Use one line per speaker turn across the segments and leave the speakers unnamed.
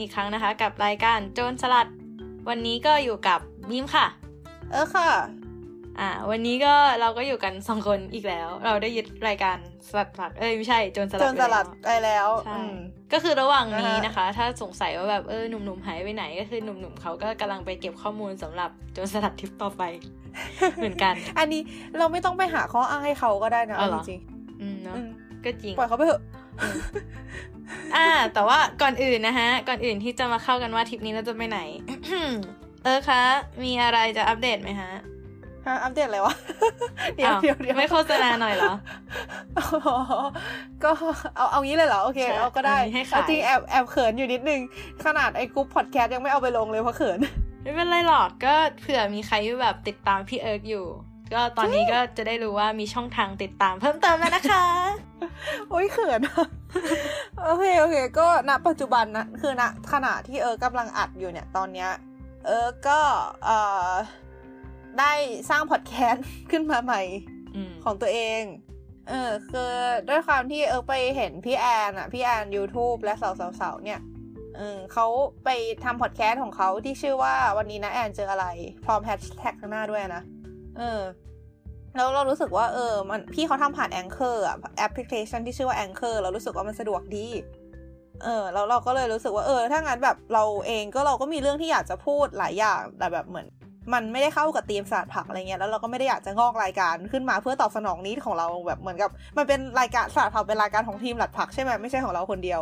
อีกครั้งนะคะ กับรายการโจรสลัด วันนี้ก็อยู่กับมิมค่ะ
เออค่ะ
อ่า วันนี้ก็เราก็อยู่กันสองคนอีกแล้ว เราได้ยึดรายการสลัดผักเอ้ยไม่ใช่โจรสลัด
โจรสลัด
ไปแล้ว
ไปแล้ว
ใช่
อืม
ก็คือระหว่างนี้
อ่าฮะ
นะคะ ถ้าสงสัยว่าแบบเออหนุ่มๆหายไปไหนก็คือหนุ่มๆเขาก็กำลังไปเก็บข้อมูลสำหรับโจรสลัดทริปต่อไป เหมือนกัน
อันนี้เราไม่ต้องไปหาข้ออ้างให้เขาก็ได้นะ
อ๋อเหรอ
จริง
อืม
ๆ
เนาะ
อืม
ก็จริง
ปล่อยเขาไปเถอะ
อ่า แต่ว่าก่อนอื่นนะฮะ ก่อนอื่นที่จะมาเข้ากันว่าทริปนี้เราจะไปไหน เออคะ มีอะไรจะอัปเดตไหมฮะ
ฮะอัปเดตอะไรวะ เดี๋ยว
อ้า
เดี๋ยวเดี๋ยว
ไม่โฆษณาหน่อยเหรอ
อ๋อก็เอาเอางี้เลยเหรอ โอเค
ใช่
เอาก็ได้
เอางี้ให้ขาย
เอาจริงแอบแอบเขินอยู่นิดนึง ขนาดไอ้กรุ๊ปพอดแคสต์ยังไม่เอาไปลงเลยเพราะเขิน
ไม่เป็นไรหรอกก็เผื่อมีใครที่แบบติดตามพี่เอิร์กอยู่ ก็ตอนนี้ก็จะได้รู้ว่ามีช่องทางติดตามเพิ่มเติมแล้วนะคะ
โอ้ยเขินโอเคโอเค ก็ณปัจจุบันนะคือณขณะที่เออกำลังอัดอยู่เนี่ยตอนเนี้ยเออก็เอ่อได้สร้างพอดแคสต์ขึ้นมาใหม่
อืม
ของตัวเอง เออคือด้วยความที่เออไปเห็นพี่แอนอะพี่แอน YouTube และสาวสาวสาวเนี่ยเออเขาไปทำพอดแคสต์ของเขาที่ชื่อว่าวันนี้นะแอนเจออะไร พร้อมแฮชแท็กข้างหน้าด้วยนะ เออ แล้วเรารู้สึกว่าเออ มันพี่เขาทำผ่าน Anchor อะแอปพลิเคชันที่ชื่อว่า Anchor เรารู้สึกว่ามันสะดวกดี เออแล้วเราก็เลยรู้สึกว่าเออ ถ้างั้นแบบเราเองก็เราก็มีเรื่องที่อยากจะพูดหลายอย่างแต่แบบเหมือน มันไม่ได้เข้ากับธีมศาสตร์ผักอะไรเงี้ยแล้วเราก็ไม่ได้อยากจะงอกรายการขึ้นมาเพื่อตอบสนองนี้ของเราแบบเหมือนกับ มันเป็นรายการศาสตร์ผักเป็นรายการของทีมหลัดผักใช่ไหมไม่ใช่ของเราคนเดียว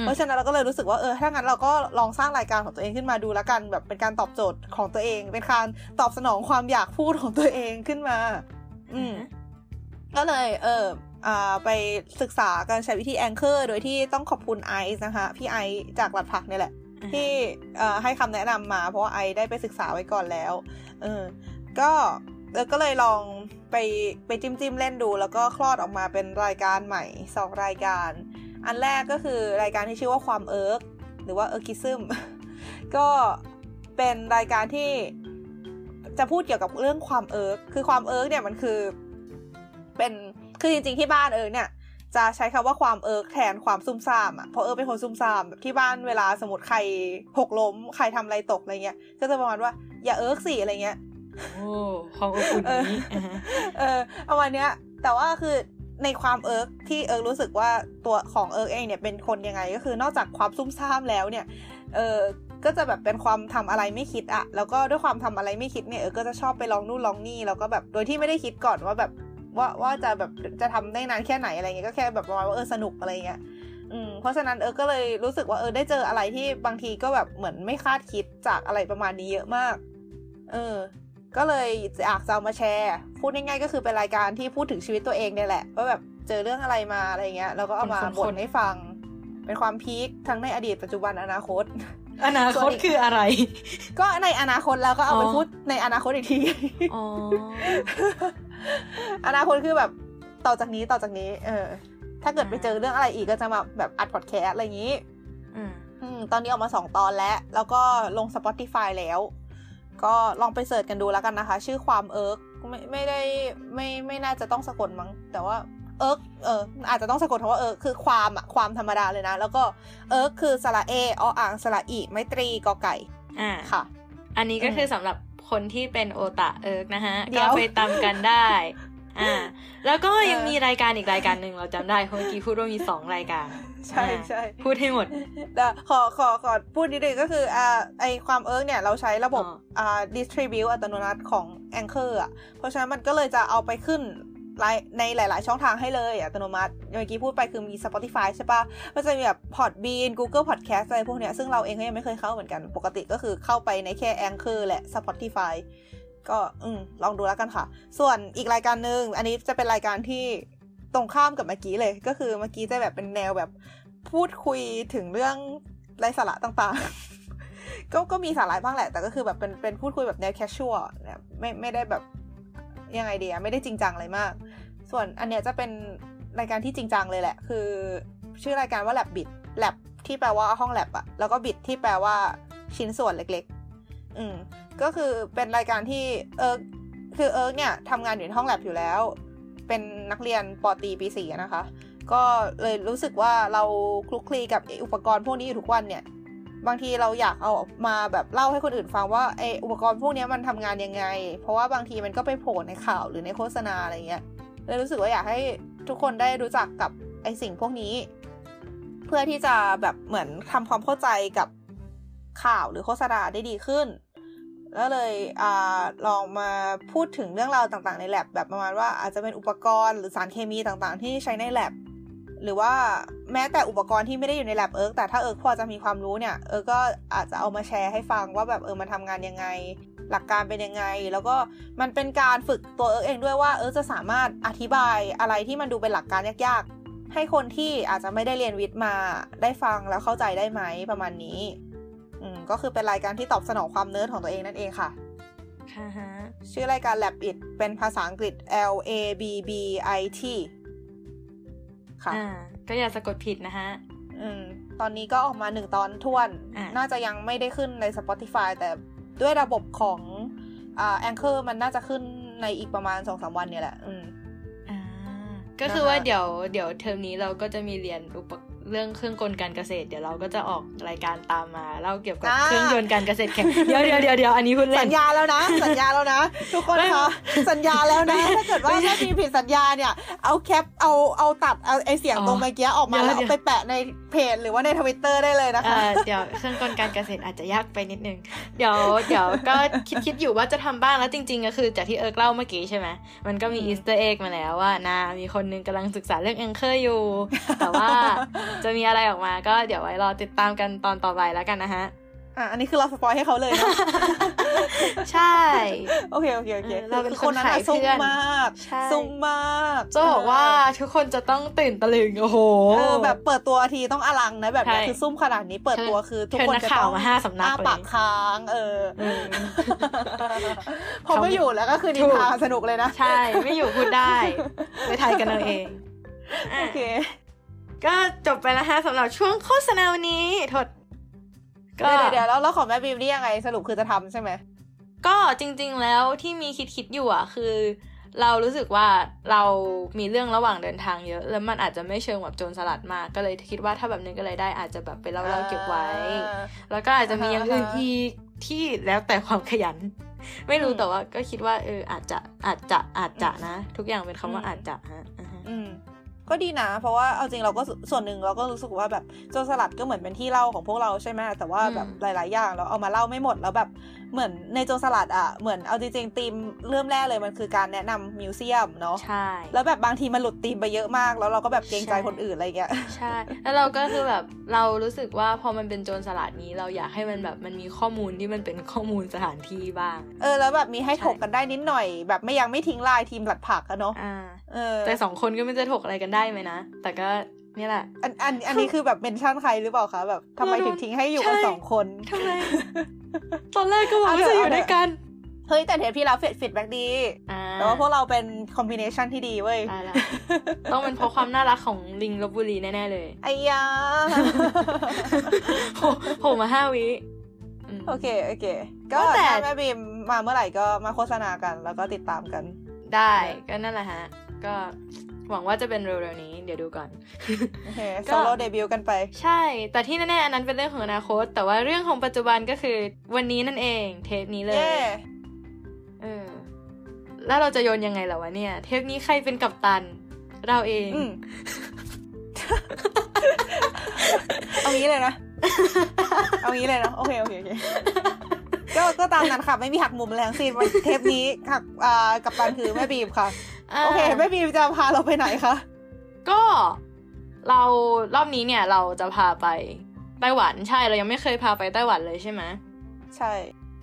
เพราะฉะนั้นเราก็เลยรู้สึกว่าเออถ้างั้นเราก็ลองสร้างรายการของตัวเองขึ้นมาดูแล้วกันแบบเป็นการตอบโจทย์ของตัวเอง เป็นการตอบสนองความอยากพูดของตัวเองขึ้นมา อืมก็เลยเอออ่าไปศึกษาการใช้วิธี Anchor โดยที่ต้องขอบคุณไอซ์นะคะ พี่ไอซ์จากหลัดผักเนี่ยแหละ ที่เอ่อให้คำแนะนำมา เพราะว่าไอได้ไปศึกษาไว้ก่อนแล้วเออก็เออก็เลยลองไปไปจิ้มจิ้มๆเล่นดู แล้วก็คลอดออกมาเป็นรายการใหม่สองรายการ อันแรกก็คือรายการที่ชื่อว่าความเอิร์กหรือว่าเอิร์กิซึมก็เป็นรายการที่จะพูดเกี่ยวกับเรื่องความเอิร์กคือความเอิร์กเนี่ยมันคือเป็นคือจริงๆที่บ้านเอิร์กเนี่ยจะใช้คำว่าความเอิร์กแทนความซุ่มซ่ามอะเพราะเอิร์กเป็นคนซุ่มซ่ามแบบที่บ้านเวลาสมมติใครหกล้มใครทำอะไรตกอะไรเงี้ยก็จะประมาณว่าอย่าเอิร์กสิอะไรเงี้ย
โอ้ความอบอุ่นนี้าฮะ
เออประมาณเนี้ยแต่ว่าคือ ในความเอิร์กที่เอิร์กรู้สึกว่าตัวของเอิร์กเองเนี่ยเป็นคนยังไงก็คือนอกจากความซุ่มซ่ามแล้วเนี่ยเออก็จะแบบเป็นความทำอะไรไม่คิดอะแล้วก็ด้วยความทำอะไรไม่คิดเนี่ยเออก็จะชอบไปลองนู่นลองนี่แล้วก็แบบโดยที่ไม่ได้คิดก่อนว่าแบบว่าว่าจะแบบจะทำได้นานแค่ไหนอะไรเงี้ยก็แค่แบบว่าเออสนุกอะไรเงี้ยอืมเพราะฉะนั้นเออก็เลยรู้สึกว่าเออได้เจออะไรที่บางทีก็แบบเหมือนไม่คาดคิดจากอะไรประมาณนี้เยอะมาก เออ ก็เลยอยากจะเอามาแชร์ พูดง่ายๆก็คือเป็นรายการที่พูดถึงชีวิตตัวเองเนี่ยแหละ ว่าแบบเจอเรื่องอะไรมาอะไรเงี้ยแล้วก็เอามา
เป็นคนๆ
บ่นให้ฟัง เป็นความพีคทั้งในอดีตปัจจุบันอนาคต
อนาคตคืออะไร
ก็ในอนาคตแล้วก็เอาไป
อ๋อ
พูดในอนาคตอีกที
อ๋อ
อนาคตคือแบบต่อจากนี้ต่อจากนี้ เออ ถ้าเกิดไปเจอเรื่องอะไรอีกก็จะมาแบบอัดพอดแคสต์อะไรอย่างนี้
อืม
อืมตอนนี้ออกมาสองตอนแล้ว แล้วก็ลง Spotify แล้ว ก็ลองไป search กันดูแล้วกันนะคะ ชื่อความเอิร์กไม่ไม่ได้ไม่ไม่น่าจะต้องสะกดมั้ง แต่ว่าเอิร์กเอออาจจะต้องสะกดคำว่าเอิร์กคือความอะความธรรมดาเลยนะ แล้วก็เอิร์กคือสระเอออ่างสระอีไมตรีกอไก่
อ่า
ค่ะ
อันนี้ก็คือสำหรับคนที่เป็นโอตะเอิร์กนะฮะ
เดี๋
ก็
ยว
ไปตามกันได้ อ่า แล้วก็ยัง
เออ
มีรายการอีกรายการหนึ่งเราจำได้เพราะเมื่อกี้พูดว่ามีสองรายการ
ใช่
อ่า
ใช่
พูดให้หมด
แต่ขอขอขอพูดนิดนึงก็คืออ่าไอความเอิร์กเนี่ยเราใช้ระบบ
อ๋อ
อ่า distribute อัตโนมัติของ Anchor อะ เพราะฉะนั้นมันก็เลยจะเอาไปขึ้นหลายในหลาย ๆ ช่องทางให้เลยอัตโนมัติเมื่อกี้พูดไปคือมี Spotify ใช่ปะก็จะมีแบบ Podbean Google Podcast อะไรพวกเนี้ย ซึ่งเราเองก็ยังไม่เคยเข้าเหมือนกัน ปกติก็คือเข้าไปในแค่ Anchor และ Spotify ก็อืมลองดูแล้วกันค่ะ ส่วนอีกรายการหนึ่งอันนี้จะเป็นรายการที่ตรงข้ามกับเมื่อกี้เลย ก็คือเมื่อกี้จะแบบเป็นแนวแบบพูดคุยถึงเรื่องไร้สาระต่างๆ ก็ก็มีสาระบ้างแหละ แต่ก็คือแบบเป็นเป็นพูดคุยแบบแนวแคชชวลเนี่ยไม่ไม่ได้แบบยังไงเดีอะไม่ได้จริงจังอะไรมาก ส่วนอันเนี้ยจะเป็นรายการที่จริงจังเลยแหละ คือชื่อรายการว่า lab bit lab ที่แปลว่าห้อง lab อะแล้วก็ bit ที่แปลว่าชิ้นส่วนเล็ก อืมก็คือเป็นรายการที่เอิร์กคือเอิร์กเนี่ยทำงานอยู่ในห้องแลบอยู่แล้ว เป็นนักเรียนป.ตรีปีสี่นะคะ ก็เลยรู้สึกว่าเราคลุกคลีกับอุปกรณ์พวกนี้อยู่ทุกวันเนี่ย บางทีเราอยากเอามาแบบเล่าให้คนอื่นฟังว่าไออุปกรณ์พวกนี้มันทำงานยังไง เพราะว่าบางทีมันก็ไปโผล่ในข่าวหรือในโฆษณาอะไรเงี้ยเลยรู้สึกว่าอยากให้ทุกคนได้รู้จักกับไอสิ่งพวกนี้ เพื่อที่จะแบบเหมือนทำความเข้าใจกับข่าวหรือโฆษณาได้ดีขึ้น แล้วเลยลองมาพูดถึงเรื่องราวต่างๆ ใน lab แบบประมาณว่าอาจจะเป็นอุปกรณ์หรือสารเคมีต่างๆ ที่ใช้ใน lab หรือว่าแม้แต่อุปกรณ์ที่ไม่ได้อยู่ใน lab เอิร์กแต่ถ้าเอิร์กพอจะมีความรู้เนี่ยเอิร์กก็อาจจะเอามาแชร์ให้ฟังว่าแบบเออมันทำงานยังไง หลักการเป็นยังไง แล้วก็มันเป็นการฝึกตัวเอิร์กเองด้วยว่าเอิร์กจะสามารถอธิบายอะไรที่มันดูเป็นหลักการยากๆ ให้คนที่อาจจะไม่ได้เรียนวิทย์มาได้ฟังแล้วเข้าใจได้ไหมประมาณนี้ อืมก็คือเป็นรายการที่ตอบสนองความเนิร์ดของตัวเองนั่นเองค่ะ
ค่ะฮะ
ชื่อรายการ Lab It เป็นภาษาอังกฤษ L A B B I T ค่ะ
อ่าก็อย่าสะกดผิดนะฮะ
อืม ตอนนี้ก็ออกมาหนึ่งตอนท้วน
อะ
น่าจะยังไม่ได้ขึ้นใน Spotify แต่ด้วยระบบของอ่า Anchor มันน่าจะขึ้นในอีกประมาณสองสามวันเนี่ยแหละ อืม
อ่าก็คือ
นะคะ
ว่าเดี๋ยวเดี๋ยวเทอมนี้เราก็จะมีเรียนอุป เรื่องเครื่องกลการเกษตร เดี๋ยวเราก็จะออกรายการตามมาเล่าเกี่ยวกับ
อ่า
เครื่องยนต์การเกษตรแข่งเดี๋ยวเดี๋ยวเดี๋ยวเดี๋ยวอันนี้พูดเล่
สั
น
ญญาแล้วนะ สัญญาแล้วนะ ทุกคน
ไม่
คะสัญญาแล้วนะถ้าเกิดว่าถ้ามีผิดสัญญาเนี่ยเอาแคปเอาเอาตัดเอาไอเสียงตรงเมื่อกี้ออกมาแล้วเอาไปแปะในเพจหรือว่าในทวิตเตอร์ได้เลยนะ
เอ่
คะ
อเดี๋ยวเครื่องกลการเกษตรอาจจะยากไปนิดนึงเดี๋ยวเดี๋ยวก็คิดคิดอยู่ว่าจะทำบ้างแล้วจริงๆก็คือจากที่เอิร์กเล่าเมื่อกี้ใช่ไหมมันก็มี
อืม
อีสเตอร์เอ็กมาแล้วว่านามีคนนึงกำลังศึกษาเรื่องแองเกอร์อยู่แต่ว่าจะมีอะไรออกมาก็เดี๋ยวไว้รอติดตามกันตอนต่อไปแล้วกันนะฮะ
อะอันนี้คือเราสปอยให้เขาเลยนะ
ใช่
โอเคโอเคโอเค
เออเราเป็น
อคนนั้น
คนขาย
อะซุ่ม
เพื่อน
มาก
ใช่
ซุ่มมาก
จะบอกว่าทุกคนจะต้องตื่นตะลึงโอ้โห
เออแบบเปิดตัวทีต้องอลังนะแบบเนี้ย
ใช่
คือซุ่มขนาดนี้เปิดตัวคือ ทุก
เชิญ
คน
นัก
จะ
ข่า
ต้
ว
อง
มาห้าสำนัก
อ้าปาก
เลย
ค้างเออ
เออ
พอไม่อยู่แล้วก็คือนิ
ถู
น
ก
ทาสนุกเลยนะ
ใช่ ไม่อยู่พูดได้ไปถ่ายกันเอาเองอะ
โอเค
ก็จบไปแล้วฮะสำหรับช่วงโฆษณาวันนี้ทดก็
เดี๋ยวเดี๋ยวแล้วแล้วของแม่บีมนี่ยังไงสรุปคือจะทำใช่ไหม
ก็จริง ๆแล้วที่มีคิดคิดๆอยู่อะคือ เรารู้สึกว่าเรามีเรื่องระหว่างเดินทางเยอะ แล้วมันอาจจะไม่เชิงแบบโจรสลัดมากก็เลยคิดว่าถ้าแบบนึงก็เลยได้อาจจะแบบไปเล่าๆเก็บไว้
อ่า
แล้วก็อาจจะมีอย่างอื่น
อ่าฮะ
อีกที่แล้วแต่ความขยัน ไม่รู้
อืม
แต่ว่าก็คิดว่าเอออาจจะอาจจะอาจจะนะ ทุกอย่างเป็นคำว่า
อืม
อาจจะฮะอ่าฮะ
อืม ก็ดีนะ เพราะว่าเอาจริงเราก็สส่วนหนึ่งเราก็รู้สึกว่าแบบโจรสลัดก็เหมือนเป็นที่เล่าของพวกเราใช่ไหมแต่ว่าแบบหลาย ๆ อย่างเราเอามาเล่าไม่หมดแล้วแบบเหมือนในโจรสลัดอะเหมือนเอาจริงๆธีมเริ่มแรกเลยมันคือการแนะนำมิวเซียมเนาะ
ใช่
แล้วแบบบางทีมันหลุดธีมไปเยอะมาก แล้วเราก็แบบเกรงใจ
ใช่
คนอื่นอะไรเงี้ย
ใช่แล้วเราก็คือแบบเรารู้สึกว่าพอมันเป็นโจรสลัดนี้เราอยากให้มันแบบมันมีข้อมูลที่มันเป็นข้อมูลสถานที่บ้าง
เออแล้วแบบมีให้
ใช่
ถกกันได้นิดหน่อย แบบไม่ยังไม่ทิ้งลายทีมสลัดผักอะเนาะ
อ่า
เออ
แต่สองคนก็ไม่รู้จะถกอะไรกันได้ไหมนะ แต่ก็เนี่ยแหละ
อันอันอันนี้คือแบบ mention ใครหรือเปล่าคะแบบทำไมถึงทิ้งให้อยู่กัน
ใช่
สองคน
ทำไมตอนแรกก็บอกว่าจะอยู่ด้วยกัน
เฮ้ย แต่เทปที่แล้ว feedback ดี
อ่า
แต่ว่าพวกเราเป็นคอมบิเนชันที่ดีเว้ย
ตายละต้องเป็นเพราะความน่ารักของลิงลบบุรีแน่ ๆ เลย
ไอ้ยา
โผล่โผล่มาห้าวิอืม
โอเค โอเค ก็
ว่าแต่
ถ้าแม่บีมมาเมื่อไหร่ก็มาโฆษณากัน แล้วก็ติดตามกัน
ได้ก็นั่นแหละฮะ ก็ หวังว่าจะเป็นเร็วๆนี้เดี๋ยวดูก่อน
โอเค
ก็
โซโล่เดบิวต์กันไป
ใช่ แต่ที่แน่ๆอันนั้นเป็นเรื่องของอนาคต แต่ว่าเรื่องของปัจจุบันก็คือวันนี้นั่นเองเทปนี้เลย
เย้
เออแล้วเราจะโยนยังไงล่ะวะเนี่ย เทปนี้ใครเป็นกัปตัน เราเอง
อืมเอางี้เลยนะ เอางี้เลยนะ โอเคโอเคโอเคก็ก็ตามนั้นค่ะ ไม่มีหักมุมอะไรทั้งสิ้นวันเทปนี้หักอ่ากับตันคือแม่บีมค่ะ โอเคแม่บีมจะพาเราไปไหนคะ
ก็เรารอบนี้เนี่ยเราจะพาไปไต้หวันใช่เรายังไม่เคยพาไปไต้หวันเลยใช่ไหม
ใช่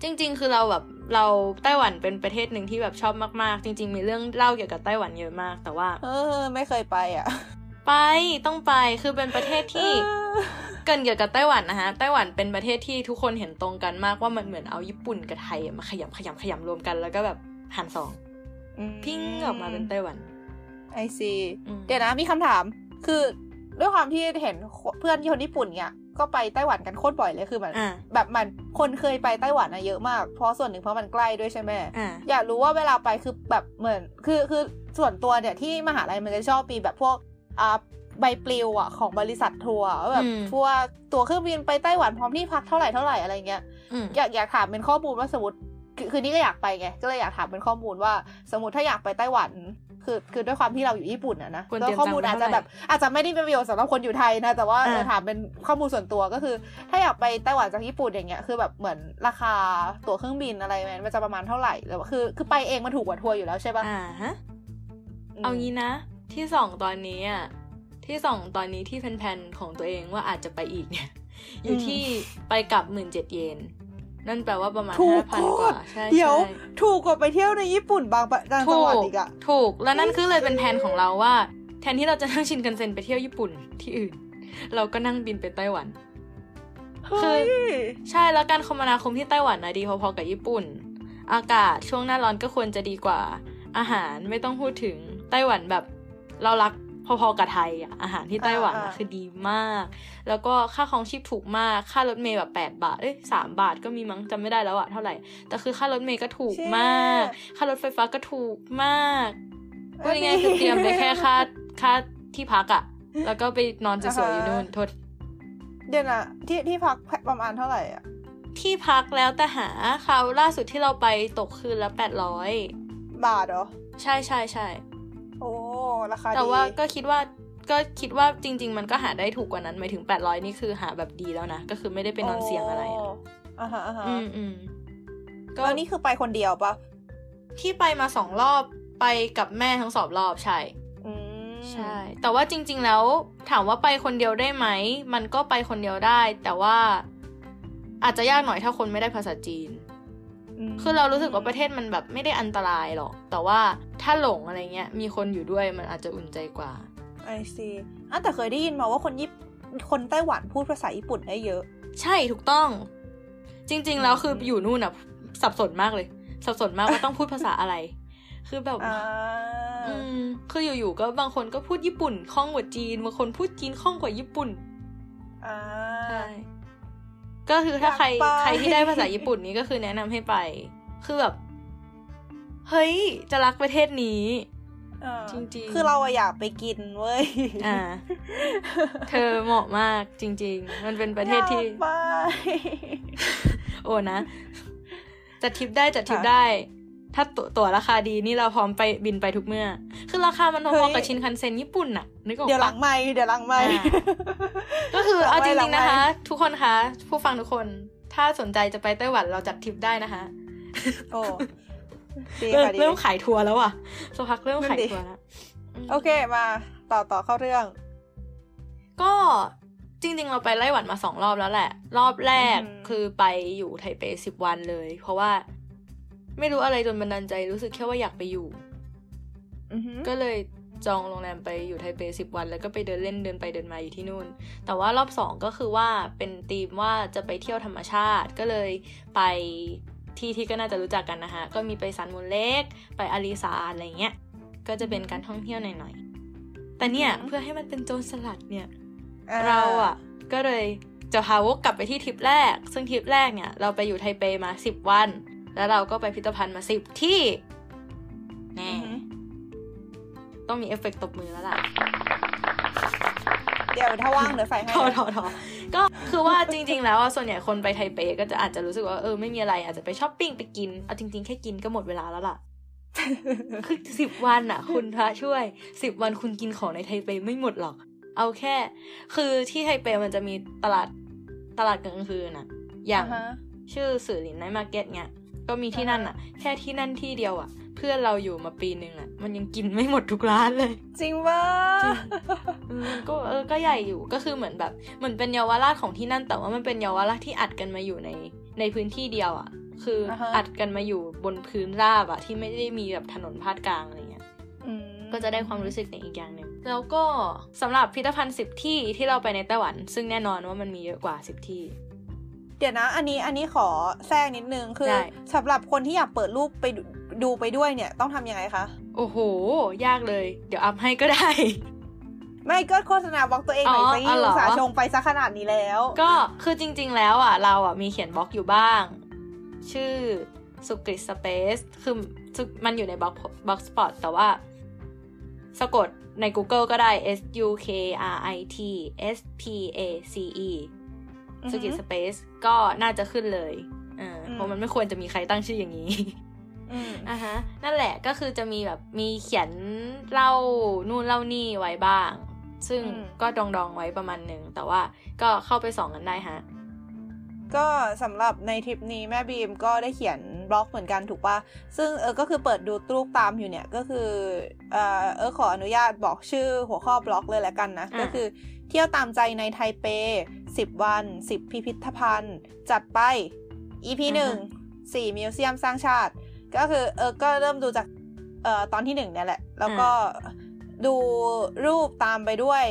จริง ๆ คือเราแบบเราไต้หวันเป็นประเทศหนึ่งที่แบบชอบมากๆ จริง ๆ มีเรื่องเล่าเกี่ยวกับไต้หวันเยอะมาก แต่ว่า
เออ ไม่เคยไปอะ
ไปต้องไปคือเป็นประเทศที่
เออ
เกรินเกี่ยวกับไต้หวันนะฮะไต้หวันเป็นประเทศที่ทุกคนเห็นตรงกันมากว่ามันเหมือนเอาญี่ปุ่นกับไทยมาขยำขยำขยำรวมกันแล้วก็แบบหันสอง
ม
พิ้งออกมาเป็นไต้หวัน
ไอซี
อืม
เดี๋ยวนะมีคำถาม คือด้วยความที่เห็นเพื่อนคนญี่ปุ่นเนี่ยก็ไปไต้หวันกันโคตรบ่อยเลยคือมัน
อ่า
แบบมันคนเคยไปไต้หวันอะเยอะมาก เพราะส่วนหนึ่งเพราะมันใกล้ด้วยใช่ไหม
อ่า
อยากรู้ว่าเวลาไปคือแบบเหมือน คือคือส่วนตัวเนี่ยที่มหาลัยมันจะชอบมีแบบพวกอ่าใบปลิวอะของบริษัททัวร์ว่าแบบ
อืม
ทัวร์ตั๋วเครื่องบินไปไต้หวันพร้อมที่พักเท่าไหร่เท่าไหร่อะไรเงี้ย
อืม
อยากอยากถามเป็นข้อมูลว่าสมมติ คือคือนี่ก็อยากไปไง ก็เลยอยากถามเป็นข้อมูลว่า สมมติถ้าอยากไปไต้หวัน คือคือด้วยความที่เราอยู่ญี่ปุ่นอะนะ
ควร
แล้
เตรี
วย
ม
ข้อมูล
ตังค์
อาจจะแบบอาจจะไม่ได้เป็นประโยชน์สำหรับคนอยู่ไทยนะ แต่ว่า
อ่า
เออถามเป็นข้อมูลส่วนตัวก็คือ ถ้าอยากไปไต้หวันจากญี่ปุ่นอย่างเงี้ยคือแบบเหมือนราคาตั๋วเครื่องบินอะไรมันมันจะประมาณเท่าไหร่หรือว่าคือคือไปเองมันถูกกว่าทัวร์อยู่แล้วใช่ปะ
อ่าฮะ
ม
เอางี้นะ ที่สองตอนนี้อะที่สองตอนนี้ที่แพนๆของตัวเองว่าอาจจะไปอีกเนี่ยอยู่ที่ไปกลับหมื่นเจ็ดเยน นั่นแปลว่าประมาณ
ถู
ห้ากพัน
โค
กว่า
ตร
ใช่
เดี๋ยว
ใช่
ถูกกว่าไปเที่ยวในญี่ปุ่นบางปะบางจังหวัดอีกอะ
ถูกแล้วนั่นคือเลยเป็นแผนของเราว่า แทนที่เราจะนั่งชินกันเซ็นไปเที่ยวญี่ปุ่นที่อื่น เราก็นั่งบินไปไต้หวัน
เฮ้ย
ใช่แล้วการคมนาคมที่ไต้หวันนะดีพอๆกับญี่ปุ่น อากาศช่วงหน้าร้อนก็ควรจะดีกว่า อาหารไม่ต้องพูดถึงไต้หวันแบบ เรารัก พอๆกับไทยอะอาหารที่ไต้หวันอะ
อ่า
คือดีมาก แล้วก็ค่าครองชีพถูกมากค่ารถเมล์แบบแปดบาทเอ้ยสามบาทก็มีมั้งจำไม่ได้แล้วอะเท่าไหร่แต่คือค่ารถเมล์ก็ถูกมาก ค่ารถไฟฟ้าก็ถูกมากพูดง่ายๆคือเตรียมไปแค่ค่าค่าที่พักอะแล้วก็ไปนอนสวยๆอยู่นู่นโทษ
เดี๋ยวนะที่ที่พักประมาณเท่าไหร่อะ
ที่พักแล้วแต่หาคราวล่าสุดที่เราไปตกคืนละแปดร้อย
บาทเหรอ
ใช่ใช่ใช่
โอ้ ราคาดี
แต่ว่าก็คิดว่าก็คิดว่าจริง ๆ มันก็หาได้ถูกกว่านั้นหมายถึงแปดร้อยนี่คือหาแบบดีแล้วนะ ก็คือไม่ได้ไปนอนเสี่ยงอะไรอะ
อ่าฮะอ่าฮะ
อืมอืมก็
แล้วนี่คือไปคนเดียวปะ
ที่ไปมาสองรอบไปกับแม่ทั้งสองรอบใช่
อืม
ใช่ แต่ว่าจริง ๆ แล้วถามว่าไปคนเดียวได้ไหม มันก็ไปคนเดียวได้ แต่ว่าอาจจะยากหน่อยถ้าคนไม่ได้ภาษาจีน
ม
คือเรารู้สึกว่าประเทศมันแบบไม่ได้อันตรายหรอก แต่ว่าถ้าหลงอะไรเงี้ย มีคนอยู่ด้วยมันอาจจะอุ่นใจกว่า
ไอซีอะแต่เคยได้ยินมาว่าคนญี่ปุ่นคนไต้หวันพูดภาษาญี่ปุ่นได้เยอะ
ใช่ถูกต้อง จริง ๆ แล้วคืออยู่นู่นอะ สับสนมากเลย สับสนมากว่าต้องพูดภาษาอะไร คือแบบ
อ่า
อืมคืออยู่ๆก็บางคนก็พูดญี่ปุ่นคล่องกว่าจีนบางคนพูดจีนคล่องกว่าญี่ปุ่น
อ่า
ใช่ ก็คือถ้าใคร
อยากไป
ใครที่ได้ภาษาญี่ปุ่นนี้ก็คือแนะนำให้ไป คือแบบ เฮ้ย จะรักประเทศนี้
อ่า
จริงๆ
คือเราอะอยากไปกินเว้ย
อ่า เธอเหมาะมากจริง ๆ มันเป็นประเทศที่
อยากไป
โอ้นะ จัดทริปได้จัดทริป
ค่ะ
ได้ ถ้าตัวตั๋วราคาดีนี่เราพร้อมไปบินไปทุกเมื่อ คือราคามันพ
เฮ้
อยๆกับชินคันเซ็นญี่ปุ่นน่ะนึกออก
เดี๋ยวหลั
ปะ
งไม่เดี๋ยวหลังไม่
อ่าก็คือเอาจ
หลั
ริ
ง
ง
ไม
ๆนะคะ ทุกคนคะ ผู้ฟังทุกคน ถ้าสนใจจะไปไต้หวันเราจัดทริปได้นะคะ
โอ้ดี
เริ่ม
ค่ะดี
เริ่มขายทัวร์แล้วอะสักพักเริ่มขาย
นั่นดิ
ทัวร์แล้วม
โอเคมาต่อต่อเข้าเรื่อง
ก็จริง ๆ เราไปไต้หวันมาสองรอบแล้วแหละ รอบแรก
อืม
คือไปอยู่ไทเปสิบวันเลย เพราะว่า ไม่รู้อะไรจนบันดาลใจรู้สึกแค่ว่าอยากไปอยู่
อือหือ
ก็เลยจองโรงแรมไปอยู่ไทเปสิบวัน แล้วก็ไปเดินเล่นเดินไปเดินมาอยู่ที่นู่น แต่ว่ารอบสองก็คือว่าเป็นธีมว่าจะไปเที่ยวธรรมชาติ ก็เลยไปที่ที่ก็น่าจะรู้จักกันนะคะก็มีไป Sun Moon Lake ไปอาลีซานอะไรเงี้ย ก็จะเป็นการท่องเที่ยวหน่อยๆ แต่เนี่ยเพื่อให้มันเป็นโจรสลัดเนี่ย เราอะก็เลยจะพาวกกลับไปที่ทริปแรก ซึ่งทริปแรกเนี่ยเราไปอยู่ไทเปมาสิบวัน แล้วเราก็ไปพิพิธภัณฑ์มาสิบที่แน่
อือหือ
ต้องมีเอฟเฟกต์ตบมือแล้วล่ะ
เดี๋ยวถ้าว่างเดี๋ยวใส่ให้
ทอทอทอก็คือว่าจริง ๆ แล้วอะส่วนใหญ่คนไปไทเปก็จะอาจจะรู้สึกว่าเออไม่มีอะไรอาจจะไปช้อปปิ้งไปกินเอาจริง ๆ แค่กินก็หมดเวลาแล้วล่ะคือสิบวันอะคุณพระช่วยสิบวันคุณกินของในไทเปไม่หมดหรอก เอาแค่ คือที่ไทเปมันจะมีตลาดตลาดกลางคืนอะอย่าง
อ่าฮะ
ชื่อซื่อหลิน night market เนี่ย ก็มีที่นั่นอะแค่ที่นั่นที่เดียวอะเพื่อนเราอยู่มาปีหนึ่งอะมันยังกินไม่หมดทุกร้านเลย
จริงว่า
จริงอืมก็เออก็ใหญ่อยู่ก็คือเหมือนแบบเหมือนเป็นเยาวราชของที่นั่น แต่ว่ามันเป็นเยาวราชที่อัดกันมาอยู่ในในพื้นที่เดียวอะ่ะคืออา
ฮะ
อัดกันมาอยู่บนพื้นราบอะ่ะที่ไม่ได้มีแบบถนนพาดกลางอะไรเงี้ย
อืม
ก็จะได้ความรู้สึกในอีกอย่างหนึ่งแล้วก็สำหรับพิพิธภัณฑ์สิบที่ที่เราไปในไต้หวัน ซึ่งแน่นอนว่ามันมีเยอะกว่าสิบที่
เดี๋ยวนะ อันนี้อันนี้ขอแทรกนิดนึงคือ
ได้
สำหรับคนที่อยากเปิดรูปไปดูดูไปด้วยเนี่ย ต้องทำยังไงคะ
โอ้โห ยากเลย เดี๋ยวอัปให้ก็ได้
ไม่ก็โฆษณาบล็อกตัวเองหน่อย
อ๋อ
สิ
อ๋อเหรอ
อุตสาห์ชงไปซะขนาดนี้แล้ว
ก็คือจริง ๆ แล้วอะ เราอะมีเขียนบล็อกอยู่บ้าง ชื่อ Sukrit Space คือสุมันอยู่ในบล็อก Blogspot แต่ว่า สะกดใน Google ก็ได้ S U K R I T S P A C E Sukrit Spaceก็น่าจะขึ้นเลยเออเพราะมันไม่ควรจะมีใครตั้งชื่ออย่างนี้อะฮะ นั่นแหละก็คือจะมีแบบมีเขียนเล่านู่นเล่านี่ไว้บ้าง ซึ่งก็ดองดองไว้ประมาณหนึ่ง แต่ว่าก็เข้าไปส่องกันได้ฮะ
ก็สำหรับในทริปนี้แม่บีมก็ได้เขียนบล็อกเหมือนกันถูกปะซึ่งเออก็คือเปิดดูตูกตามอยู่เนี่ยก็คือเออเออขออนุญาตบอกชื่อหัวข้อบล็อกเลยแล้วกันนะ ก็คือ เที่ยวตามใจในไทเปสิบวันสิบพิพิธภัณฑ์ จัดไป EP หนึ่งสี่มิวเซียมสร้างชาติ ก็คือเออก็เริ่มดูจากเอ่อตอนที่หนึ่งเนี่ยแหละ แล้วก็ดูรูปตามไปด้วย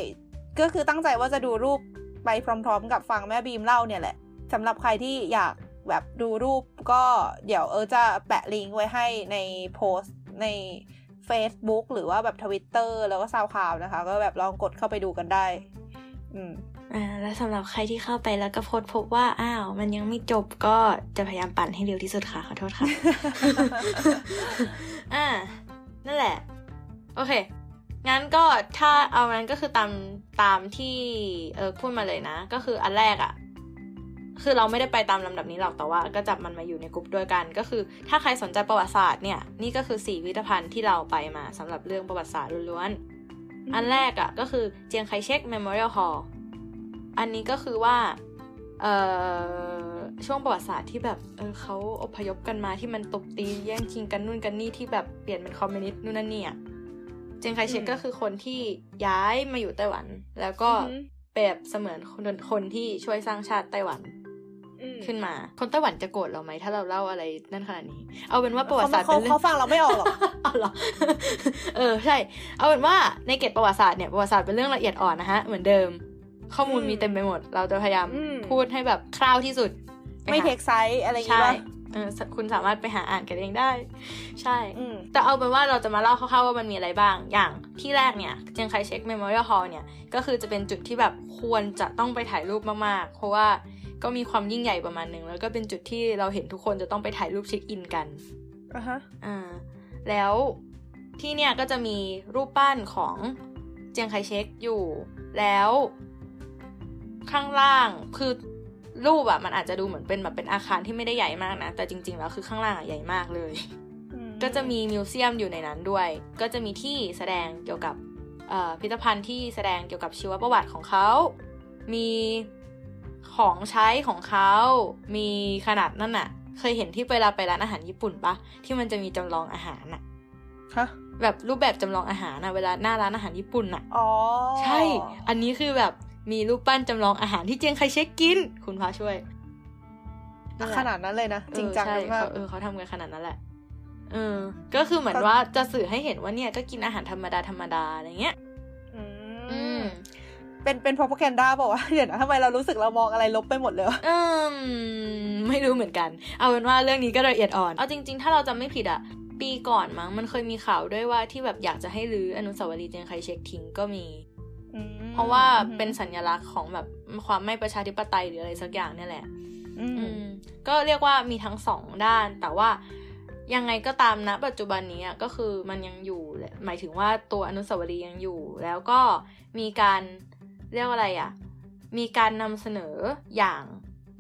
ก็คือตั้งใจว่าจะดูรูปไปพร้อม ๆ กับฟังแม่บีมเล่าเนี่ยแหละสำหรับใครที่อยากแบบดูรูปก็เดี๋ยวเออจะแปะลิงก์ไว้ให้ในโพสต์ใน Facebook หรือว่าแบบทวิตเตอร์แล้วก็ซาวคลาวนะคะ ก็แบบลองกดเข้าไปดูกันได้ อืม
อ่าแล้วสำหรับใครที่เข้าไปแล้วก็โพสพบว่าอ้าว มันยังไม่จบก็จะพยายามปั่นให้เร็วที่สุดค่ะขอโทษค่ะ อ่า นั่นแหละ โอเค งั้นก็ถ้าเอางั้นก็คือตามตามที่เออพูดมาเลยนะ ก็คืออันแรกอะคือเราไม่ได้ไปตามลำดับนี้หรอกแต่ว่า ก็จับมันมาอยู่ในกลุ่มด้วยกัน ก็คือ ถ้าใครสนใจประวัติศาสตร์เนี่ยนี่ก็คือสี่พิพิธภัณฑ์ที่เราไปมาสำหรับเรื่องประวัติศาสตร์ล้วนๆ อันแรกอะ่ะก็คือเจียงไคเชก Memorial Hall อันนี้ก็คือว่าเอ่อช่วงประวัติศาสตร์ที่แบบเออเขาอพยพกันมาที่มันตบตีแย่งชิงกันนู่นกันนี่ที่แบบเปลี่ยนเป็นคอมมิวนิสต์นู่นนั่นนี่อะเจียงไคเชกก็คือคนที่ย้ายมาอยู่ไต้หวัน แล้วก็แบบเสมือนคนคนที่ช่วยสร้างชาติไต้หวัน ขึ้นมา คนไต้หวันจะโกรธเราไหมถ้าเราเล่าอะไรนั่นขนาดนี้ เอาเป็นว่าประวัติศาสตร์
เป็นเรื่องเขาฟังเราไม่ออกหรอก
เอาหรอเออใช่ เอาเป็นว่าในเกตประวัติศาสตร์เนี่ยประวัติศาสตร์เป็นเรื่องละเอียดอ่อนนะฮะเหมือนเดิม ข้อมูลมีเต็มไปหมด เราจะพยายามพูดให้แบบคร่าวที่สุด
ไม่ take sides อะไรอย่างเงี้ย
เออคุณสามารถไปหาอ่านกันเองได้ ใช่แต่เอาเป็นว่าเราจะมาเล่าคร่าวๆว่ามันมีอะไรบ้าง อย่างที่แรกเนี่ยเจียงไคเชก Memorial Hall เนี่ย ก็คือจะเป็นจุดที่แบบควรจะต้องไปถ่ายรูปมากๆ เพราะว่า ก็มีความยิ่งใหญ่ประมาณหนึ่งแล้วก็เป็นจุดที่เราเห็นทุกคนจะต้องไปถ่ายรูปเช็คอินกัน
อะฮะ
อ่าแล้วที่เนี่ยก็จะมีรูปปั้นของเจียงไคเช็คอยู่ แล้วข้างล่างคือรูปอะมันอาจจะดูเหมือนเป็นแบบเป็นอาคารที่ไม่ได้ใหญ่มากนะ แต่จริง ๆ แล้วคือข้างล่างอะใหญ่มากเลย ก็จะมีมิวเซียมอยู่ในนั้นด้วย ก็จะมีที่แสดงเกี่ยวกับพิพิธภัณฑ์ที่แสดงเกี่ยวกับชีวประวัติของเขา มี ของใช้ของเขามีขนาดนั่นน่ะ เคยเห็นที่เวลาไปร้านอาหารญี่ปุ่นปะที่มันจะมีจำลองอาหารน่ะ
ฮะ
แบบรูปแบบจำลองอาหารนะเวลาหน้าร้านอาหารญี่ปุ่นน่ะ
อ๋อ
ใช่ อันนี้คือแบบมีรูปปั้นจำลองอาหารที่เจียงไคเช็คกิน คุณพาช่วย
ขนาดนั้นเลยนะ จริงจัง
มากเออเขาทำกันขนาดนั้นแหละเออ ก็คือเหมือนว่าจะสื่อให้เห็นว่าเนี่ยก็กินอาหารธรรมดาธรรมดาอะไรเงี้ย
อืม เป็นเป็นพอพแกนด้าบอกว่าเดี๋ยวนะทำไมเรารู้สึกเรามองอะไรลบไปหมดเลย
อืมไม่รู้เหมือนกัน เอาเป็นว่าเรื่องนี้ก็ละเอียดอ่อน เอาจริง ๆ ถ้าเราจะไม่ผิดอะปีก่อนมั้งมันเคยมีข่าวด้วยว่าที่แบบอยากจะให้รื้ออนุสาวรีย์เจียงไคเช็คทิ้งก็มีเพราะว่าเป็นสัญลักษณ์ของแบบความไม่ประชาธิปไตยหรืออะไรสักอย่างเนี่ยแหละก็เรียกว่ามีทั้งสองด้าน แต่ว่ายังไงก็ตามนะปัจจุบันนี้ก็คือมันยังอยู่หมายถึงว่าตัวอนุสาวรีย์ยังอยู่ แล้วก็มีการ เรียกว่าอะไรอะ่ะ มีการนำเสนออย่าง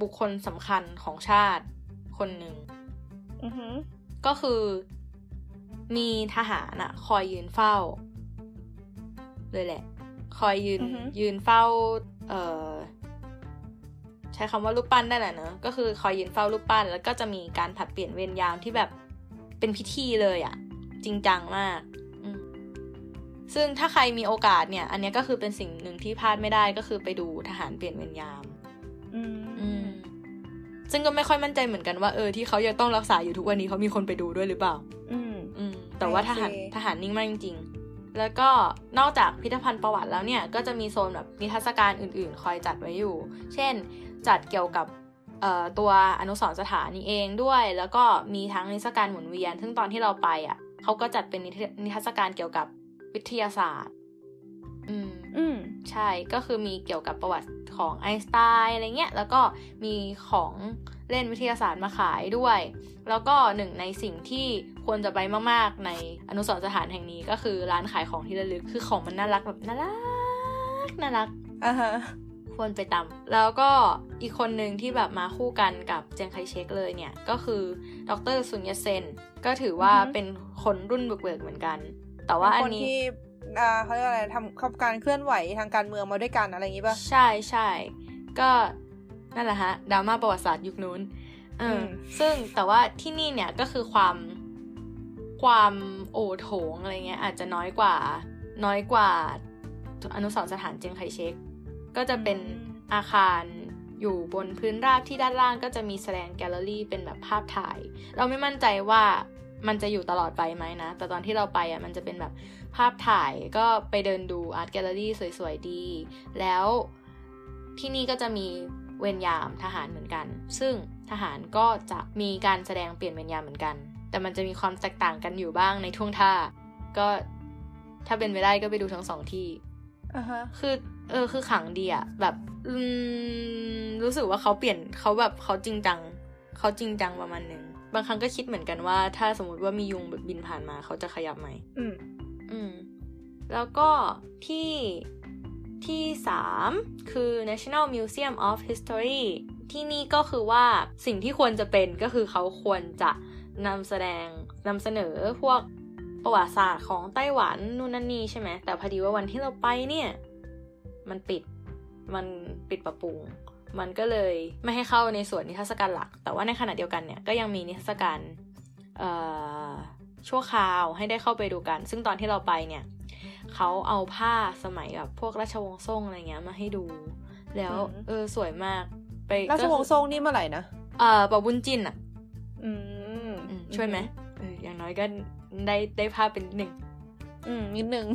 บุคคลสำคัญของชาติคนหนึ่งก็คือมีทหารอะคอยยืนเฝ้า เลยแหละ คอยยืนยืนเฝ้า เอ่อใช้คำว่ารูปปั้นได้แหละเนอะก็คือคอยยืนเฝ้ารูปปั้น แล้วก็จะมีการผัดเปลี่ยนเวรยามที่แบบเป็นพิธีเลยอะจริงจังมาก ซึ่งถ้าใครมีโอกาสเนี่ย อันนี้ก็คือเป็นสิ่งหนึ่งที่พลาดไม่ได้ก็คือไปดูทหารเปลี่ยนเวรยาม
อืม
ซึ่งก็ไม่ค่อยมั่นใจเหมือนกันว่าเออที่เขายังต้องรักษาอยู่ทุกวันนี้เขามีคนไปดูด้วยหรือเปล่า
อืม
อืมแต่ว่าทหารทหารนิ่งมากจริงๆ แล้วก็นอกจากพิพิธภัณฑ์ประวัติแล้วเนี่ย ก็จะมีโซนแบบนิทรรศการอื่นๆ คอยจัดไว้อยู่ เช่น จัดเกี่ยวกับตัวอนุสรสถานนี้เองด้วย แล้วก็มีทั้งนิทรรศการหมุนเวียน ซึ่งตอนที่เราไปอะเขาก็จัดเป็นนิทรรศการเกี่ยวกับ วิทยาศาสตร์ อืม
อืม
ใช่ ก็คือมีเกี่ยวกับประวัติของไอน์สไตน์อะไรเงี้ย แล้วก็มีของเล่นวิทยาศาสตร์มาขายด้วย แล้วก็หนึ่งในสิ่งที่ควรจะไปมาก ๆ ในอนุสรณ์สถานแห่งนี้ก็คือร้านขายของที่ระลึก คือของมันน่ารักแบบน่ารักน่ารัก
อ่าฮะ
ควรไปตามแล้วก็อีกคนหนึ่งที่แบบมาคู่กันกับเจียงไคเชกเลยเนี่ย ก็คือดรซุนยเซน ก็ถือว่าเป็นคนรุ่นบุกเบิกเหมือนกัน แต่ว่าอัน
คน
นี้
ที่อ่าเขาเรียกอะไรทำขับการเคลื่อนไหวทางการเมืองมาด้วยกันอะไรอย่างงี้ป่ะ
ใช่ใช่ก็นั่นแหละฮะดราม่าประวัติศาสตร์ยุคนู้นเอออ
ม
ซึ่งแต่ว่าที่นี่เนี่ยก็คือความความโอโถงอะไรเงี้ย อาจจะน้อยกว่า น้อยกว่า อนุสรณ์สถานเจียงไคเชกก็จะเป็นอาคารอยู่บนพื้นราบที่ด้านล่างก็จะมีแสดงแกลเลอรี่เป็นแบบภาพถ่าย เราไม่มั่นใจว่า มันจะอยู่ตลอดไปไหมนะ แต่ตอนที่เราไปอะมันจะเป็นแบบภาพถ่ายก็ไปเดินดูอาร์ตแกลเลอรี่สวยๆดี แล้วที่นี่ก็จะมีเวรยามทหารเหมือนกัน ซึ่งทหารก็จะมีการแสดงเปลี่ยนเวรยามเหมือนกัน แต่มันจะมีความแตกต่างกันอยู่บ้างในท่วงท่า ก็ถ้าเป็นไปได้ก็ไปดูทั้งสองที่
อ่าฮะ
คือเออคือขังดีอะแบบอืมรู้สึกว่าเขาเปลี่ยนเขาแบบเขาจริงจังเขาจริงจังประมาณหนึ่ง บางครั้งก็คิดเหมือนกันว่า ถ้าสมมติว่ามียุงแบบบินผ่านมาเขาจะขยับไหม
อืม
อืมแล้วก็ที่ที่สามคือ National Museum of History ที่นี่ก็คือว่าสิ่งที่ควรจะเป็นก็คือเขาควรจะนำแสดงนำเสนอพวกประวัติศาสตร์ของไต้หวันนู่นนั่นนี่ใช่ไหม แต่พอดีว่าวันที่เราไปเนี่ย มันปิดมันปิดปรับปรุง มันก็เลยไม่ให้เข้าในส่วนนิทรรศการหลัก แต่ว่าในขณะเดียวกันเนี่ยก็ยังมีนิทรรศการเอ่อชั่วคราวให้ได้เข้าไปดูกัน ซึ่งตอนที่เราไปเนี่ยเขาเอาผ้าสมัยแบบพวกราชวงศ์ซ่งอะไรเงี้ยมาให้ดู แล้ว
อืม
เออสวยมาก ไป
ราชวงศ์ซ่งนี่เมื่อไหร่นะ
เอ่อปะบุญจินอะ
อืม
อืมช่วยไหมเอออย่างน้อยก็ได้ได้ภาพเป็นหนึ่ง
อืมนิดนึง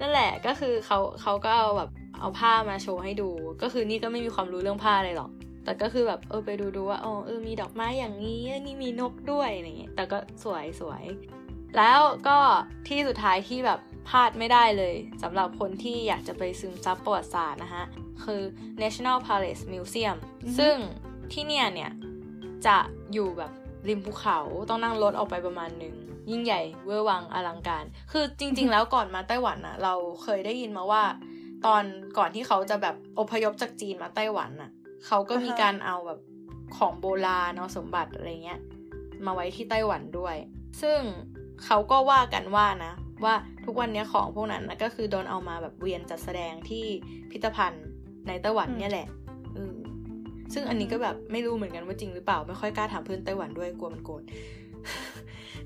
นั่นแหละก็คือเขาเขาก็เอาแบบ เอาผ้ามาโชว์ให้ดู ก็คือนี่ก็ไม่มีความรู้เรื่องผ้าอะไรหรอก แต่ก็คือแบบเออไปดูดูว่าอ๋อเออมีดอกไม้อย่างนี้เออนี่มีนกด้วยอะไรเงี้ยแต่ก็สวยสวย แล้วก็ที่สุดท้ายที่แบบพลาดไม่ได้เลยสำหรับคนที่อยากจะไปซึมซับประวัติศาสตร์นะฮะ คือ National Palace Museum
อือฮึ
ซึ่งที่เนี่ยเนี่ย จะอยู่แบบริมภูเขาต้องนั่งรถออกไปประมาณหนึ่งยิ่งใหญ่เวอร์วังอลังการ คือจริง ๆ แล้วก่อนมาไต้หวันน่ะเราเคยได้ยินมาว่า ตอนก่อนที่เขาจะแบบอพยพจากจีนมาไต้หวันน่ะ เขาก็มี
อ่าฮะ
การเอาแบบของโบราณเอาสมบัติอะไรเงี้ย มาไว้ที่ไต้หวันด้วย ซึ่งเขาก็ว่ากันว่านะ ว่าทุกวันเนี้ยของพวกนั้นนะก็คือโดนเอามาแบบเวียนจัดแสดงที่พิพิธภัณฑ์ในไต้หวันเนี่ยแหละเออซึ่งอันนี้ก็แบบไม่รู้เหมือนกันว่าจริงหรือเปล่า ไม่ค่อยกล้าถามเพื่อนไต้หวันด้วยกลัวมันโกรธ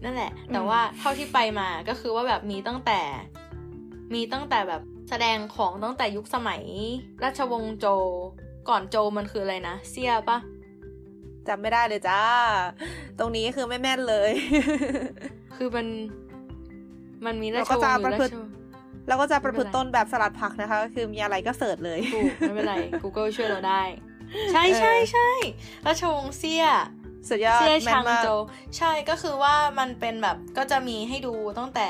นั่นแหละ แต่ว่าเท่าที่ไปมาก็คือว่าแบบมีตั้งแต่ มีตั้งแต่แบบ แสดงของตั้งแต่ยุคสมัย ราชวงศ์โจวก่อนโจวมันคืออะไรนะ เซียปะ
จำไม่ได้เลยจ้า ตรงนี้คือไม่แม่นเลย
คือมัน มันมีรา
เรา
ช
ก็
วง
จะ
ศ์อยู่
ประ
รา
พฤ
ช
ติ
วงศ์
แล้วก็จะประพฤติ
ไม่เป็นไร
ต้นแบบสลัดผักนะคะ ก็คือมีอะไรก็เสิร์ชเลย
ถูกไม่เป็นไร Google ช่วยเราได้ ใช่
เออ
ใช่ใช่ราชวงศ์เซีย
สุดยอด
เซีย
แม่
ชานง
มาก
โจวใช่ก็คือว่ามันเป็นแบบก็จะมีให้ดูตั้งแต่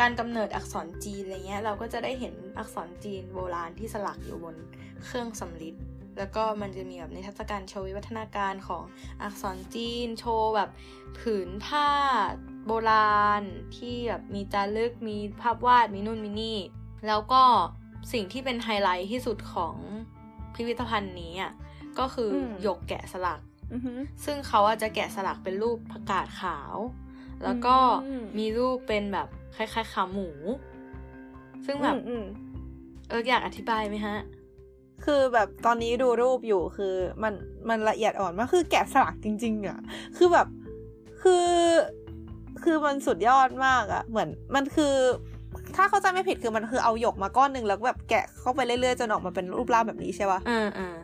การกำเนิดอักษรจีนอะไรเงี้ยเราก็จะได้เห็นอักษรจีนโบราณที่สลักอยู่บนเครื่องสำริดแล้วก็มันจะมีแบบนิทรรศการโชว์วิวัฒนาการของอักษรจีนโชว์แบบผืนผ้าโบราณที่แบบมีจารึกมีภาพวาดมีนู่นมีนี่ แล้วก็สิ่งที่เป็นไฮไลท์ที่สุดของพิพิธภัณฑ์นี้อะก็คืออ
ม
หยกแกะสลัก
อือหือ
ซึ่งเขาอาจจะแกะสลักเป็นรูปผักกาดขาว แล้วก็
อืม
มีรูปเป็นแบบ คล้ายๆขาหมู ซึ่งแบบ
อืมอืม
เอออยากอธิบายไหมฮะ
คือแบบตอนนี้ดูรูปอยู่คือมันมันละเอียดอ่อนมากคือแกะสลักจริง ๆอะ คือแบบคือคือมันสุดยอดมากอะ เหมือนมันคือ ถ้าเข้าใจไม่ผิดคือมันคือเอาหยกมาก้อนหนึ่งแล้วก็แบบแกะเข้าไปเรื่อยๆจนออกมาเป็นรูปร่างแบบนี้ใช่ปะ
เออเออ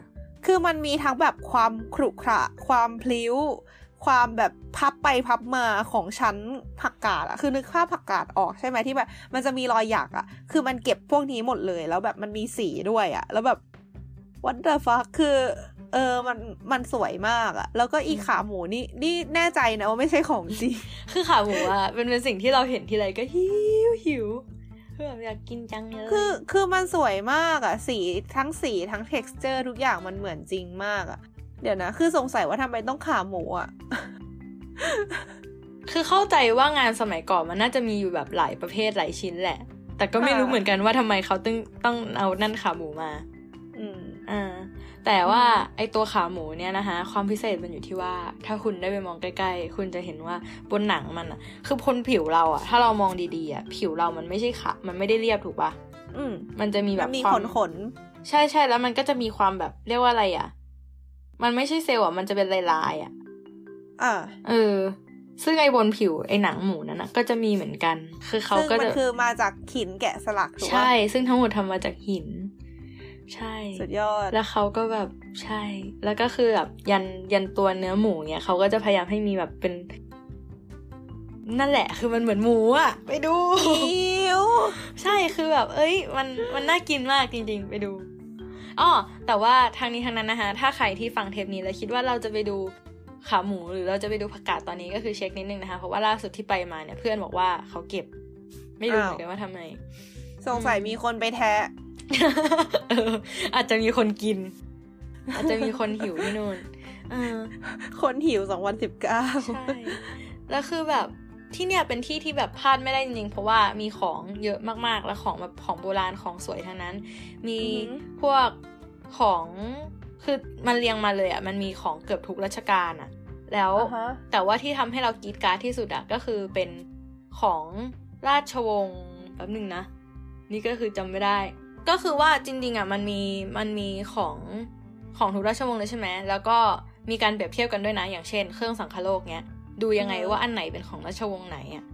คือมันมีทั้งแบบความขรุขระ ความพลิ้ว ความแบบพับไปพับมาของชั้นผักกาดอะคือนึกภาพผักกาดออกใช่ไหมที่แบบ มันจะมีรอยหยักอะคือมันเก็บพวกนี้หมดเลย แล้วแบบมันมีสีด้วยอะแล้วแบบ what the fuck คือ เออมันมันสวยมากอะแล้วก็อีขาหมูนี่นี่แน่ใจนะว่าไม่ใช่ของจริง
คือขาหมูอะเป็นเป็นสิ่งที่เราเห็นทีไรก็หิวหิวคือแบบอยากกินจังเลย
คือ คือมันสวยมากอะสีทั้งสีทั้ง texture ทุกอย่างมันเหมือนจริงมากอะ เดี๋ยวนะ คือสงสัยว่าทำไมต้องขาหมูอะ
คือเข้าใจว่างานสมัยก่อนมันน่าจะมีอยู่แบบหลายประเภทหลายชิ้นแหละ แต่ก็ไม่รู้เหมือนกันว่าทำไมเขาต้องต้องเอานั่นขาหมูมา
อืม
อ่าแต่ว่าไอตัวขาหมูเนี่ยนะคะ ความพิเศษมันอยู่ที่ว่า ถ้าคุณได้ไปมองใกล้ๆ คุณจะเห็นว่าบนหนังมันอะคือบนผิวเราอะถ้าเรามองดีๆอะผิวเรามันไม่ใช่ขามันไม่ได้เรียบถูกปะ
อืม
มันจะมีแบบ
มี
ควา
ข
ม
นขน
ใช่ใช่แล้วมันก็จะมีความแบบเรียกว่าอะไรอะ มันไม่ใช่เซลล์อะมันจะเป็นลายๆอะ
อ่า
เออ ซึ่งไอ้บนผิวไอ้หนังหมูนั้นนะก็จะมีเหมือนกัน คือเขา
ซึ่ง
ก็
มัน
จะ
คือมาจากหินแกะสลักถูกปะ
ใช่ ซึ่งทั้งหมดทำมาจากหิน ใช่
สุดยอด
แล้วเขาก็แบบใช่ แล้วก็คือแบบยันยันตัวเนื้อหมูเนี่ยเขาก็จะพยายามให้มีแบบเป็นนั่นแหละ คือมันเหมือนหมูอะไปดู
อิว
ใช่คือแบบ เอ้ย มันมันน่ากินมากจริง ๆ ไปดู อ๋อแต่ว่าทางนี้ทางนั้นนะคะถ้าใครที่ฟังเทปนี้แล้วคิดว่าเราจะไปดูขาหมูหรือเราจะไปดูผักกาดตอนนี้ก็คือเช็คนิดนึงนะคะ เพราะว่าล่าสุดที่ไปมาเนี่ยเพื่อนบอกว่าเขาเก็บ ไม่รู้เหมือนกันว่าทำไม
สงสัยมีคนไปแทะ
เอออาจจะมีคนกิน อาจจะมีคนหิวที่นู่นเออ
คนหิวสองวันสิบเก้า
ใช่แล้วคือแบบ ที่เนี่ยเป็นที่ที่แบบพลาดไม่ได้จริงๆ เพราะว่ามีของเยอะมากๆ แล้วของแบบของโบราณของสวยทั้งนั้น มีพวกของคือมันเรียงมาเลยอะมันมีของเกือบทุกรัชกาลอะ แล้ว
อ่าฮะ
แต่ว่าที่ทำให้เรากรีดกรารที่สุดอะก็คือเป็นของราชวงศ์แป๊บหนึ่งนะ นี่ก็คือจำไม่ได้ ก็คือว่าจริงๆอะมันมีมันมีของของทุกราชวงศ์เลยใช่ไหมแล้วก็มีการเปรียบเทียบกันด้วยนะ อย่างเช่น เครื่องสังคโลกเนี้ย ดูยังไงว่าอันไหนเป็นของราชวงศ์ไหนอะ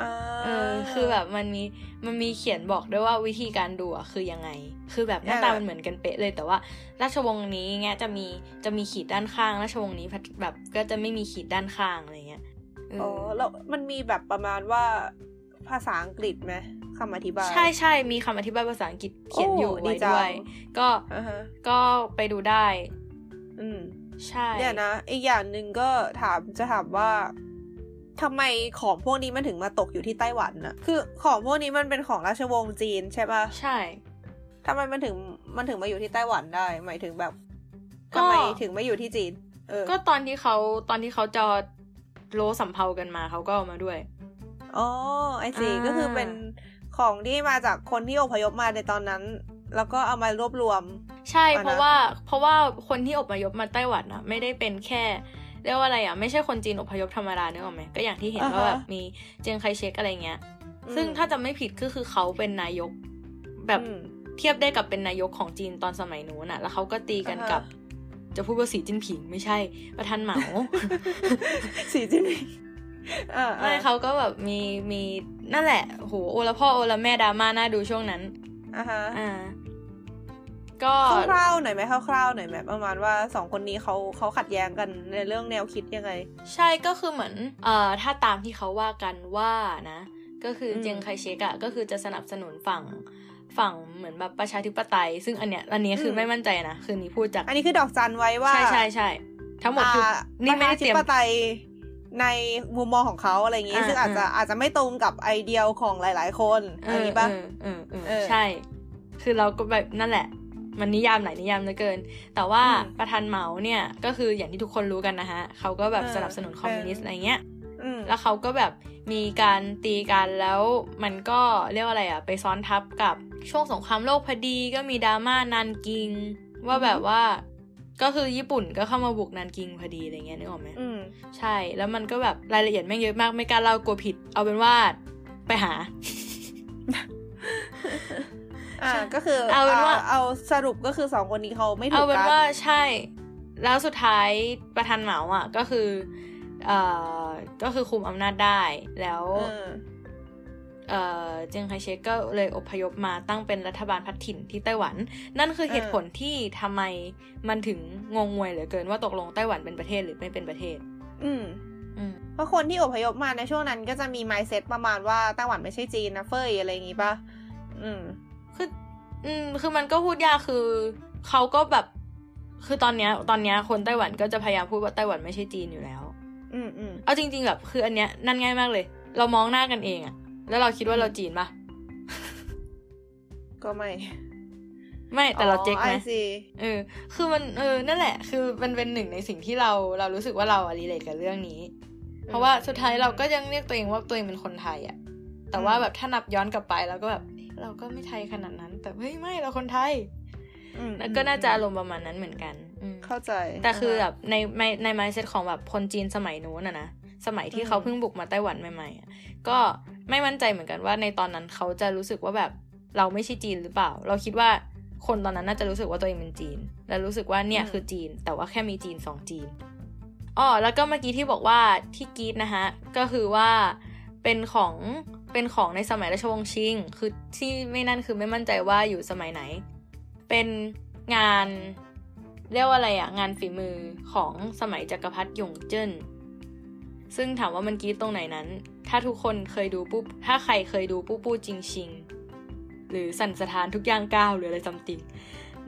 อ่า
เออคือแบบมันมีมันมีเขียนบอกด้วยว่าวิธีการดูอะคือยังไง คือแบบหน้าตามันเหมือนกันเป๊ะเลยแต่ว่า ราชวงศ์นี้เงี้ยจะมีจะมีขีดด้านข้าง ราชวงศ์นี้แบบก็จะไม่มีขีดด้านข้างอะไรเงี้ยเออ
อ๋อแล้วมันมีแบบประมาณว่าภาษาอังกฤษไหมคำอธิบาย
ใช่ใช่มีคำอธิบายภาษาอังกฤษเขียนอยู่
โอ้ดี
ไว้
จัง
ด้วย ก็
อ่าฮะ
ก็ไปดูได้
อืม
ใช่
เนี่ยนะอีกอย่างหนึ่งก็ถามจะถามว่าทำไมของพวกนี้มันถึงมาตกอยู่ที่ไต้หวันนะคือของพวกนี้มันเป็นของราชวงศ์จีนใช่ปะ
ใช่
ทำไมมันถึงมันถึงมาอยู่ที่ไต้หวันได้ หมายถึงแบบ
ก็
ทำไมถึงไม่อยู่ที่จีน เออ
ก็ตอนที่เขาตอนที่เขาจะโลสัมเพากันมาเขาก็เอามาด้วย
อ๋อไอซี
อ่า
ก็คือเป็นของที่มาจากคนที่อพยพมาในตอนนั้น แล้วก็เอามารวบรวม
ใช่
อะนะ
เพราะว่าเพราะว่าคนที่อพยพมาไต้หวันอะไม่ได้เป็นแค่เรียกว่าอะไรอะไม่ใช่คนจีนอพยพธรรมดาเนกอะไหมก็อย่างที่เห็นว่าแบบมีเจียงไคเชกอะไรเงี้ย ซึ่งถ้าจะไม่ผิดก็คือเขาเป็นนายก แบบ
อืม
เทียบได้กับเป็นนายกของจีนตอนสมัยนู้นอะแล้วเขาก็ตีกัน
อ่าฮะ
กับ จะพูดว่าสีจิ้นผิงไม่ใช่ ประธานเหมา
สีจิ้นผิงอ่า
ไม่เขาก็แบบมีมีนั่นแหละโหโอละพ่อโอละแม่ดราม่าน่าดูช่วงนั้น
อ่าฮะ
อ่า ก็
คร่าวๆหน่อยไหมคร่าวๆหน่อยไหมประมาณว่าสองคนนี้เขาเขาขัดแย้งกันในเรื่องแนวคิดยังไง
ใช่ก็คือเหมือนเอ่อถ้าตามที่เขาว่ากันว่านะ ก็คืออ
ม
เจียงไคเชกอะก็คือจะสนับสนุนฝั่งฝั่งเหมือนแบบประชาธิปไตย ซึ่งอันเนี้ยอันนี้คือไม่มั่นใจนะคือนี้พูดจาก
อันนี้คือดอกจันไว้ว่า
ใช่ใช่ใช่ทั้งหมดคืออ
อ่า
นี่ไม่ได้เตรียม
ประชาธิปไตยในมุมมองของเขาอะไรอย่างงี้
อ่า
ซึ่งอาจจะ
อ่า
อาจจะไม่ตรงกับไอเดียของหลาย ๆ คน
เอ
อัน
อ
นี้ปะ
เออเออเออ
เออ
ใช่ คือเราก็แบบนั่นแหละ มันนิยามไหนนิยามเหลือเกิน แต่ว่า
อืม
ประธานเหมาเนี่ยก็คืออย่างที่ทุกคนรู้กันนะฮะเขาก็แบบ
เออ
สนับสนุนคอมมิวนิสต์
เอออ
อะไรเงี้ย
อืม
แล้วเขาก็แบบมีการตีกันแล้วมันก็เรียกว่าอะไรอะไปซ้อนทับกับช่วงสงครามโลกพอดีก็มีดราม่านันกิง ว่าแบบว่าก็คือญี่ปุ่นก็เข้ามาบุกนันกิงพอดีอะไรเงี้ยนึกออกไหม
อืม
ใช่แล้วมันก็แบบรายละเอียดแม่งเยอะมากไม่กล้าเล่ากลัวผิด เอาเป็นว่าไปหา
อ่าก็คือ
เอาเป็นว่า
เอาสรุปก็คือสองคนนี้เขาไม่ถู
เอา
ก
เป็น
กัน
ว่าใช่ แล้วสุดท้ายประธานเหมาอะ ก็คือเอ่อก็คือคุมอำนาจได้แล้ว
เออ
เอ่อเจียงไคเชกก็เลยอพยพมาตั้งเป็นรัฐบาลพัฒถิ่นที่ไต้หวัน นั่นคือเหตุผลที่ทำไมมันถึงงงงวยเหลือเกินว่าตกลงไต้หวันเป็นประเทศหรือไม่เป็นประเทศ
อืม
อืม
เพราะคนที่อพยพมาในช่วงนั้นก็จะมีไมเซ็ตประมาณว่าไต้หวันไม่ใช่จีนนะเฟยอะไรอย่างงี้ปะอืม
คือ อืม คือมันก็พูดยากคือเขาก็แบบ คือตอนเนี้ย ตอนเนี้ยคนไต้หวันก็จะพยายามพูดว่าไต้หวันไม่ใช่จีนอยู่แล้ว
อืมอืม
เอาจริง ๆ แบบ คืออันเนี้ยนั่นง่ายมากเลย เรามองหน้ากันเองอะแล้วเราคิดว่าเราจีนปะ
ก็ไม่
ไม่แต่เราเจ๊ก
ไอ
นะ
ซี
เออ คือมันเออนั่นแหละ คือมันเป็นหนึ่งในสิ่งที่เราเรารู้สึกว่าเราอะรีเลทกับเรื่องนี้ เพราะว่าสุดท้ายเราก็ยังเรียกตัวเองว่าตัวเองเป็นคนไทยอะแต่ว่าแบบถ้านับย้อนกลับไปเราก็แบบ เราก็ไม่ไทยขนาดนั้น แต่เฮ้ยไม่เราคนไทย
อืม
แล้วก็น่าจะอารมณ์ประมาณนั้นเหมือนกันอืม
เข้าใจ
แต่คือแบบในในในมายเซตของแบบคนจีนสมัยนู้นอะนะสมัยที่เขาเพิ่งบุกมาไต้หวันใหม่ๆอะก็ไม่มั่นใจเหมือนกันว่าในตอนนั้นเขาจะรู้สึกว่าแบบเราไม่ใช่จีนหรือเปล่า เราคิดว่าคนตอนนั้นน่าจะรู้สึกว่าตัวเองเป็นจีน และรู้สึกว่าเนี่ยคือจีน แต่ว่าแค่มีจีนสองจีนอ๋อแล้วก็เมื่อกี้ที่บอกว่าที่กรีดนะฮะ ก็คือว่าเป็นของ เป็นของในสมัยราชวงศ์ชิง คือที่ไม่นั่นคือไม่มั่นใจว่าอยู่สมัยไหน เป็นงานเรียกว่าอะไรอะงานฝีมือของสมัยจักรพรรดิหยงเจิ้น ซึ่งถามว่ามันกรีดตรงไหนนั้น ถ้าทุกคนเคยดูปุ๊บ ถ้าใครเคยดูปู้ปู้จริงชิง หรือสันสถานทุกอย่างก้าวหรืออะไรซัมติง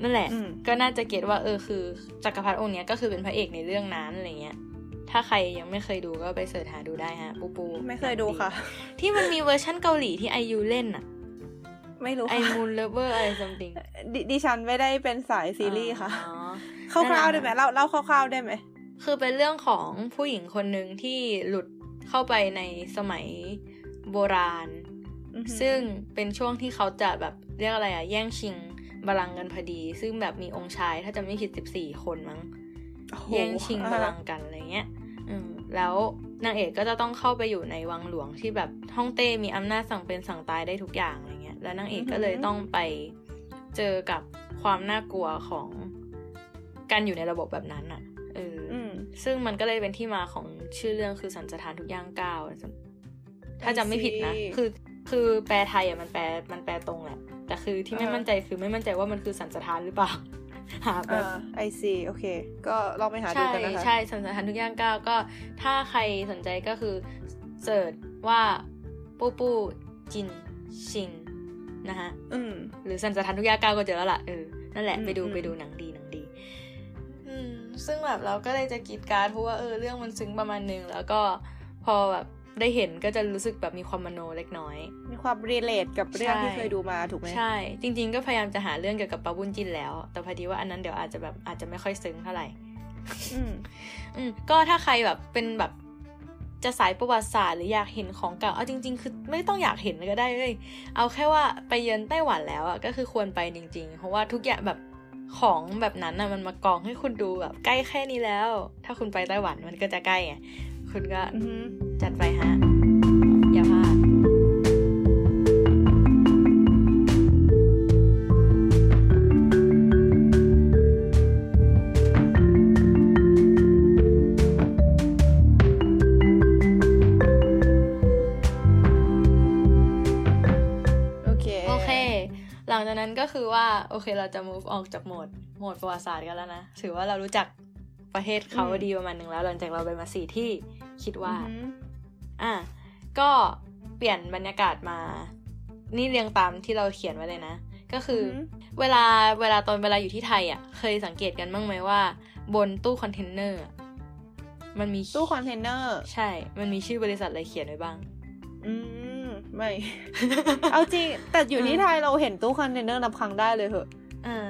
นั่นแหละ
อืม
ก็น่าจะ get ว่าเออคือจักรพรรดิองค์เนี้ยก็คือเป็นพระเอกในเรื่องนั้นอะไรเงี้ย ถ้าใครยังไม่เคยดูก็ไป search หาดูได้ฮะ ปูปู
ไม่เคยดูค่ะ
ที่มันมีเวอร์ชั่นเกาหลีที่ไอยูเล่นอะ
ไม่รู้
ไอ
ค่ะ
Moon Lovers อะไร something
ดิดิฉันไม่ได้เป็นสายซีรีส์ค่ะ
อ๋อ
คร่าวๆได้ไหมเล่าเล่าคร่าวๆได้ไหม
คือเป็นเรื่องของผู้หญิงคนหนึ่งที่หลุดเข้าไปในสมัยโบราณ
อือหือ
ซึ่งเป็นช่วงที่เขาจะแบบเรียกอะไรอะแย่งชิงบัลลังก์กันพอดี ซึ่งแบบมีองค์ชายถ้าจะไม่ผิดสิบสี่คนมั้ง
โอ้โห
แย่งชิงบัลลังก์กันอะไรเงี้ยอืม แล้วนางเอกก็จะต้องเข้าไปอยู่ในวังหลวงที่แบบฮ่องเต้มีอำนาจสั่งเป็นสั่งตายได้ทุกอย่างอะไรเงี้ย แล้วนางเอกก็เลยต้องไปเจอกับความน่ากลัวของการอยู่ในระบบแบบนั้นอะเอออ
อืม
ซึ่งมันก็เลยเป็นที่มาของชื่อเรื่องคือสันสถานทุกย่างก้าวถ้าจำไม่ผิดนะ
I see
คือ คือแปลไทยอะมันแปล มันแปลตรงแหละ แต่คือที่ไม่
อ่าฮะ
มั่นใจคือไม่มั่นใจว่ามันคือสันสถานหรือเปล่า หาแบบ
ไอซีโอเค ก็ลองไปหาดู
ใช่
กันนะคะ
ใช่สันสถานทุกย่างก้าวก็ถ้าใครสนใจก็คือเสิร์ชว่าปูปูจินชิงนะฮะ
อืม
หรือสันสถานทุกย่างก้าวก็เจอแล้วล่ะเออนั่นแหละ
อืม
ไปดู
อืม
ไปดูหนังดีหนังดี อืมซึ่งแบบเราก็เลยจะกรีดกรารเพราะว่าเออเรื่องมันซึ้งประมาณนึงแล้วก็พอแบบ ได้เห็นก็จะรู้สึกแบบมีความมโนเล็กน้อย
มีความรีเลทกับเรื่อง
ใช่
ที่เคยดูมาถูกไหม
ใช่ จริง ๆ ก็พยายามจะหาเรื่องเกี่ยวกับปาบุญจินแล้ว แต่พอดีว่าอันนั้นเดี๋ยวอาจจะแบบอาจจะไม่ค่อยซึ้งเท่าไหร่
อืม
อืมก็ถ้าใครแบบเป็นแบบจะสายประวัติศาสตร์หรืออยากเห็นของเก่า เอาจริง ๆ คือไม่ต้องอยากเห็นก็ได้เลย เอาแค่ว่าไปเยือนไต้หวันแล้วอะก็คือควรไปจริง ๆ เพราะว่าทุกอย่างแบบของแบบนั้นน่ะมันมากองให้คุณดูแบบใกล้แค่นี้แล้ว ถ้าคุณไปไต้หวันมันก็จะใกล้ไงคุณก็
อือหือ
จัดไปฮะ อย่าพลาด
โอเค
โอเคหลังจากนั้นก็คือว่า โอเคเราจะ move ออกจากโหมดโหมดประวัติศาสตร์กันแล้วนะ ถือว่าเรารู้จักประเทศเขา
อืม
ดีประมาณหนึ่งแล้ว หลังจากเราไปมาสี่ที่คิดว่า
อือหือ
อะก็เปลี่ยนบรรยากาศมา นี่เรียงตามที่เราเขียนไว้เลยนะ ก็คืออ
อหือ
เวลาเวลาตอนเวลาอยู่ที่ไทยอะ เคยสังเกตกันบ้างไหมว่า บนตู้คอนเทนเนอร์อะมันมี
ตู้คอนเทนเนอร์
ใช่ มันมีชื่อบริษัทอะไรเขียนไว้บ้าง
อืม ไม่ เอาจริง แต่อยู่ที่
อืม
ไทยเราเห็นตู้คอนเทนเนอร์นับครั้งได้เลยเหอะ
อ่า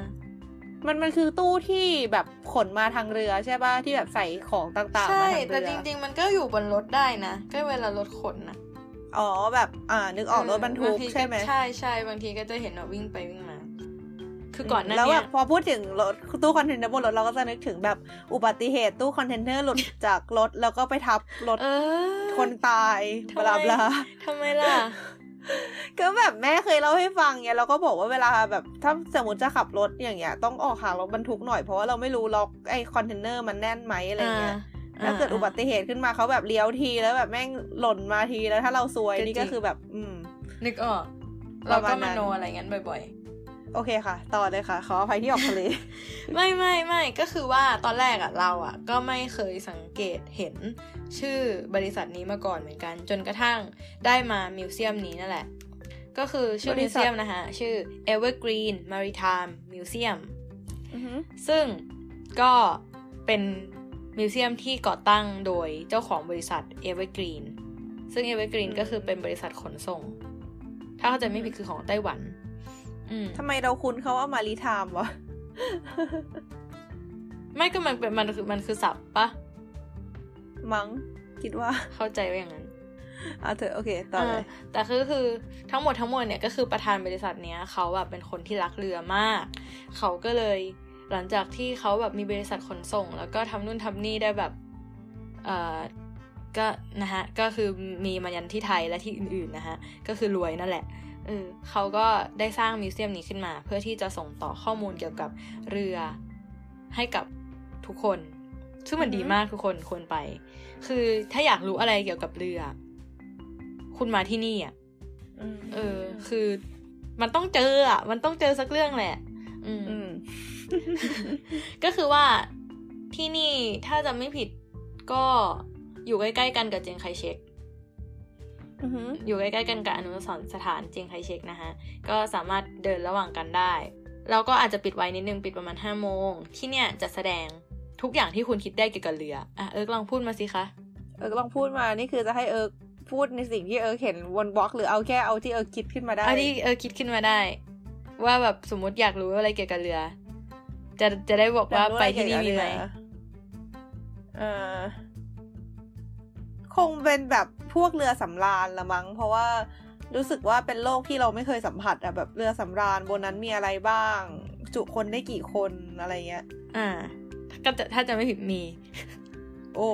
มันมันคือตู้ที่แบบขนมาทางเรือใช่ป่ะที่แบบใส่ของต่างๆ
ใช่
มาทางเรือ
แต่จริง ๆ มันก็อยู่บนรถได้นะก็เวลารถขนนะ
อ๋อแบบอ่านึกออกรถบรรทุกบา
งที
ใช่ไหม
ใช่ใช่บางทีก็จะเห็นว่าวิ่งไปวิ่งมาคือก่อนหน้า
แล้ว
เนี้
แบ
ย
บพอพูดถึงรถตู้คอนเทนเนอร์บนรถเราก็จะนึกถึงแบบอุบัติเหตุตู้คอนเทนเนอร์หลุดจากรถแล้วก็ไปทับรถ
เออ
คนตาย
ทำ
บ
ไม
ลาบลา
ทำไมล่ะ
ก็แบบแม่เคยเล่าให้ฟังเนี่ยเราก็บอกว่าเวลาแบบ ถ้าสมมติจะขับรถอย่างเงี้ย ต้องออกห่างรถบรรทุกหน่อยเพราะว่าเราไม่รู้ล็อกไอ้คอนเทนเนอร์มันแน่นไหมอะไรเงี้ยถ้าเกิดอุบัติเหตุขึ้นมาเขาแบบเลี้ยวทีแล้วแบบแม่งหล่นมาทีแล้วถ้าเราซวยนี่ก็คือแบบ อืม
นึกออก
ป
เรา
ระมา
ก็
ณนั้
มานโนอะไรงั้นบ่อย
โอเคค่ะ ต่อเลยค่ะ ขออภัยที่ออกทะเล
ๆไม่ไม่ไม่ก็คือว่าตอนแรกอะเราอะก็ไม่เคยสังเกตเห็นชื่อบริษัทนี้มาก่อนเหมือนกัน จนกระทั่งได้มามิวเซียมนี้นั่นแหละ ก็คือชื่อบ
ริ
มิว
ษัท
เซียมนะคะชื่อ Evergreen Maritime Museum
อือหือ
ซึ่งก็เป็นมิวเซียมที่ก่อตั้งโดยเจ้าของบริษัท Evergreen ซึ่ง Evergreen ก็คือเป็นบริษัทขนส่ง ถ้าเข้าใจไม่ผิดคือของไต้หวันอืม
ทำไมเราคุ้นเขาว่ามารีไทม์วะ
ไม่ก็มันเป็นมันคือมันคือศัพท์ปะ
มั้งคิดว่า
เข้าใจว่าอย่างนั้น
อะเถอะโอเคต่อเลย
แต่คือคือทั้งหมดทั้งมวลเนี่ยก็คือประธานบริษัทเนี้ยเขาแบบเป็นคนที่รักเรือมาก เขาก็เลยหลังจากที่เขาแบบมีบริษัทขนส่ง แล้วก็ทำนู่นทำนี่ได้แบบเอ่อก็นะฮะก็คือมีมายันที่ไทยและที่อื่นๆนะฮะก็คือรวยนั่นแหละ เออเขาก็ได้สร้างมิวเซียมนี้ขึ้นมา เพื่อที่จะส่งต่อข้อมูลเกี่ยวกับเรือให้กับทุกคน ซึ่งมันดีมากทุกคนควรไป คือถ้าอยากรู้อะไรเกี่ยวกับเรือ คุณมาที่นี่อะ
ม
เออ คือมันต้องเจออะ มันต้องเจอสักเรื่องแหละอืม
อืม
ก็คือว่าที่นี่ถ้าจะไม่ผิดก็อยู่ใกล้ ๆ กันกับเจียงไคเชก
อือหือ
อยู่ใกล้ๆกันกับอนุสรณ์สถานเจียงไคเชกนะฮะก็สามารถเดินระหว่างกันได้ แล้วก็อาจจะปิดไว้นิดนึงปิดประมาณห้าโมง ที่เนี่ยจะแสดงทุกอย่างที่คุณคิดได้เกี่ยวกับเรืออะเอิร์กลองพูดมาสิคะ
เออลองพูดมานี่คือจะให้เออพูดในสิ่งที่เออเห็นบนบล็อกหรือเอาแค่เอาที่เออคิดขึ้นมาได้
เอาที่เออคิดขึ้นมาได้ ว่าแบบสมมติอยากรู้อะไรเกี่ยวกับเรือ จะจะได้บอกว่าไปที่นี่มีไหม
เออคงเป็นแบบ พวกเรือสำราญละมั้ง เพราะว่ารู้สึกว่าเป็นโลกที่เราไม่เคยสัมผัสอะแบบเรือสำราญบนนั้นมีอะไรบ้าง จุคนได้กี่คนอะไรเงี้ย
อ่า ก็จะถ้าจะไม่ผิดมี
โอ้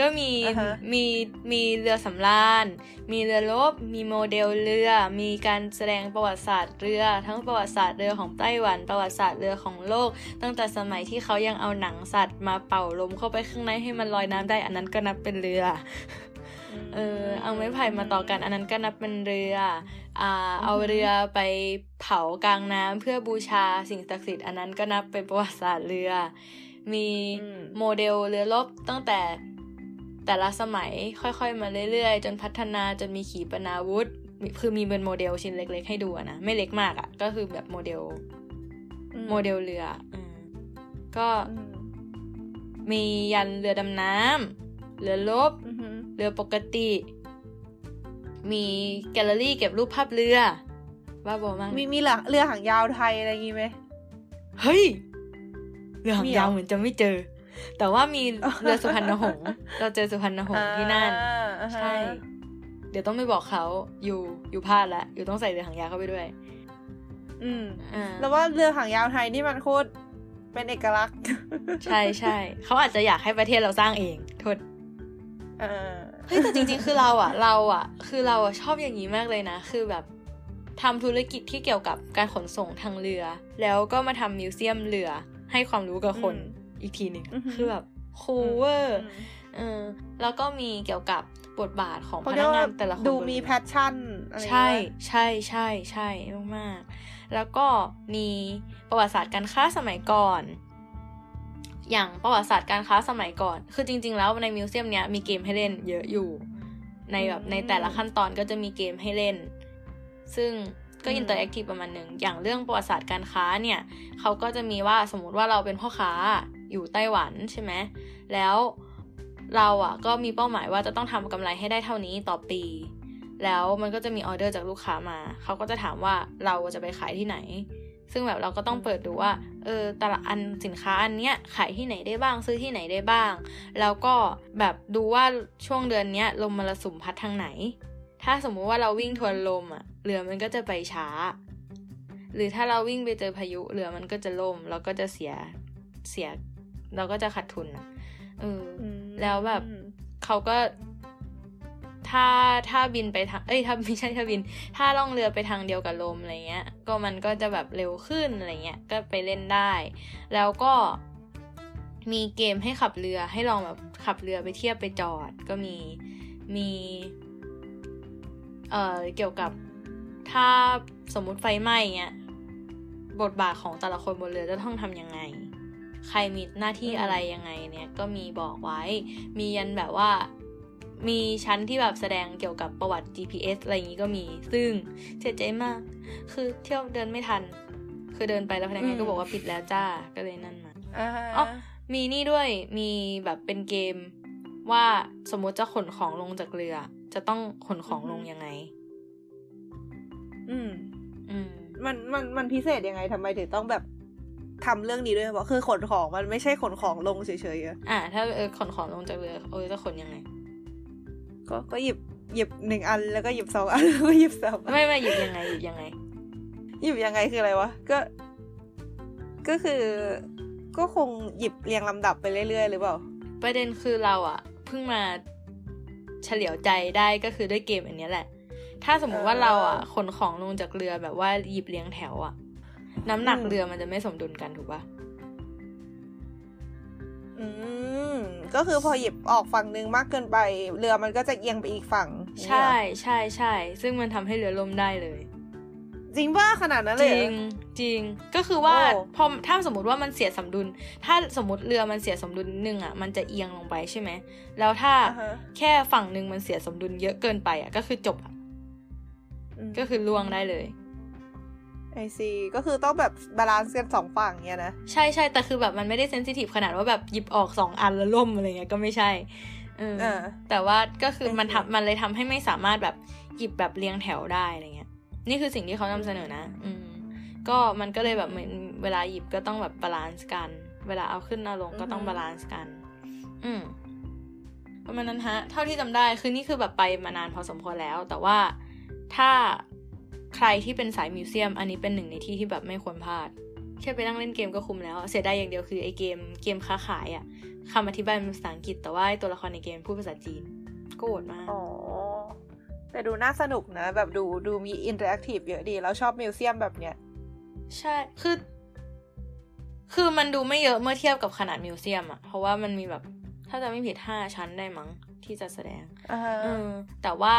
ก็มี
อ่าฮะ
มีมีเรือสำราญ มีเรือรบ มีโมเดลเรือ มีการแสดงประวัติศาสตร์เรือ ทั้งประวัติศาสตร์เรือของไต้หวัน ประวัติศาสตร์เรือของโลก ตั้งแต่สมัยที่เขายังเอาหนังสัตว์มาเป่าลมเข้าไปข้างในให้มันลอยน้ำได้ อันนั้นก็นับเป็นเรือ เออเอาไม้ไผ่มาต่อกันอันนั้นก็นับเป็นเรืออ่าเอาเรือไปเผากลางน้ำเพื่อบูชาสิ่งศักดิ์สิทธิ์อันนั้นก็นับเป็นประวัติศาสตร์เรือ มี
อืม
โมเดลเรือรบตั้งแต่แต่ละสมัยค่อยๆ มาเรื่อยๆ จนพัฒนาจนมีขีปนาวุธมีคือมีเป็นโมเดลชิ้นเล็ก ๆ ให้ดูอะนะไม่เล็กมากอะก็คือแบบโมเดล โมเดลเรืออืมก็
อืม
มียันเรือดำน้ำเรือรบ
อือหือ
เรือปกติ มีแกลเลอรี่เก็บรูปภาพเรือบ้าบอมาก
มีมีเรือเรือหางยาวไทยอะไรอย่างงี้ไหม
เฮ้ยเรือหา
มี
ง
เหรอ
ยาวเหมือนจะไม่เจอ แต่ว่ามีเรือสุพรรณหงส์เราเจอสุพรรณหงส์ที่นั่น
อ่าอ่าฮะ
ใช่ เดี๋ยวต้องไปบอกเขาอยู่อยู่พลาดละอยู่ต้องใส่เรือหางยาวเข้าไปด้วย
อืม
อ่า
แล้วว่าเรือหางยาวไทยนี่มันโคตรเป็นเอกลักษณ์
ใช่ใช่เขาอาจจะอยากให้ประเทศเราสร้างเองโทษ
เออ
เฮ้ยแต่จริงๆ คือเราอะเราอะคือเราอะชอบอย่างนี้มากเลยนะ คือแบบทำธุรกิจที่เกี่ยวกับการขนส่งทางเรือ แล้วก็มาทำมิวเซียมเรือ ให้ความรู้กับคน
อืม
อีกทีหนึ่ง
อือหือ
คือแบบคูลเวอร์เออแล้วก็มีเกี่ยวกับบทบาทของ
เขา
พ
เรี
นั
ย
ก
ก
งา
ว่าน
แต่ละคน
ดู
บน
มี
เรือ
แพชชั่นอะไรอย่าง
ใช่
เงี้ย
ใช่ใช่ใช่มากๆ แล้วก็มีประวัติศาสตร์การค้าสมัยก่อน อย่างประวัติศาสตร์การค้าสมัยก่อน คือจริง ๆ แล้วในมิวเซียมเนี้ยมีเกมให้เล่นเยอะอยู่ ในแบบในแต่ละขั้นตอนก็จะมีเกมให้เล่น ซึ่งก็ interactive ประมาณหนึ่ง อย่างเรื่องประวัติศาสตร์การค้าเนี่ยเขาก็จะมีว่าสมมติว่าเราเป็นพ่อค้าอยู่ไต้หวันใช่ไหม แล้วเราอะก็มีเป้าหมายว่าจะต้องทำกำไรให้ได้เท่านี้ต่อปี แล้วมันก็จะมีออเดอร์จากลูกค้ามา เขาก็จะถามว่าเราจะไปขายที่ไหน ซึ่งแบบเราก็ต้องเปิดดูว่าเออแต่ละอันสินค้าอันเนี้ยขายที่ไหนได้บ้างซื้อที่ไหนได้บ้าง แล้วก็แบบดูว่าช่วงเดือนเนี้ยลมมรสุมพัดทางไหน ถ้าสมมุติว่าเราวิ่งทวนลมอะเรือมันก็จะไปช้า หรือถ้าเราวิ่งไปเจอพายุเรือมันก็จะล่มแล้วก็จะเสียเสีย เราก็จะขาดทุนอะเอออ
ม
แล้วแบบเขาก็ ถ้าถ้าบินไปทางเอ้ยถ้าไม่ใช่ถ้าบิน ถ้าล่องเรือไปทางเดียวกับลมอะไรเงี้ย ก็มันก็จะแบบเร็วขึ้นอะไรเงี้ยก็ไปเล่นได้ แล้วก็มีเกมให้ขับเรือให้ลองแบบขับเรือไปเทียบไปจอด ก็มีมีเอ่อเกี่ยวกับถ้าสมมุติไฟไหม้เงี้ยบทบาทของแต่ละคนบนเรือจะต้องทำยังไง ใครมีหน้าที่อะไรยังไงเนี่ยก็มีบอกไว้ มียันแบบว่า มีชั้นที่แบบแสดงเกี่ยวกับประวัติ GPS อะไรอย่างนี้ก็มี ซึ่งเสียใจมาก คือเที่ยวเดินไม่ทัน คือเดินไปแล้วพนักงานก็บอกว่าปิดแล้วจ้า ก็เลยนั่นมา
อ่าฮะ
อ๋อมีนี่ด้วย มีแบบเป็นเกมว่าสมมติจะขนของลงจากเรือ จะต้องขนของลงยังไง
อืม
อืม
มัน มัน มันพิเศษยังไงทำไมถึงต้องแบบทำเรื่องนี้ด้วยเพราะคือขนของมันไม่ใช่ขนของลงเฉยๆอะ
อ่า ถ้าเออขนของลงจากเรือเออจะขนยังไง
ก็ก็หยิบหยิบหนึ่งอันแล้วก็หยิบสองอันแล้วก็หยิบสามอัน
ไม่ไม่หยิบยังไงหยิบยังไง
หยิบยังไงคืออะไรวะก็ ก็คือก็คงหยิบเรียงลำดับไปเรื่อยๆหรือเปล่า
ประเด็นคือเราอะเพิ่งมาเฉลียวใจได้ก็คือด้วยเกมอันเนี้ยแหละ ถ้าสมมติว่า
เออ
เราอะขนของลงจากเรือแบบว่าหยิบเรียงแถวอะน้ำหนัก
อืม
เรือมันจะไม่สมดุลกันถูกปะ
อืม ก็คือพอหยิบออกฝั่งหนึ่งมากเกินไป เรือมันก็จะเอียงไปอีกฝั่ง
ใช่ใช่ใช่ ซึ่งมันทำให้เรือล่มได้เลย
จริงป่ะขนาดนั้น
จ
เลยเห
ริ
รอ
งจริง ก็คือว่า
โอ้
พอถ้าสมมติว่ามันเสียสมดุล ถ้าสมมติเรือมันเสียสมดุลหนึ่งอะ มันจะเอียงลงไปใช่ไหม แล้วถ้า
อ่าฮะ
แค่ฝั่งหนึ่งมันเสียสมดุลเยอะเกินไปอะ ก็คือจบอะ
ม
ก็คือล่มได้เลย
I see ก็คือต้องแบบ balance กันสองฝั่งเนี้ยนะ
ใช่ใช่แต่คือแบบมันไม่ได้ sensitive ขนาดว่าแบบหยิบออกสองอันแล้วล่มอะไรเงี้ยก็ไม่ใช่เออ
เออ
แต่ว่าก็คือ
โอเค
มันทำมันเลยทำให้ไม่สามารถแบบหยิบแบบเรียงแถวได้อะไรเงี้ย นี่คือสิ่งที่เขานำเสนอนะ อืม ก็มันก็เลยแบบเหมือนเวลาหยิบก็ต้องแบบ balance กัน เวลาเอาขึ้นเอาลงก็ต้อง balance กัน อืมประมาณนั้นฮะ เท่าที่จำได้คือนี่คือแบบไปมานานพอสมควรแล้ว แต่ว่าถ้า ใครที่เป็นสาย museum อันนี้เป็นหนึ่งในที่ที่แบบไม่ควรพลาด แค่ไปนั่งเล่นเกมก็คุ้มแล้ว เสียดายอย่างเดียวคือไอเกมเกมค้าขายอะคำอธิบายเป็นภาษาอังกฤษแต่ว่าไอ้ตัวละครในเกมพูดภาษาจีนโกรธมาก
อ๋อแต่ดูน่าสนุกนะ แบบดูดูมี interactive เยอะดี แล้วชอบ museum แบบเนี้ย
ใช่ คือ คือมันดูไม่เยอะเมื่อเทียบกับขนาด museum อะเพราะว่ามันมีแบบ ถ้าจะไม่ผิดห้าชั้นได้มั้งที่จะแสดง
อ่าฮะ
เออแต่ว่า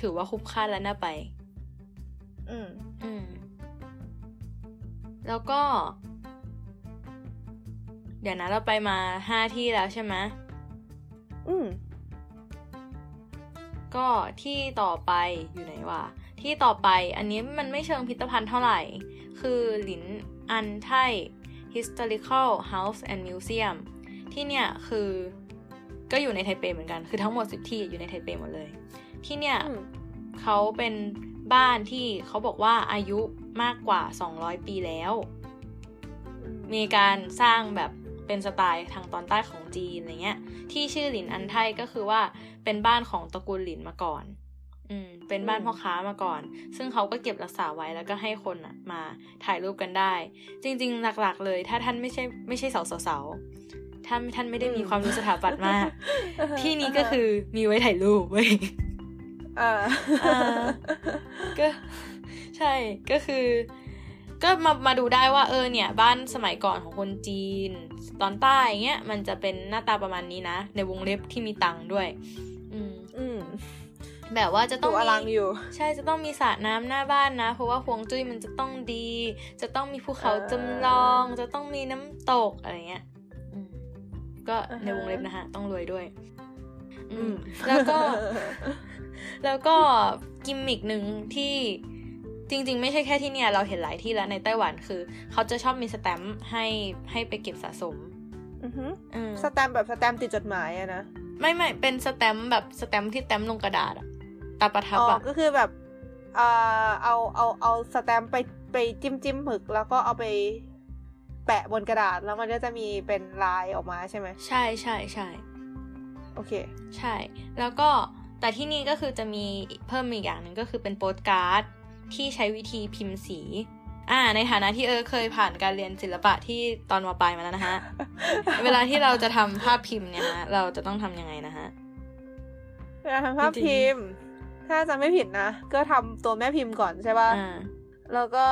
ถือว่าคุ้มค่าและน่าไป
อืม
อืม แล้วก็ เดี๋ยวนะเราไปมาห้าที่แล้วใช่ไหม
อืม
ก็ที่ต่อไปอยู่ไหนวะ ที่ต่อไปอันนี้มันไม่เชิงพิพิธภัณฑ์เท่าไหร่ คือหลินอันไท historical house and museum ที่เนี่ยคือก็อยู่ในไทเปเหมือนกัน คือทั้งหมดสิบที่อยู่ในไทเปหมดเลย ที่เนี่ย
อืม
เขาเป็นบ้านที่เขาบอกว่าอายุมากกว่า 200 ปีแล้ว มีการสร้างแบบเป็นสไตล์ทางตอนใต้ของจีนอะไรเงี้ย ที่ชื่อหลินอันไทก็คือว่าเป็นบ้านของตระกูลหลินมาก่อน อืม เป็นบ้าน
อืม
พ่อค้ามาก่อน ซึ่งเขาก็เก็บรักษาไว้แล้วก็ให้คนอะมาถ่ายรูปกันได้ จริง ๆ หลักๆ เลย ถ้าท่านไม่ใช่ไม่ใช่สาวๆๆถ้าท่านไม่ได้มีความรู้สถาปัตย์มาก ที่นี้ก็คือมีไว้ถ่ายรูปเว้ย
อ่า
อ่าก็ใช่ก็คือ ก็มามาดูได้ว่าเออเนี่ย บ้านสมัยก่อนของคนจีน ตอนใต้เงี้ยมันจะเป็นหน้าตาประมาณนี้นะ ในวงเล็บที่มีตังค์ด้วย อืม
อืม
แบบว่าจะต้
ดู
อง
อ
มี
ลังอยู่
ใช่จะต้องมีสระน้ำหน้าบ้านนะ เพราะว่าฮวงจุ้ยมันจะต้องดี จะต้องมีภูเขา
อ่า
จำลอง จะต้องมีน้ำตกอะไรเงี้ยอืมก็
อ่าฮะ
ในวงเล็บนะฮะ ต้องรวยด้วย อื
อื
ม
ม
แล้วก็ แล้วก็กิมมิกหนึ่งที่จริง ๆ ไม่ใช่แค่ที่เนี่ย เราเห็นหลายที่แล้วในไต้หวันคือ เขาจะชอบมีสแตมป์ให้ให้ไปเก็บสะสม
อือหือ
อืม
สแตมป์แบบสแตมป์ติดจดหมายอะนะ
ไม่ไม่เป็นสแตมป์แบบสแตมป์ที่สแตมป์ลงกระดาษอะตราประทับ
อ๋อ
อะ
ก็คือแบบอ่าเอาเอาเอาสแตมป์ไปไปจิ้มจิ้มหมึก แล้วก็เอาไปแปะบนกระดาษแล้วมันก็จะมีเป็นลายออกมาใช่ไหม
ใช่ใช่ใช่
โอเค
ใช่ แล้วก็ แต่ที่นี่ก็คือจะมีเพิ่มอีกอย่างหนึ่งก็คือเป็นโปสการ์ดที่ใช้วิธีพิมพ์สีอ่าในฐานะที่เออเคยผ่านการเรียนศิลปะที่ตอนมปลายมาแล้วนะฮะ เวลาที่เราจะทำภาพพิมพ์เนี่ยฮะเราจะต้องทำยังไงนะฮะ
เวลาทำภาพ
จริงๆ
พิมพ์ ถ้าจะไม่ผิดนะก็ทำตัวแม่พิมพ์ก่อนใช่ป่ะ
อ่า
แล้วก็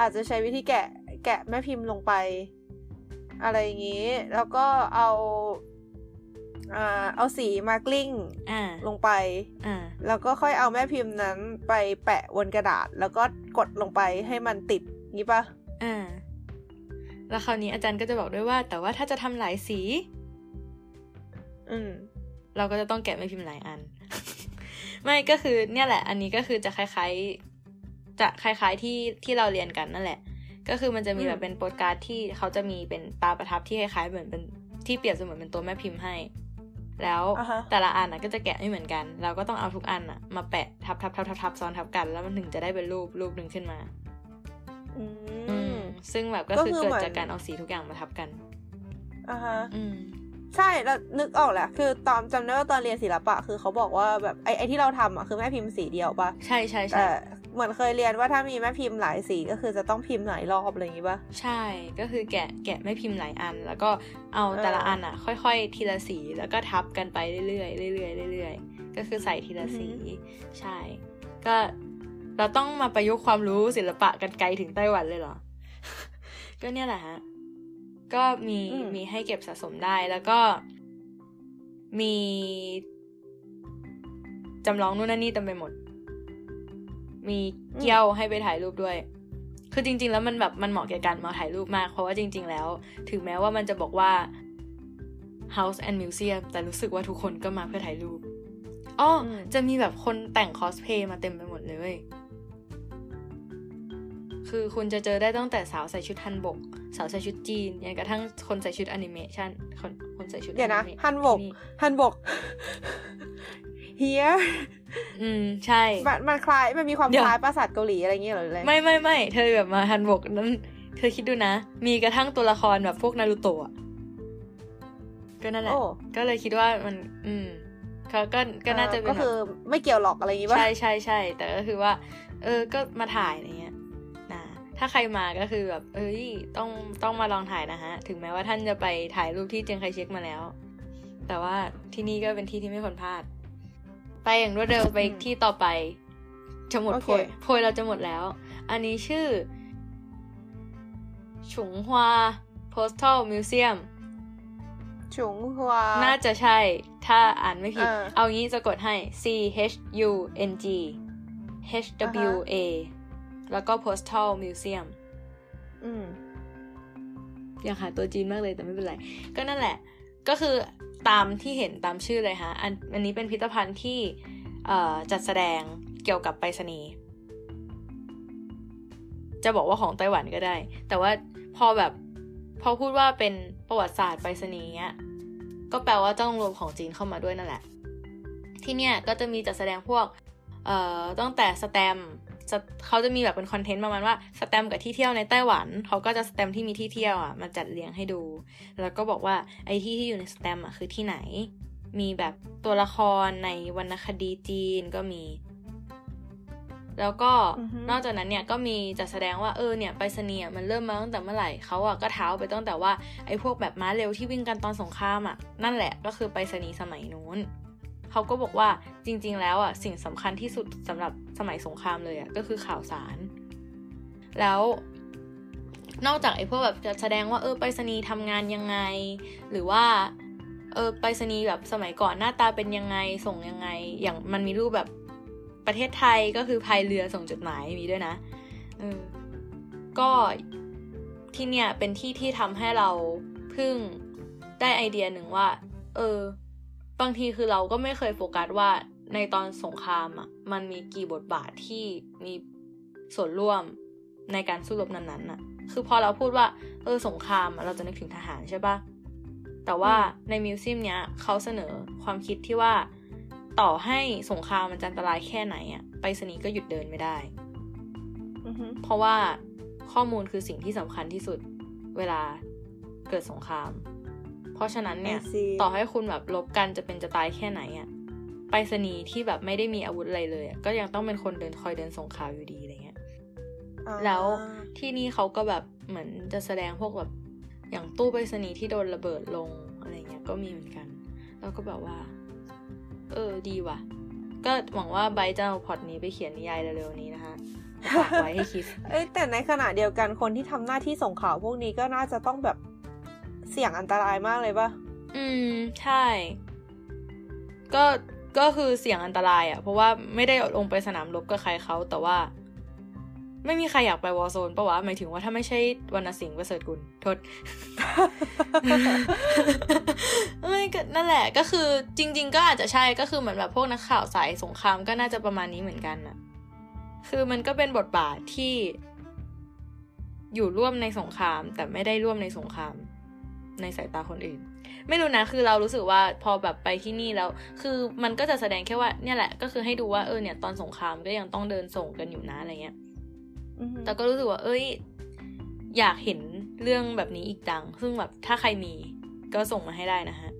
อาจจะใช้วิธีแกะแกะแม่พิมพ์ลงไป อะไรอย่างนี้ แล้วก็เอาอ่า เอาสีมากลิ้ง
อ่า
ลงไป
อ่า
แล้วก็ค่อยเอาแม่พิมพ์นั้นไปแปะบนกระดาษ แล้วก็กดลงไปให้มันติดงี้ปะ
อ่าแล้วคราวนี้อาจารย์ก็จะบอกด้วยว่า แต่ว่าถ้าจะทำหลายสี
อืม
เราก็จะต้องแกะไม่พิมพ์หลายอัน ไม่ก็คือ เนี่ยแหละ อันนี้ก็คือจะคล้ายๆ จะคล้าย ๆที่ที่เราเรียนกันนั่นแหละ ก็คือมันจะมี
อืม
แบบเป็นโปสการ์ดที่เขาจะมีเป็นตาประทับที่คล้ายๆเหมือนเป็นที่เปรียบเสมือนเป็นตัวแม่พิมพ์ให้ แล้ว
อ่าฮะ
แต่ละอันน่ะก็จะแกะไม่เหมือนกัน เราก็ต้องเอาทุกอันน่ะมาแปะทับทับทับทับทับซ้อนทับกันแล้วมันถึงจะได้เป็นรูปรูปหนึ่งขึ้นมา
อื
อื
ม
มซึ่งแบบก็
ก็
คือ
คือ
เกิด
เหมือน
จากการเอาสีทุกอย่างมาทับกัน
อ่าฮะ
อืม
ใช่แล้วนึกออกแหละ คือตอนจำได้ว่าตอนเรียนศิลปะ คือเขาบอกว่าแบบไอ้ไอ้ที่เราทำอะคือแม่พิมพ์สีเดียวปะ
ใช่ใช่ใช่
แต่ เหมือนเคยเรียนว่าถ้ามีแม่พิมพ์หลายสีก็คือจะต้องพิมพ์หลายรอบอะไรอย่างงี้ปะ
ใช่ก็คือแกะแกะไม่พิมพ์หลายอัน แล้วก็เอาแต่ละ
เอออั
อันอะ ค่อย ๆ ทีละสีแล้วก็ทับกันไปเรื่อยๆเรื่อยๆเรื่อยๆก็คือใส่ทีละสีใช่ ก็เราต้องมาประยุกต์ความรู้ศิลปะกันไกลถึงไต้หวันเลยเหรอ ก็เนี่ยแหละฮะ ก็มี
อืม
มีให้เก็บสะสมได้แล้วก็มีจำลองนู่นนั่นนี่เต็มไปหมด มีเกี้ยวให้ไปถ่ายรูปด้วย คือจริง ๆ แล้วมันแบบมันเหมาะแก่การมาถ่ายรูปมาก เพราะว่าจริง ๆ แล้ว ถึงแม้ว่ามันจะบอกว่า house and museum แต่รู้สึกว่าทุกคนก็มาเพื่อถ่ายรูปอ้ออ
ม
จะมีแบบคนแต่งคอสเพย์มาเต็มไปหมดเลย คือคุณจะเจอได้ตั้งแต่สาวใส่ชุดฮันบก สาวใส่ชุดจีนยันกระทั่งคนใส่ชุดแอนิเมชันคนคนใส่ชุด
เดี๋ยวนะ
อเม
ฮันบก
ที่
ฮันบกเฮีย
อืมใช่
มันมันคล้ายมันมีความ
เดี๋ยว
คล้ายปราสาทเกาหลีอะไรอย่างเงี้ยเหรอหรืออะไร
ไม่ไม่ไม่เธอแบบมาฮันบกนั้น เธอคิดดูนะ มีกระทั่งตัวละครแบบพวกนารูโตะก็นั่นแหละ
โอ้
ก็เลยคิดว่ามัน อืมก็ก็ก็น่าจะเป็น
ก็
แบบ
คือไม่เกี่ยวหรอกอะไรอย่างงี้ปะ
ใช่ใช่ใช่แต่ก็คือว่า เออก็มาถ่ายอะไรเงี้ยนะถ้าใครมาก็คือแบบ เอ้ยต้องต้องมาลองถ่ายนะฮะ ถึงแม้ว่าท่านจะไปถ่ายรูปที่เจียงไคเช็กมาแล้ว แต่ว่าที่นี่ก็เป็นที่ที่ไม่ควรพลาด ไปอย่างรวดเร็วไปที่ต่อไป จะหมดโพยโพยเราจะหมดแล้ว อันนี้ชื่อ ฉุงฮวา Postal Museum
ฉุงฮัว
น่าจะใช่ ถ้าอ่านไม่ผิด
เออ
เอางี้จะกดให้ C H U N G H W A แล้วก็ Postal Museum
อืม
อยากหาตัวจีนมากเลยแต่ไม่เป็นไร ก็นั่นแหละ ก็คือ ตามที่เห็นตามชื่อเลยฮะอันอันนี้เป็นพิพิธภัณฑ์ที่จัดแสดงเกี่ยวกับไปรษณีย์จะบอกว่าของไต้หวันก็ได้ แต่ว่าพอแบบพอพูดว่าเป็นประวัติศาสตร์ไปรษณีย์เงี้ยก็แปลว่าต้องรวมของจีนเข้ามาด้วยนั่นแหละ ที่เนี่ยก็จะมีจัดแสดงพวกเอ่อตั้งแต่สแตมป์ สเขาจะมีแบบเป็นคอนเทนต์ประมาณว่าสแตมป์กับที่เที่ยวในไต้หวันเขาก็จะสแตมป์ที่มีที่เที่ยวอะมาจัดเรียงให้ดู แล้วก็บอกว่าไอ้ที่ที่อยู่ในสแตมป์อะคือที่ไหน มีแบบตัวละครในวรรณคดีจีนก็มี แล้วก็
อือฮึ
นอกจากนั้นเนี่ยก็มีจัดแสดงว่าเออเนี่ยไปรษณีย์อะมันเริ่มมาตั้งแต่เมื่อไหร่เขาอะก็เท้าไปตั้งแต่ว่าไอ้พวกแบบม้าเร็วที่วิ่งกันตอนสงครามอะนั่นแหละก็คือไปรษณีย์สมัยนู้น เขาก็บอกว่าจริง ๆ แล้วอะสิ่งสำคัญที่สุดสำหรับสมัยสงครามเลยอะก็คือข่าวสาร แล้วนอกจากไอ้พวกแบบจะแสดงว่าเออไปรษณีย์ทำงานยังไง หรือว่าเออไปรษณีย์แบบสมัยก่อนหน้าตาเป็นยังไงส่งยังไง อย่างมันมีรูปแบบประเทศไทยก็คือพายเรือส่งจดหมายมีด้วยนะเออก็ที่เนี่ยเป็นที่ที่ทำให้เราเพึ่งได้ไอเดียหนึ่งว่า เออ บางทีคือเราก็ไม่เคยโฟกัสว่าในตอนสงครามอะมันมีกี่บทบาทที่มีส่วนร่วมในการสู้รบนั้นๆน่ะ คือพอเราพูดว่าเออสงครามอะเราจะนึกถึงทหารใช่ปะแต่ว่าในมิวเซียมเนี้ยเขาเสนอความคิดที่ว่าต่อให้สงครามมันจะอันตรายแค่ไหนอะไปรษณีย์ก็หยุดเดินไม่ได้
อือฮึ
เพราะว่าข้อมูลคือสิ่งที่สำคัญที่สุดเวลาเกิดสงคราม เพราะฉะนั้นเนี่ย
I see
ต่อให้คุณแบบลบกันจะเป็นจะตายแค่ไหนอะไปรษณีย์ที่แบบไม่ได้มีอาวุธอะไรเลยอะก็ยังต้องเป็นคนเดินคอยเดินส่งข่าวอยู่ดีอะไรเงี้ย
อ่า
แล้วที่นี่เขาก็แบบเหมือนจะแสดงพวกแบบอย่างตู้ไปรษณีย์ที่โดนระเบิดลงอะไรเงี้ยก็มีเหมือนกัน แล้วก็แบบว่า เออดีว่ะ ก็หวังว่าไบร์ทจะเอาพล็อตนี้ไปเขียนนิยายเร็วๆนี้นะคะฝากไว้ให้คิด
เอ้ยแต่ในขณะเดียวกันคนที่ทำหน้าที่ส่งข่าวพวกนี้ก็น่าจะต้องแบบ เสี่ยงอันตรายมากเลยปะ
อืม ใช่ ก็ก็คือเสี่ยงอันตรายอะ่ะ เพราะว่าไม่ได้ลงไปสนามรบกับใครเขาแต่ว่า ไม่มีใครอยากไปวอร์โซนปะวะหมายถึงว่าถ้าไม่ใช่วรรณสิงห์ประเสริฐกุลทษไม่ก็นั่นแหละก็คือจริง ๆ ก็อาจจะใช่ก็คือเหมือนแบบพวกนักข่าวสายสงครามก็น่าจะประมาณนี้เหมือนกันน่ะคือมันก็เป็นบทบาทที่อยู่ร่วมในสงคราม แต่ไม่ได้ร่วมในสงคราม ในสายตาคนอื่น ไม่รู้นะ คือเรารู้สึกว่าพอแบบไปที่นี่แล้ว คือมันก็จะแสดงแค่ว่าเนี่ยแหละ ก็คือให้ดูว่าเออเนี่ยตอนสงครามก็ยังต้องเดินส่งกันอยู่นะอะไรเงี้ย
อือฮึ
แต่ก็รู้สึกว่า เอ้ย อยากเห็นเรื่องแบบนี้อีกดัง ซึ่งแบบถ้าใครมีก็ส่งมาให้ได้นะฮะ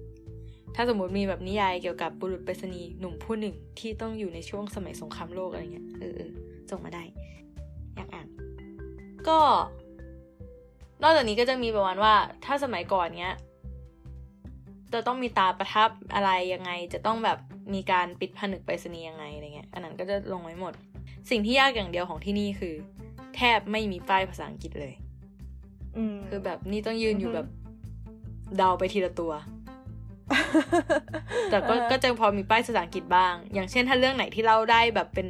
ถ้าสมมติมีแบบนิยายเกี่ยวกับบุรุษไปรษณีย์หนุ่มผู้หนึ่งที่ต้องอยู่ในช่วงสมัยสงครามโลกอะไรเงี้ย เออส่งมาได้ อยากอ่าน ก็ นอกจากนี้ก็จะมีประมาณว่า ถ้าสมัยก่อนเนี้ยจะต้องมีตาประทับอะไรยังไง จะต้องแบบมีการปิดผนึกไปรษณีย์ยังไงอะไรเงี้ย อันนั้นก็จะลงไว้หมด สิ่งที่ยากอย่างเดียวของที่นี่คือ แทบไม่มีป้ายภาษาอังกฤษเลย
อืม
คือแบบนี่ต้องยืนอยู่
อือฮึ
แบบเดาไปทีละตัว แต่ก็ก็จะพอมีป้ายภาษาอังกฤษบ้าง อย่างเช่นถ้าเรื่องไหนที่เราได้แบบเป็น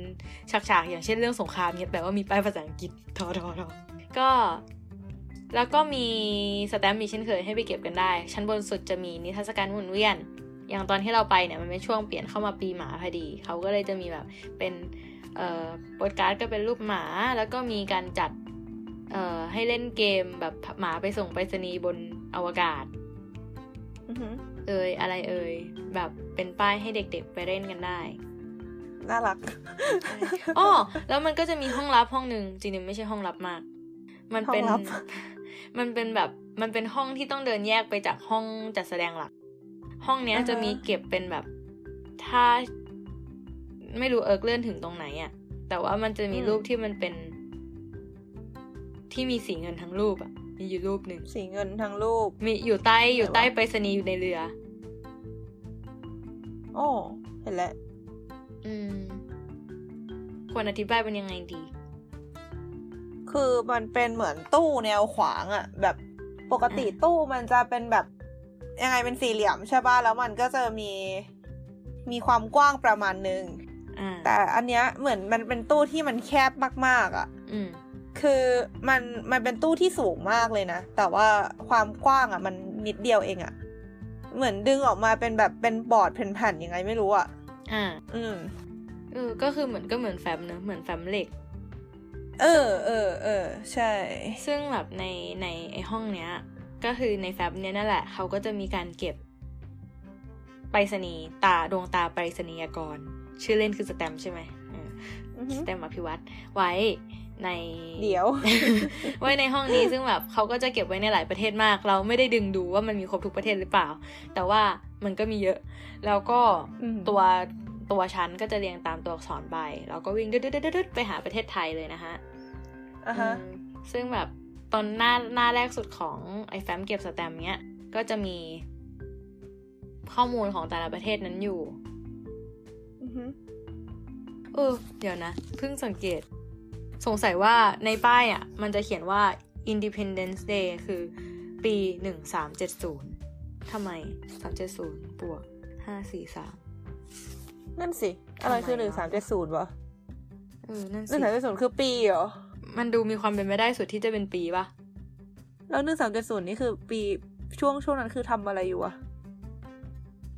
ฉากๆ อย่างเช่นเรื่องสงครามเนี่ยแปลว่ามีป้ายภาษาอังกฤษทอทอทอก็ แล้วก็มีสแตมป์มีเช่นเคยให้ไปเก็บกันได้ ชั้นบนสุดจะมีนิทรรศการหมุนเวียน อย่างตอนที่เราไปเนี่ยมันเป็นช่วงเปลี่ยนเข้ามาปีหมาพอดี เขาก็เลยจะมีแบบเป็นเอ่อโปสการ์ดก็เป็นรูปหมา แล้วก็มีการจัดเอ่อให้เล่นเกมแบบหมาไปส่งไปรษณีย์บนอวกาศ
อือหือ
เอ่ยอะไรเอ่ยแบบเป็นป้ายให้เด็กๆไปเล่นกันได้
น่ารัก
อ๋อแล้วมันก็จะมีห้องลับห้องหนึ่งจริงๆไม่ใช่ห้องลับมาก มันเป็น
ห้องลับ
มันเป็นแบบมันเป็นห้องที่ต้องเดินแยกไปจากห้องจัดแสดงหลัก ห้องเนี้ย
อ่าฮะ
จะมีเก็บเป็นแบบถ้า ไม่รู้เอิร์กเลื่อนถึงตรงไหนอะแต่ว่ามันจะมีรูปที่มันเป็น ที่มีสีเงินทั้งรูปอะมีอยู่รูปหนึ่ง
สีเงินทั้งรูป
มีอยู่ใต้อยู่ใต้
ไหนวะ
ไปรษณีย์อยู่ในเรือ
โอ้เห็นแล้ว
อืมควรอธิบายเป็นยังไงดี
คือมันเป็นเหมือนตู้แนวขวางอะแบบปกติตู้มันจะเป็นแบบยังไงเป็นสี่เหลี่ยมใช่ป่ะแล้วมันก็จะมีมีความกว้างประมาณหนึ่ง
อ่า
แต่อันเนี้ยเหมือนมันเป็นตู้ที่มันแคบมากๆอะ
อืม
คือมันมันเป็นตู้ที่สูงมากเลยนะ แต่ว่าความกว้างอะมันนิดเดียวเองอะเหมือนดึงออกมาเป็นแบบเป็นบอร์ดแผ่นๆยังไงไม่รู้อะ
อ่า
อืม
เออก็คือเหมือนก็เหมือนแฟ้มเนอะเหมือนแฟ้มเหล็ก
เออเออเออใช่
ซึ่งแบบในในไอห้องเนี้ย ก็คือในแฟ้มเนี้ยนั่นแหละ เขาก็จะมีการเก็บไปรษณีย์ตาดวงตาไปรษณียกร ชื่อเล่นคือสแตมป์ใช่ไหมเออ
อือฮึ
สแตมป์อภิวัตไว้ใน
เดี๋ยว
ไว้ในห้องนี้ซึ่งแบบเขาก็จะเก็บไว้ในหลายประเทศมาก เราไม่ได้ดึงดูว่ามันมีครบทุกประเทศหรือเปล่า แต่ว่ามันก็มีเยอะ แล้วก็
อืม
ตัว ตัวชั้นก็จะเรียงตามตัวอักษรไปแล้วก็วิ่งดึดๆๆๆไปหาประเทศไทยเลยนะฮะ
อะฮะ
อืมซึ่งแบบตอนหน้าหน้าแรกสุดของไอ้แฟ้มเก็บสแตมป์เนี้ยก็จะมีข้อมูลของแต่ละประเทศนั้นอยู่
อือฮึ
เออเดี๋ยวนะ เพิ่งสังเกต สงสัยว่าในป้ายอะ มันจะเขียนว่า Independence Day คือปีหนึ่งสามเจ็ดศูนย์ทำไมสามเจ็ดศูนย์บวกห้าสี่สาม
นั่นสิ อะไรคือ
ทำไม
หนึ่ง
วะ
สามเจ็ดศูนย์วะ
เออนั่น
หนึ่
สิ
งสามเจ็ดศูนย์คือปีเหรอ
มันดูมีความเป็นไปได้สุดที่จะเป็นปีปะ
แล้วหนึ่งสามเจ็ดศูนย์นี่คือปีช่วงช่วงนั้นคือทำอะไรอยู่วะ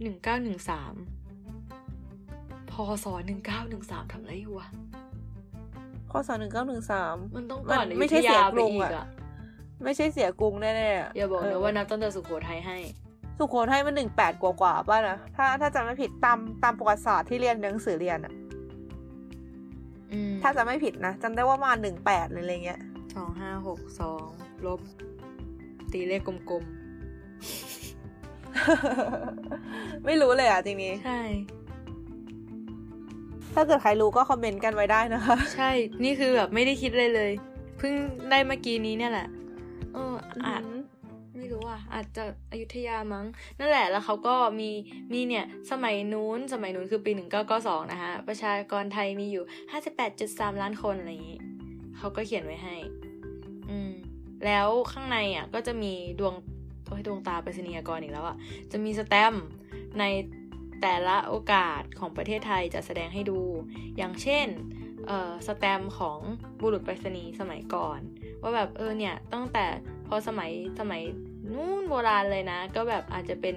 หนึ่งเก้าหนึ่งสามพศหนึ่งเก้าหนึ่งสามทำอะไรอยู่วะ
ข้อสองหนึ่งเก้าหนึ่งสาม
มันต้องก่อน
มัน
อ
ไม่
ยุ
ใช่
ธ
เสี
ยาย
ก
ไป
รุง
อีก
อะ
อะ
ไม่ใช่เสียกรุงแน่ๆะ
อย่าบอก
เนะ
ว่านับตั้งแต่สุโขทัยให้
สุโขทัยมันหนึ่งแปดกว่ากว่าๆป่ะนะถ้าถ้าจำไม่ผิดตามตามประวัติศาสตร์ที่เรียนหนังสือเรียนอะ
อืม
ถ้าจะไม่ผิดนะจำได้ว่ามาหนึ่งแปดอะไรเงี้ย
สองห้าหกสองลบ ตีเลขกลม
ไม่รู้เลยอะจริงนี้
ๆใช่
ถ้าเกิดใครรู้ก็คอมเมนต์กันไว้ได้นะคะ
ใช่ นี่คือแบบไม่ได้คิดเลยเลย เพิ่งได้เมื่อกี้นี้เนี่ยแหละเอออาจ ไม่รู้อะ อาจจะอยุธยามั้ง นั่นแหละแล้วเขาก็มีมีเนี่ยสมัยนู้น สมัยนู้นคือปีหนึ่งเก้าเก้าสองนะคะประชากรไทยมีอยู่ห้าสิบแปดจุดสามล้านคนอะไรอย่างนี้เขาก็เขียนไว้ให้ อืม แล้วข้างในอะก็จะมีดวงโอ้ยดวงตาไปรษณียกรอีกแล้วอะ จะมีสแตมป์ในแต่ละโอกาสของประเทศไทยจะแสดงให้ดู อย่างเช่นเอ่อสแตมป์ของบุรุษไปรษณีย์สมัยก่อน ว่าแบบเออเนี่ยตั้งแต่ พอสมัยสมัยนู้นโบราณเลยนะ ก็แบบอาจจะเป็น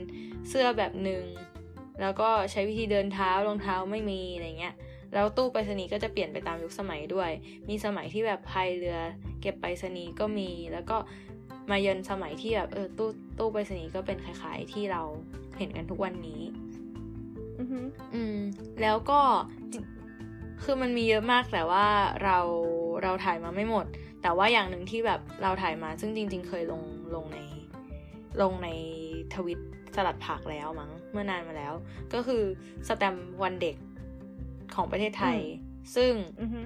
เสื้อแบบหนึ่งแล้วก็ใช้วิธีเดินเท้ารองเท้าไม่มีอะไรเงี้ยแล้วตู้ไปรษณีย์ก็จะเปลี่ยนไปตามยุคสมัยด้วย มีสมัยที่แบบพายเรือ เก็บไปรษณีย์ก็มี แล้วก็มาเยือนสมัยที่แบบเออตู้ตู้ไปรษณีย์ก็เป็นคล้ายๆที่เราเห็นกันทุกวันนี้
อือฮึ
อืมแล้วก็จคือมันมีเยอะมากแต่ว่าเราเราถ่ายมาไม่หมด แต่ว่าอย่างหนึ่งที่แบบเราถ่ายมา ซึ่งจริง ๆ เคยลงลงใน ลงในทวิตสลัดผักแล้วมั้งเมื่อนานมาแล้ว ก็คือสแตมป์วันเด็กของประเทศไทย ซึ่ง
อือฮึ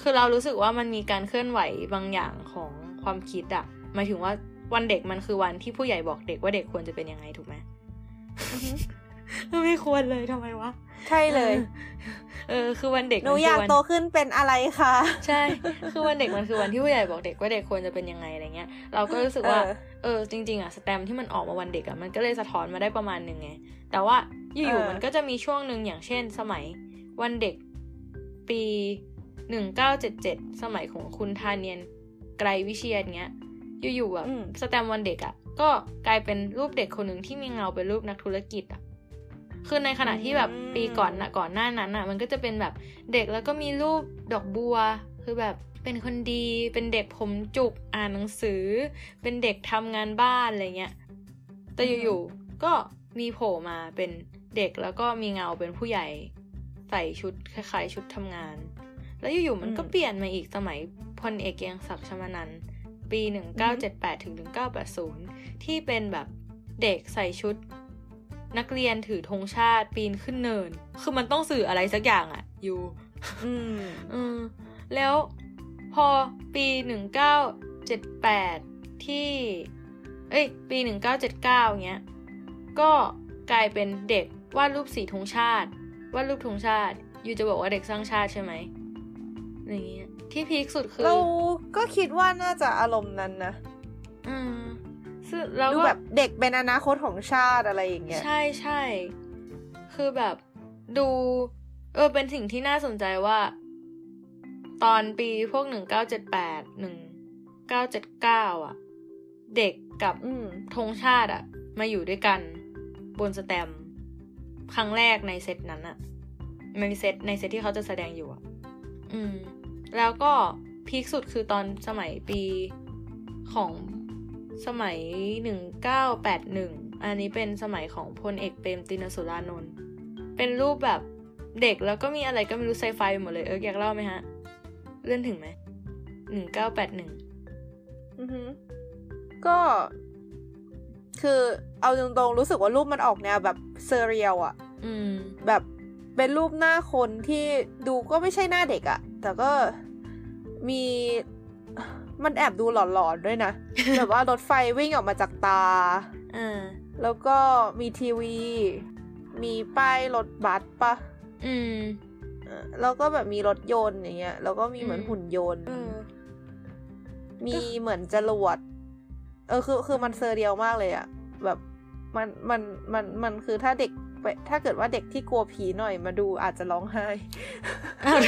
คือเรารู้สึกว่ามันมีการเคลื่อนไหวบางอย่างของความคิดอะหมายถึงว่าวันเด็กมันคือวันที่ผู้ใหญ่บอกเด็กว่าเด็กควรจะเป็นยังไงถูกไหม
อือฮึ
ไม่ควรเลยทำไมวะ
ใช่เลย
เออคือวันเด็ก
หนู
มัคื
อยาก
วัน
โตขึ้นเป็นอะไรคะ
ใช่ คือวันเด็กมันคือวันที่ผู้ใหญ่บอกเด็กว่าเด็กควรจะเป็นยังไงอะไรเงี้ย เราก็รู้สึกว่า
เออ
เออจริงๆอะสแตมป์ที่มันออกมาวันเด็กอะมันก็เลยสะท้อนมาได้ประมาณหนึ่งไงแต่ว่าอยู่
เออ
ๆมันก็จะมีช่วงหนึ่งอย่างเช่น สมัยวันเด็กปีหนึ่งเก้าเจ็ดเจ็ดสมัยของคุณทาเนียนไกรวิเชียนเงี้ยอยู่ๆอะ
อืม
สแตมป์วันเด็กอะก็กลายเป็นรูปเด็กคนหนึ่งที่มีเงาเป็นรูปนักธุรกิจอะ คือในขณะที่แบบปีก่อนนะก่อนหน้านั้นอะมันก็จะเป็นแบบเด็กแล้วก็มีรูปดอกบัว คือแบบเป็นคนดีเป็นเด็กผมจุกอ่านหนังสือ เป็นเด็กทำงานบ้านอะไรเงี้ยแต่อยู่ๆก็มีโผล่มาเป็นเด็กแล้วก็มีเงาเป็นผู้ใหญ่ใส่ชุดคล้ายๆชุดทำงาน แล้วอยู่ๆมันก็เปลี่ยนมาอีกสมัยพลเอกเกียงศักดิ์ชมานันปี 1978ถึง1980 ที่เป็นแบบเด็กใส่ชุด นักเรียนถือธงชาติปีนขึ้นเนิน คือมันต้องสื่ออะไรสักอย่างอะอยู่
อืม
อืมแล้วพอปีหนึ่งเก้าเจ็ดแปดที่ เอ้ย ปีหนึ่งเก้าเจ็ดเก้าเงี้ย ก็กลายเป็นเด็กวาดรูปสีธงชาติวาดรูปธงชาติอยู่จะบอกว่าเด็กสร้างชาติใช่ไหมอย่างเงี้ยที่พีคสุดคือ
เราก็คิดว่าน่าจะอารมณ์นั้นนะ
อืมซึ่ง แล้ว
ดู
ก็
แบบเด็กเป็นอนาคตของชาติอะไรอย่างเงี้ย
ใช่ใช่ คือแบบดู เออ เป็นสิ่งที่น่าสนใจว่า ตอนปีพวกหนึ่งเก้าเจ็ดแปดหนึ่งเก้าเจ็ดเก้าอะ เด็กกับ
อืม
ธงชาติอะ มาอยู่ด้วยกัน บนสแตมป์ครั้งแรกในเซตนั้นอะในเซตในเซตที่เขาจะแสดงอยู่อะ อืม แล้วก็พีคสุดคือตอนสมัยปีของ สมัยหนึ่งเก้าแปดหนึ่งอันนี้เป็นสมัยของพลเอกเปรมตินสุรานนท์ เป็นรูปแบบเด็กแล้วก็มีอะไรก็ไม่รู้ไซไฟไปหมดเลย เอออยากเล่าไหมฮะ เลื่อนถึงไหมหนึ่งเก้าแปดหนึ่ง
อือฮึก็ คือเอาตรงๆ รู้สึกว่ารูปมันออกแนวแบบเซเรียลอะ
อืม
แบบเป็นรูปหน้าคนที่ดูก็ไม่ใช่หน้าเด็กอะแต่ก็มี มันแอบดูหลอนๆด้วยนะแบบว่ารถไฟวิ่งออกมาจากตา
อ่า
แล้วก็มีทีวี มีป้ายรถบัสปะ
อืม
เออแล้วก็แบบมีรถยนต์อย่างเงี้ย แล้วก็มีเหมือน
อืม
หุ่นยนต์
เออ
มีเหมือนจรวด เออคือคือมันเซอร์เรียลมากเลยอะแบบมันมันมันมันคือถ้าเด็กไปถ้าเกิดว่าเด็กที่กลัวผีหน่อยมาดูอาจจะร้องไห้
อ้าว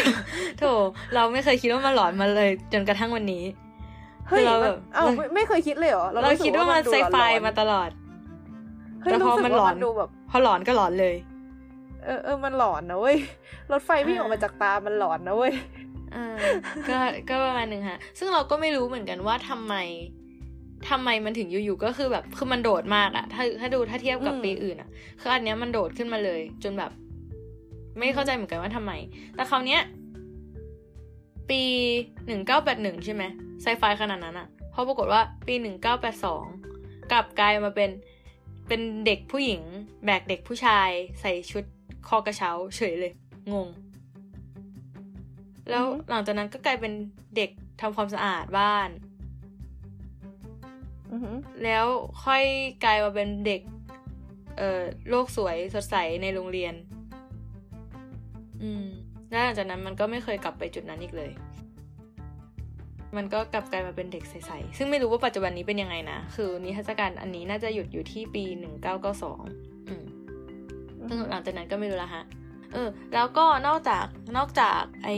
โถเราไม่เคยคิดว่ามันหลอนมาเลย จนกระทั่งวันนี้
เฮ้ย
คือเรา
มั
แบ
น
บ
เอ้าไม่ไม่เคยคิดเลยเหรอ
เรา
รู้สึก
คิดว่ามัน
ดู
ไซไฟ
หลอนๆ
มาตลอด
เฮ้ย
แต่พอ
รู้สึก
มัน
ว่า
หลอน
ดูแบบ
พอหลอนก็หลอนเลย
เออเออมันหลอนนะเว้ย รถไฟวิ่ง
อ่า
ออกมาจากตา มันหลอนนะเว้ย
อ่าก็ก็ประมาณหนึ่งฮะ ซึ่งเราก็ไม่รู้เหมือนกันว่าทำไมทำไมมันถึงอยู่ๆก็คือแบบคือมันโดดมากอะถ้าถ้าดูถ้าเทียบกับ
อืม
ปีอื่นอะคืออันเนี้ยมันโดดขึ้นมาเลย จนแบบ ไม่เข้าใจเหมือนกันว่าทำไม แต่คราวเนี้ย ปีหนึ่งเก้าแปดหนึ่งใช่ไหม ไซไฟขนาดนั้นอะเพราะปรากฏว่าปีหนึ่งเก้าแปดสองกลับกลายมาเป็นเป็นเด็กผู้หญิง แบกเด็กผู้ชาย ใส่ชุดคอกระเช้าเฉยเลย งง แล้ว
อือฮึ
หลังจากนั้นก็กลายเป็นเด็กทำความสะอาดบ้าน
อือหือ
แล้วค่อยกลายมาเป็นเด็ก เอ่อโลกสวยสดใสในโรงเรียน อืมแล้วหลังจากนั้นมันก็ไม่เคยกลับไปจุดนั้นอีกเลย มันก็กลับกลายมาเป็นเด็กใสๆซึ่งไม่รู้ว่าปัจจุบันนี้เป็นยังไงนะ คือนิทรรศการอันนี้น่าจะหยุดอยู่ที่ปีหนึ่งเก้าเก้าสองอืมซึ่งหลังจากนั้นก็ไม่รู้ละฮะเออแล้วก็นอกจากนอกจากไอ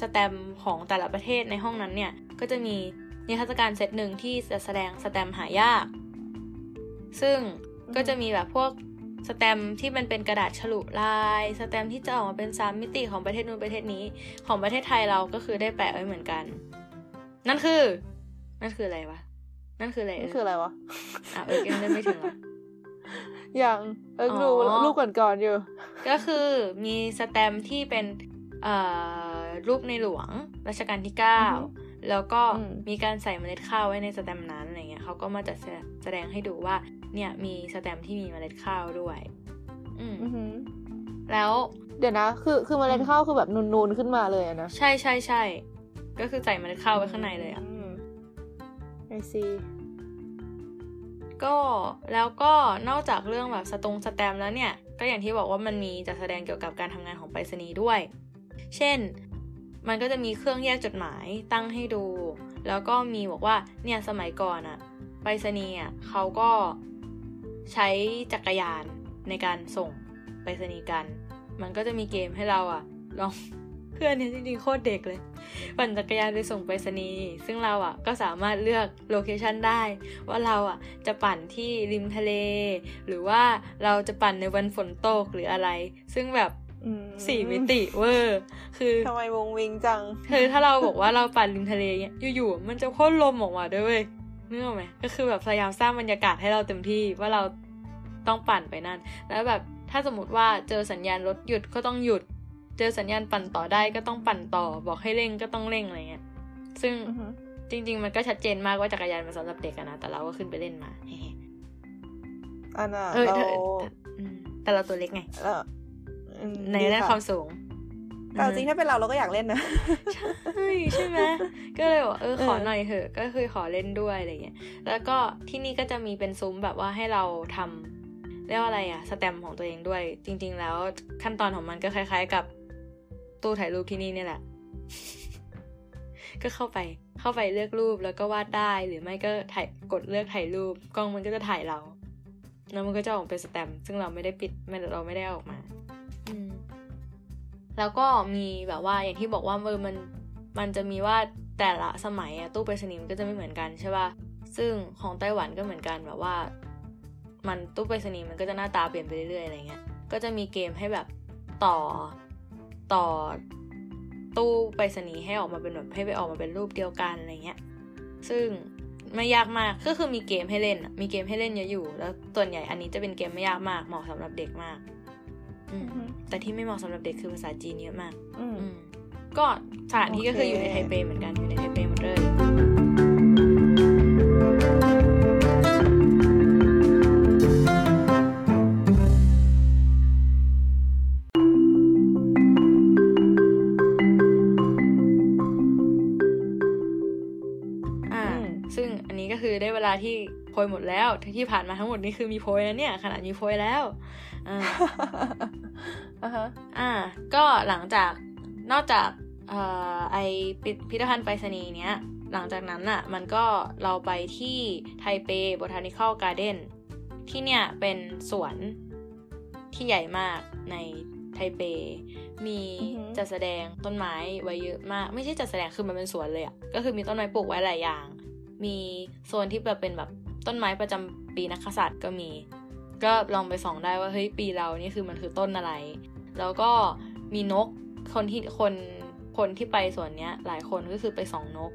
สแตมป์ของแต่ละประเทศในห้องนั้นเนี่ยก็จะมีนิทรรศการเซตหนึ่งที่จะแสดงสแตมป์หายาก ซึ่งก็จะมีแบบพวกสแตมป์ที่มันเป็นกระดาษฉลุลาย สแตมป์ที่จะออกมาเป็นสามมิติของประเทศนู้นประเทศนี้ ของประเทศไทยเราก็คือได้แปะไว้เหมือนกัน นั่นคือ นั่นคืออะไรวะ นั่นคืออะไรเอ
นี่
อ
คืออะไรวะ
อะเออยังได้ไม่ถึงเหรอ
อย่างเอิงดู
อ๋อ
รูปก่อนๆอยู่
ก็คือมีสแตมป์ที่เป็นเอ่อรูปในหลวงรัชกาลที่
อือฮึ
9แล้วก็
อืม
มีการใส่เมล็ดข้าวไว้ในสแตมป์นั้นอะไรเงี้ยเขาก็มาจัดแสดงให้ดูว่า เนี่ยมีสแตมป์ที่มีเมล็ดข้าวด้วย อืม
อือหือ
แล้ว
เดี๋ยวนะ คือคือเมล็ดข้าวคือแบบนูนๆขึ้นมาเลยอะนะ
ใช่ใช่ใช่ ก็คือใส่เมล็ดข้าวไว้ข้างในเลยอะ
I see
ก็แล้วก็นอกจากเรื่องแบบสตรงสแตมป์แล้วเนี่ย ก็อย่างที่บอกว่ามันมีจัดแสดงเกี่ยวกับการทำงานของไปรษณีย์ด้วย เช่น มันก็จะมีเครื่องแยกจดหมายตั้งให้ดู แล้วก็มีบอกว่าเนี่ยสมัยก่อนอะไปรษณีย์อะเขาก็ใช้จักรยานในการส่งไปรษณีย์กัน มันก็จะมีเกมให้เราอะลองเพื่อนเนี่ยจริงๆโคตรเด็กเลยปั่นจักรยานไปส่งไปรษณีย์ซึ่งเราอะก็สามารถเลือกโลเคชันได้ว่าเราอะจะปั่นที่ริมทะเล หรือว่าเราจะปั่นในวันฝนตกหรืออะไร ซึ่งแบบ
อืม
สี่มิติเวอร์ คือ
ทำไมวงวิงจัง
คือถ้าเราบอกว่าเราปั่นริมทะเลเงี้ยอยู่ๆมันจะพ่นลมออกมาด้วยเวยนึกออกไหมก็คือแบบพยายามสร้างบรรยากาศให้เราเต็มที่ว่าเราต้องปั่นไปนั่น แล้วแบบถ้าสมมติว่าเจอสัญญาณรถหยุดก็ต้องหยุด เจอสัญญาณปั่นต่อได้ก็ต้องปั่นต่อ บอกให้เร่งก็ต้องเร่งอะไรเงี้ย ซึ่ง
อือหือ
จริง ๆ มันก็ชัดเจนมากว่าจักรยานมันสำหรับเด็กอะนะ แต่เราก็ขึ้นไปเล่นมา
อันน่ะ
เออ
เรา
เธออืมแต่เราตัวเล็กไง
เอออืม
ใน
ดี
ด้าน
ค่ะ
ความสูง
แต่จริงๆถ้าเป็นเราเราก็อยากเล่นนะ
ใช่ใช่ไหมก็เลยบอกเออ
เออ
ขอหน่อยเถอะ ก็คือขอเล่นด้วยอะไรเงี้ย แล้วก็ที่นี่ก็จะมีเป็นซุ้มแบบว่าให้เราทำเรียกว่าอะไรอะสแตมป์ของตัวเองด้วย จริง ๆ แล้วขั้นตอนของมันก็คล้าย ๆ กับ ตู้ถ่ายรูปที่นี่เนี่ยแหละ ก็เข้าไปเข้าไปเลือกรูปแล้วก็วาดได้หรือไม่ก็ถ่ายกดเลือกถ่ายรูปกล้องมันก็จะถ่ายเราแล้วมันก็จะออกเป็นสแตมป์ซึ่งเราไม่ได้ปิดไม่เราไม่ได้เอาออกมาอืมแล้วก็มีแบบว่าอย่างที่บอกว่าเออมันมันจะมีว่าแต่ละสมัยอะตู้ไปรษณีย์มันก็จะไม่เหมือนกันใช่ป่ะซึ่งของไต้หวันก็เหมือนกันแบบว่า มันตู้ไปรษณีย์มันก็จะหน้าตาเปลี่ยนไปเรื่อยๆอะไรเงี้ยก็จะมีเกมให้แบบต่อ ต่อตู้ไปรษณีย์ให้ออกมาเป็นแบบให้ไปออกมาเป็นรูปเดียวกันอะไรเงี้ย ซึ่งไม่ยากมากก็คือมีเกมให้เล่นอะมีเกมให้เล่นเยอะอยู่ แล้วส่วนใหญ่อันนี้จะเป็นเกมไม่ยากมากเหมาะสำหรับเด็กมาก อืม
อือฮึ
แต่ที่ไม่เหมาะสำหรับเด็กคือภาษาจีนเยอะมาก
อืม
อืมก็สถานที่ก็คืออยู่ใน
โอเค
ไทเปเหมือนกันอยู่ในไทเป ลาที่โพยหมดแล้วที่ผ่านมาทั้งหมดนี้คือมีโพยแล้วเนี่ย ขนาดมีโพยแล้วอ่า
อ่าฮะ
อ่าก็หลังจากนอกจากเอ่อไอพิพิธภัณฑ์ไปรษณีย์เนี้ย หลังจากนั้นอะมันก็เราไปที่ไทเป Botanical Garden ที่เนี่ยเป็นสวนที่ใหญ่มากในไทเป มี
อือหือ
จัดแสดงต้นไม้ไว้เยอะมาก ไม่ใช่จัดแสดงคือมันเป็นสวนเลยอะ่ะก็คือมีต้นไม้ปลูกไว้หลายอย่าง มีโซนที่แบบเป็นแบบต้นไม้ประจำปีนักกษัตริย์ก็มี ก็ลองไปส่องได้ว่าเฮ้ยปีเรานี่คือมันคือต้นอะไร แล้วก็มีนกคนที่คนคนที่ไปสวนเนี้ย หลายคนก็คือไปส่องนก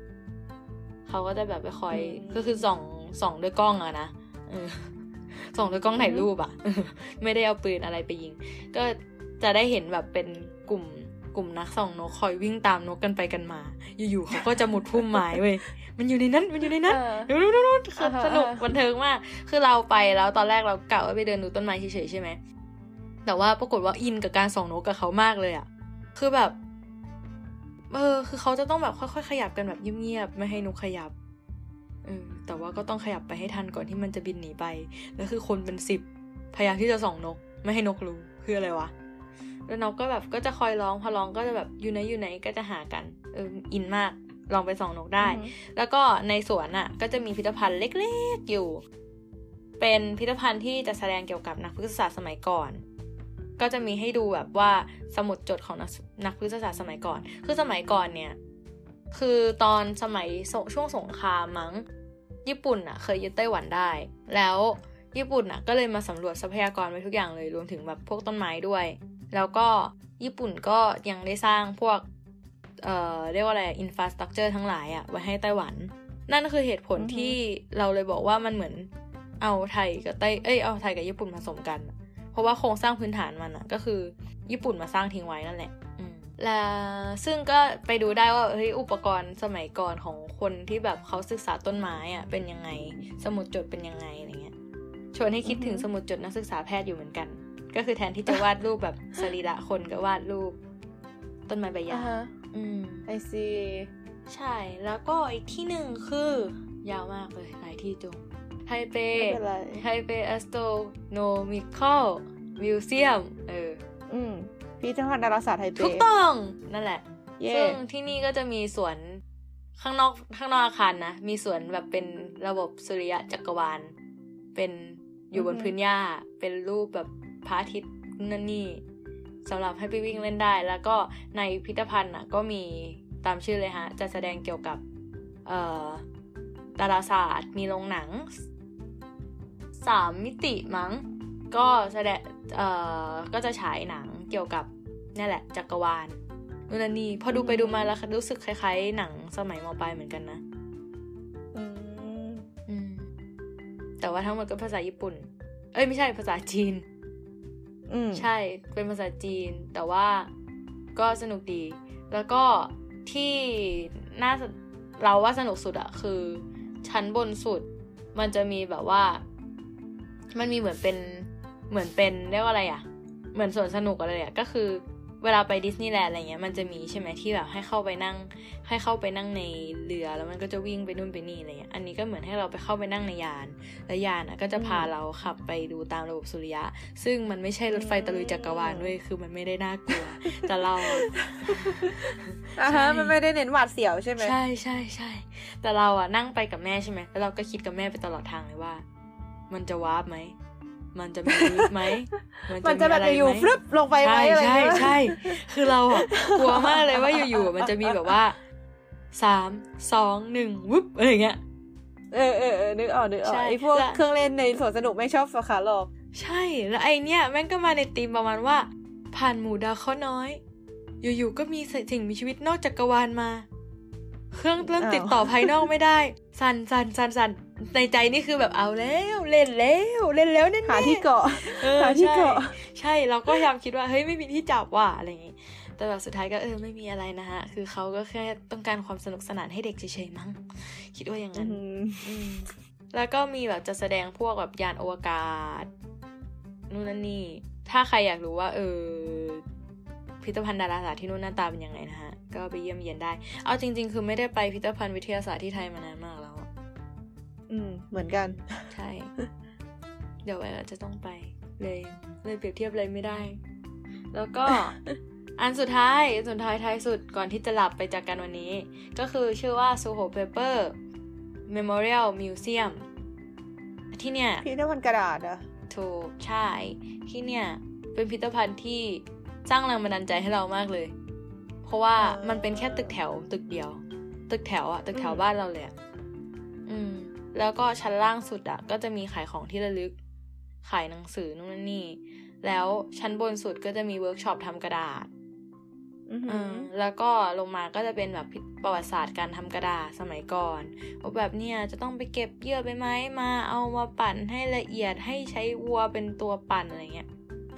เขาก็จะแบบไปคอย
อืม
ก็คือส่องส่องด้วยกล้องอะนะเออส่องด้วยกล้องถ่ายรูปอะไม่ได้เอาปืนอะไรไปยิง ก็จะได้เห็นแบบเป็นกลุ่มกลุ่มนักส่องนกคอยวิ่งตามนกกันไปกันมา อยู่ๆเขาก็จะมุดพุ่มไม้เว้ย มันอยู่ในนั้นมันอยู่ในนั้น
เออ
นู้นนู้นนู้นคือ
อ่าฮะ
สนุก
อ่าฮะ
บันเทิงมาก คือเราไปแล้วตอนแรกเรากะว่าไปเดินดูต้นไม้เฉยๆใช่ไหมแต่ว่าปรากฏว่าอินกับการส่องนกกับเขามากเลยอะคือแบบ เออ คือเขาจะต้องแบบค่อยๆขยับกันแบบเงียบๆไม่ให้นกขยับเออแต่ว่าก็ต้องขยับไปให้ทันก่อนที่มันจะบินหนีไป แล้วคือคนเป็นสิบพยายามที่จะส่องนก ไม่ให้นกรู้คืออะไรวะแล้วนกก็แบบก็จะคอยร้องพอร้องก็จะแบบอยู่ไหนอยู่ไหนก็จะหากัน เอออินมาก ลองไปส่องนกได้
อือฮึ
แล้วก็ในสวนอะ ก็จะมีพิพิธภัณฑ์เล็กๆอยู่ เป็นพิพิธภัณฑ์ที่จะแสดงเกี่ยวกับนักพฤกษศาสตร์สมัยก่อน ก็จะมีให้ดูแบบว่าสมุดจดของนักนักพฤกษศาสตร์สมัยก่อน คือสมัยก่อนเนี่ย คือตอนสมัยสช่วงสงครามมั้ง ญี่ปุ่นอะ เคยยึดไต้หวันได้ แล้วญี่ปุ่นอะก็เลยมาสำรวจทรัพยากรไว้ทุกอย่างเลยรวมถึงแบบพวกต้นไม้ด้วย แล้วก็ญี่ปุ่นก็ยังได้สร้างพวก เอ่อเรียกว่าอะไรอินฟราสตรักเจอร์ทั้งหลายอะไว้ให้ไต้หวัน นั่นคือเหตุผล
อือฮึ
ที่เราเลยบอกว่ามันเหมือนเอาไทยกับไต้เอ้ยเอาไทยกับญี่ปุ่นผสมกันอะเพราะว่าโครงสร้างพื้นฐานมันอะก็คือญี่ปุ่นมาสร้างทิ้งไว้นั่นแหละอืมแล้วซึ่งก็ไปดูได้ว่าเฮ้ยอุปกรณ์สมัยก่อนของคนที่แบบเขาศึกษาต้นไม้อะเป็นยังไง สมุดจดเป็นยังไงอะไรเงี้ยชวนให้คิดถึงสมุดจดนักศึกษาแพทย์อยู่เหมือนกัน ก็คือแทนที่จะวาดรูปแบบสรีระคนก็วาดรูป ต้นไม้ใบหญ้า
อ่าฮะ
อืม
I see
ใช่ แล้วก็อีกที่หนึ่งคือ ยาวมากเลยหลายที่จุงไทเป
ไม่เป็นไร
Taipei Astronomical Museum เออ
อืมพิพิธภัณฑ์ดาราศาสตร์ไทเป
ถูกต้อง นั่นแหละ
เย่
ซึ่งที่นี่ก็จะมีสวนข้างนอกข้างนอกอาคารนะ มีสวนแบบเป็นระบบสุริยะจักรวาล เป็นอยู่บนพื้นหญ้า เป็นรูปแบบพระอาทิตย์นั่นนี่ สำหรับให้ไปวิ่งเล่นได้ แล้วก็ในพิพิธภัณฑ์อะก็มีตามชื่อเลยฮะจะแสดงเกี่ยวกับเอ่อดาราศาสตร์ มีโรงหนังสามมิติมั้ง ก็แสดงเอ่อก็จะฉายหนังเกี่ยวกับนี่แหละจักรวาลนู่นนนนี่พอดูไปดูมาแล้วรู้สึกคล้ายๆ หนังสมัยมปลายเหมือนกันนะ
อืม
อืมแต่ว่าทั้งหมดก็ภาษาญี่ปุ่น เอ้ยไม่ใช่ภาษาจีน
อืม
ใช่เป็นภาษาจีน แต่ว่าก็สนุกดี แล้วก็ที่น่าเราว่าสนุกสุดอะคือ ชั้นบนสุด มันจะมีแบบว่า มันมีเหมือนเป็นเหมือนเป็นเรียกว่าอะไรอะเหมือนสวนสนุกอะไรอะก็คือ เวลาไปดิสนีย์แลนด์อะไรเงี้ยมันจะมีใช่ไหมที่แบบให้เข้าไปนั่ง ให้เข้าไปนั่งในเรือแล้วมันก็จะวิ่งไปนู่นไปนี่อะไรเงี้ยอันนี้ก็เหมือนให้เราไปเข้าไปนั่งในยาน แล้วยานอะก็จะพาเราขับไปดูตามระบบสุริยะ ซึ่งมันไม่ใช่รถไฟตะลุยจักรวาลด้วยคือมันไม่ได้น่ากลัวแต่เรา
อ่า
ใช่
ฮะมันไม่ได้เน้นหวาดเสียวใช่ไหม
ใช่ใช่ใช่แต่เราอะนั่งไปกับแม่ใช่ไหมแล้วเราก็คิดกับแม่ไปตลอดทางเลยว่า มันจะวาร์ปไหม มันจะมีลิฟต์ไหม
มันจะแบบ
อะไร
อยู่
ไหม
ๆฟลึบลงไปไหม
ใช่
อะไร
ใช่
เงี้ย
ใช่คือเราอะกลัวมากเลยว่าอยู่ๆมันจะมีแบบว่าสามสองหนึ่งวุบอะไรเงี้ย
เออเออเออนึกออกนึกออก
ใช่
ไอพวก
และ
เครื่องเล่นในสวนสนุกไม่ชอบสาขาหรอก
ใช่แล้วไอเนี้ยแม่งก็มาในธีมประมาณว่า ผ่านหมู่ดาวเคราะห์น้อย อยู่ๆก็มีสิ่งมีชีวิตนอกจักรวาลมา เครื่องเริ่มติดต่อภายนอกไม่ได้ สันสันสันสัน ในใจนี่คือแบบเอาแล้วเล่นแล้วเล่นแล้วแน่ๆ
หาที่เกาะ
เออ
หาที่
ใช่
เกาะ
ใช่เราก็พยายามคิดว่าเฮ้ยไม่มีที่จับว่ะอะไรอย่างงี้แต่แบบสุดท้ายก็เออไม่มีอะไรนะฮะ คือเขาก็แค่ต้องการความสนุกสนานให้เด็กเฉยๆมั้ง คิดว่าอย่าง
อื
นั้น
ม
อืมแล้วก็มีแบบจะแสดงพวกแบบยานอวกาศนู่นนั่นนี่ ถ้าใครอยากรู้ว่า เออพิพิธภัณฑ์ดาราศาสตร์ที่นู่นหน้าตาเป็นยังไงนะฮะ ก็ไปเยี่ยมเยียนได้ เอาจริง ๆ คือไม่ได้ไปพิพิธภัณฑ์วิทยาศาสตร์ที่ไทยมานานมากแล้ว อะ
อืม เหมือนกัน
ใช่ เดี๋ยวไว้อาจจะต้องไป เลยเลยเปรียบเทียบเลยไม่ได้ แล้วก็อันสุดท้ายอันสุดท้ายท้ายสุดก่อนที่จะหลับไปจากกันวันนี้ ก็คือชื่อว่า Soho Paper Memorial Museum ที่เนี่ย
พิพิธภัณฑ์กระดาษเหรอะ
ถูกใช่ ที่เนี่ย เป็นพิพิธภัณฑ์ที่สร้างแรงบันดาลใจให้เรามากเลย เพราะว่ามันเป็นแค่ตึกแถวตึกเดียว ตึกแถวอะตึกแถวบ้านเราเลยอะอืม แล้วก็ชั้นล่างสุดอะก็จะมีขายของที่ระลึก ขายหนังสือนู่นนนนี่ แล้วชั้นบนสุดก็จะมีเวิร์กช็อปทำกระดาษ
อือหื
อื
อ
มแล้วก็ลงมาก็จะเป็นแบบประวัติศาสตร์การทำกระดาษสมัยก่อนว่าแบบเนี่ยจะต้องไปเก็บเยื่อใบไม้มาเอามาปั่นให้ละเอียดให้ใช้วัวเป็นตัวปั่นอะไรเงี้ย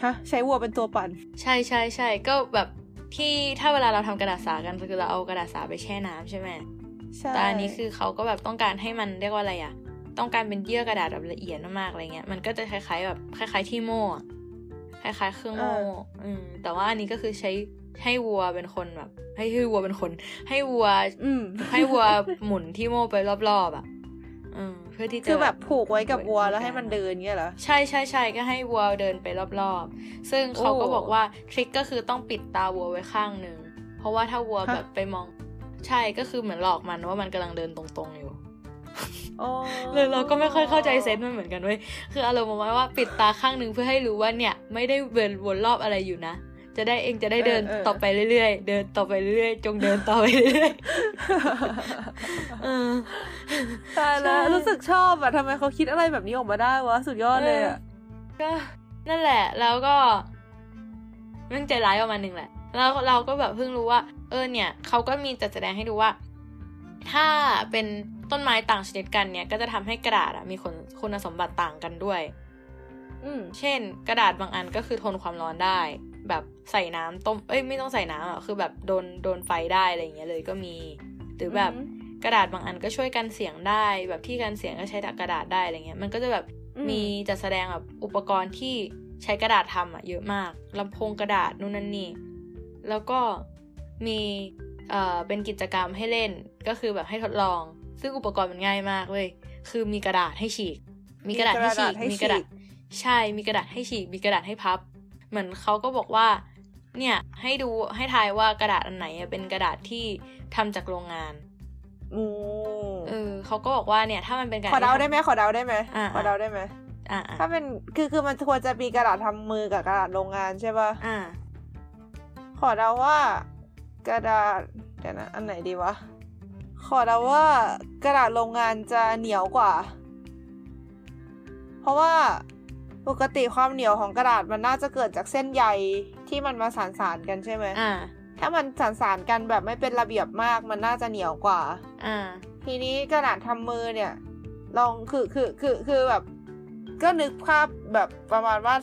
ฮะใช้วัวเป็นตัวปั่น
ใช่ใช่ใช่ก็แบบที่ถ้าเวลาเราทำกระดาษสากันคือเราเอากระดาษสาไปแช่น้ำใช่ไหม
ใช่
แต่อันนี้คือเขาก็แบบต้องการให้มันเรียกว่าอะไรอะต้องการเป็นเยื่อกระดาษแบบละเอียดมากๆอะไรเงี้ย มันก็จะคล้าย ๆ แบบคล้าย ๆ ที่โม่อะคล้ายๆเครื่องโม่อืม แต่ว่าอันนี้ก็คือใช้ให้วัวเป็นคนแบบ ให้ให้วัวเป็นคน ให้วัว
อืม
ให้วัวหมุนที่โม่ไปรอบๆอะอืมเพื่อที่จะ
คือแบบผูกไว้กับวัว
ไว้
แล้วให้มันเดินเงี้ยเหรอ
ใช่ใช่ใช่ก็ให้วัวเดินไปรอบๆ ซึ่งเขาก็
โอ้
บอกว่าทริคก็คือต้องปิดตาวัวไว้ข้างหนึ่งเพราะว่าถ้าวัว
ฮะ
แบบไปมอง ใช่ก็คือเหมือนหลอกมันว่ามันกำลังเดินตรงๆอยู่
อ๋อ
เลยเราก็ไม่ค่อยเข้าใจเซนส์มันเหมือนกันเว้ยคืออารมณ์ประมาณว่าปิดตาข้างหนึ่งเพื่อให้รู้ว่าเนี่ย ไม่ได้เดินวนรอบอะไรอยู่นะจะได้เองจะได้เดินต่อไปเรื่อยๆ เดินต่อไปเรื่อยๆ จงเดินต่อไปเรื่อยๆเออ
ตายแล้ว
ใช่
รู้สึกชอบอะทำไมเขาคิดอะไรแบบนี้ออกมาได้วะ สุดยอดเลยอะ
ก็นั่นแหละ แล้วก็เรื่องใจร้ายประมาณหนึ่งแหละ แล้วเราก็แบบเพิ่งรู้ว่า เออเนี่ยเขาก็มีจัดแสดงให้ดูว่า ถ้าเป็นต้นไม้ต่างชนิดกันเนี่ยก็จะทำให้กระดาษอะมีคุณคุณสมบัติต่างกันด้วย
อืม
เช่น กระดาษบางอันก็คือทนความร้อนได้ แบบใส่น้ำต้ม เอ้ยไม่ต้องใส่น้ำอะคือแบบโดนโดนไฟได้อะไรอย่างเงี้ยเลยก็มี หรือแบบ
อือหื
กระดาษบางอันก็ช่วยกันเสียงได้ แบบที่กันเสียงก็ใช้กระดาษได้อะไรเงี้ย มันก็จะแบบ
อืม
มีจัดแสดงแบบอุปกรณ์ที่ใช้กระดาษทำอะเยอะมากลำโพงกระดาษนู่นนั่นนี่ แล้วก็มีเอ่อเป็นกิจกรรมให้เล่นก็คือแบบให้ทดลอง ซึ่งอุปกรณ์มันง่ายมากเว้ยคือมีกระดาษให้ฉีก มีกระดาษให้ฉีกมีกระดาษใช่มีกระดาษให้ฉีก มีกระดาษให้พับ เหมือนเขาก็บอกว่า เนี่ยให้ดูให้ทายว่ากระดาษอันไหนอะเป็นกระดาษที่ทำจากโรงงาน
โอ้
เออเขาก็บอกว่าเนี่ย ถ้ามันเป็นกระ
ขอ
ดาษ
เดา
ที่
ได้ไหมขอเดาได้ไหม
อ่า
ขอเดาได้ไหม
อ่าอ่า
ถ้าเป็นคือคือมันควรจะมีกระดาษทำมือกับกระดาษโรงงานใช่ป่ะ
อ่า
ขอเดาว่ากระดาษเดี๋ยวนะอันไหนดีวะ ขอเดาว่ากระดาษโรงงานจะเหนียวกว่า เพราะว่าปกติความเหนียวของกระดาษมันน่าจะเกิดจากเส้นใยที่มันมาสานสานๆกันใช่ไหม
อ่า
ถ้ามันสานสานๆกันแบบไม่เป็นระเบียบมากมันน่าจะเหนียวกว่า
อ่า
ทีนี้กระดาษทำมือเนี่ย ลองคือคือคือคือแบบ ก็นึกภาพแบบประมาณว่า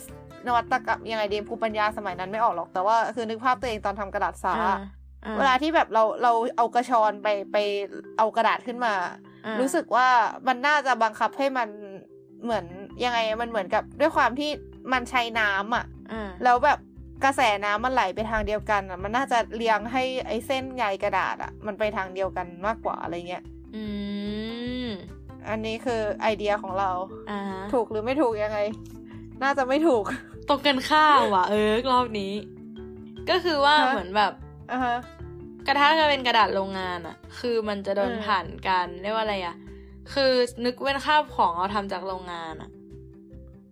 นวัตกรรมยังไงดีภูมิปัญญาสมัยนั้นไม่ออกหรอกแต่ว่าคือนึกภาพตัวเองตอนทำกระดาษสา
อ่าอ่า
เวลาที่แบบเราเราเอากระชอนไปไปเอากระดาษขึ้นมา
อ่า
รู้สึกว่ามันน่าจะบังคับให้มันเหมือนยังไงมันเหมือนกับด้วยความที่มันใช้น้ำอะ
อ่า
แล้วแบบกระแสน้ำมันไหลไปทางเดียวกันอะ มันน่าจะเลี้ยงให้ไอ้เส้นใยกระดาษอะ มันไปทางเดียวกันมากกว่าอะไรเงี้ย
อืม
อันนี้คือไอเดียของเรา
อ่า
ถูกหรือไม่ถูกยังไง น่าจะไม่ถูก
ต รงกันข้ามว่ะ เออรอบนี้ ก็คือว่า
ฮะ
เหมือนแบบ
อะฮะ
กระทะจะเป็นกระดาษโรงงานอะคือมันจะโดน
อืม
ผ่านการเรียกว่าอะไรอะคือนึกเป็นข้าวของเราทำจากโรงงานอะ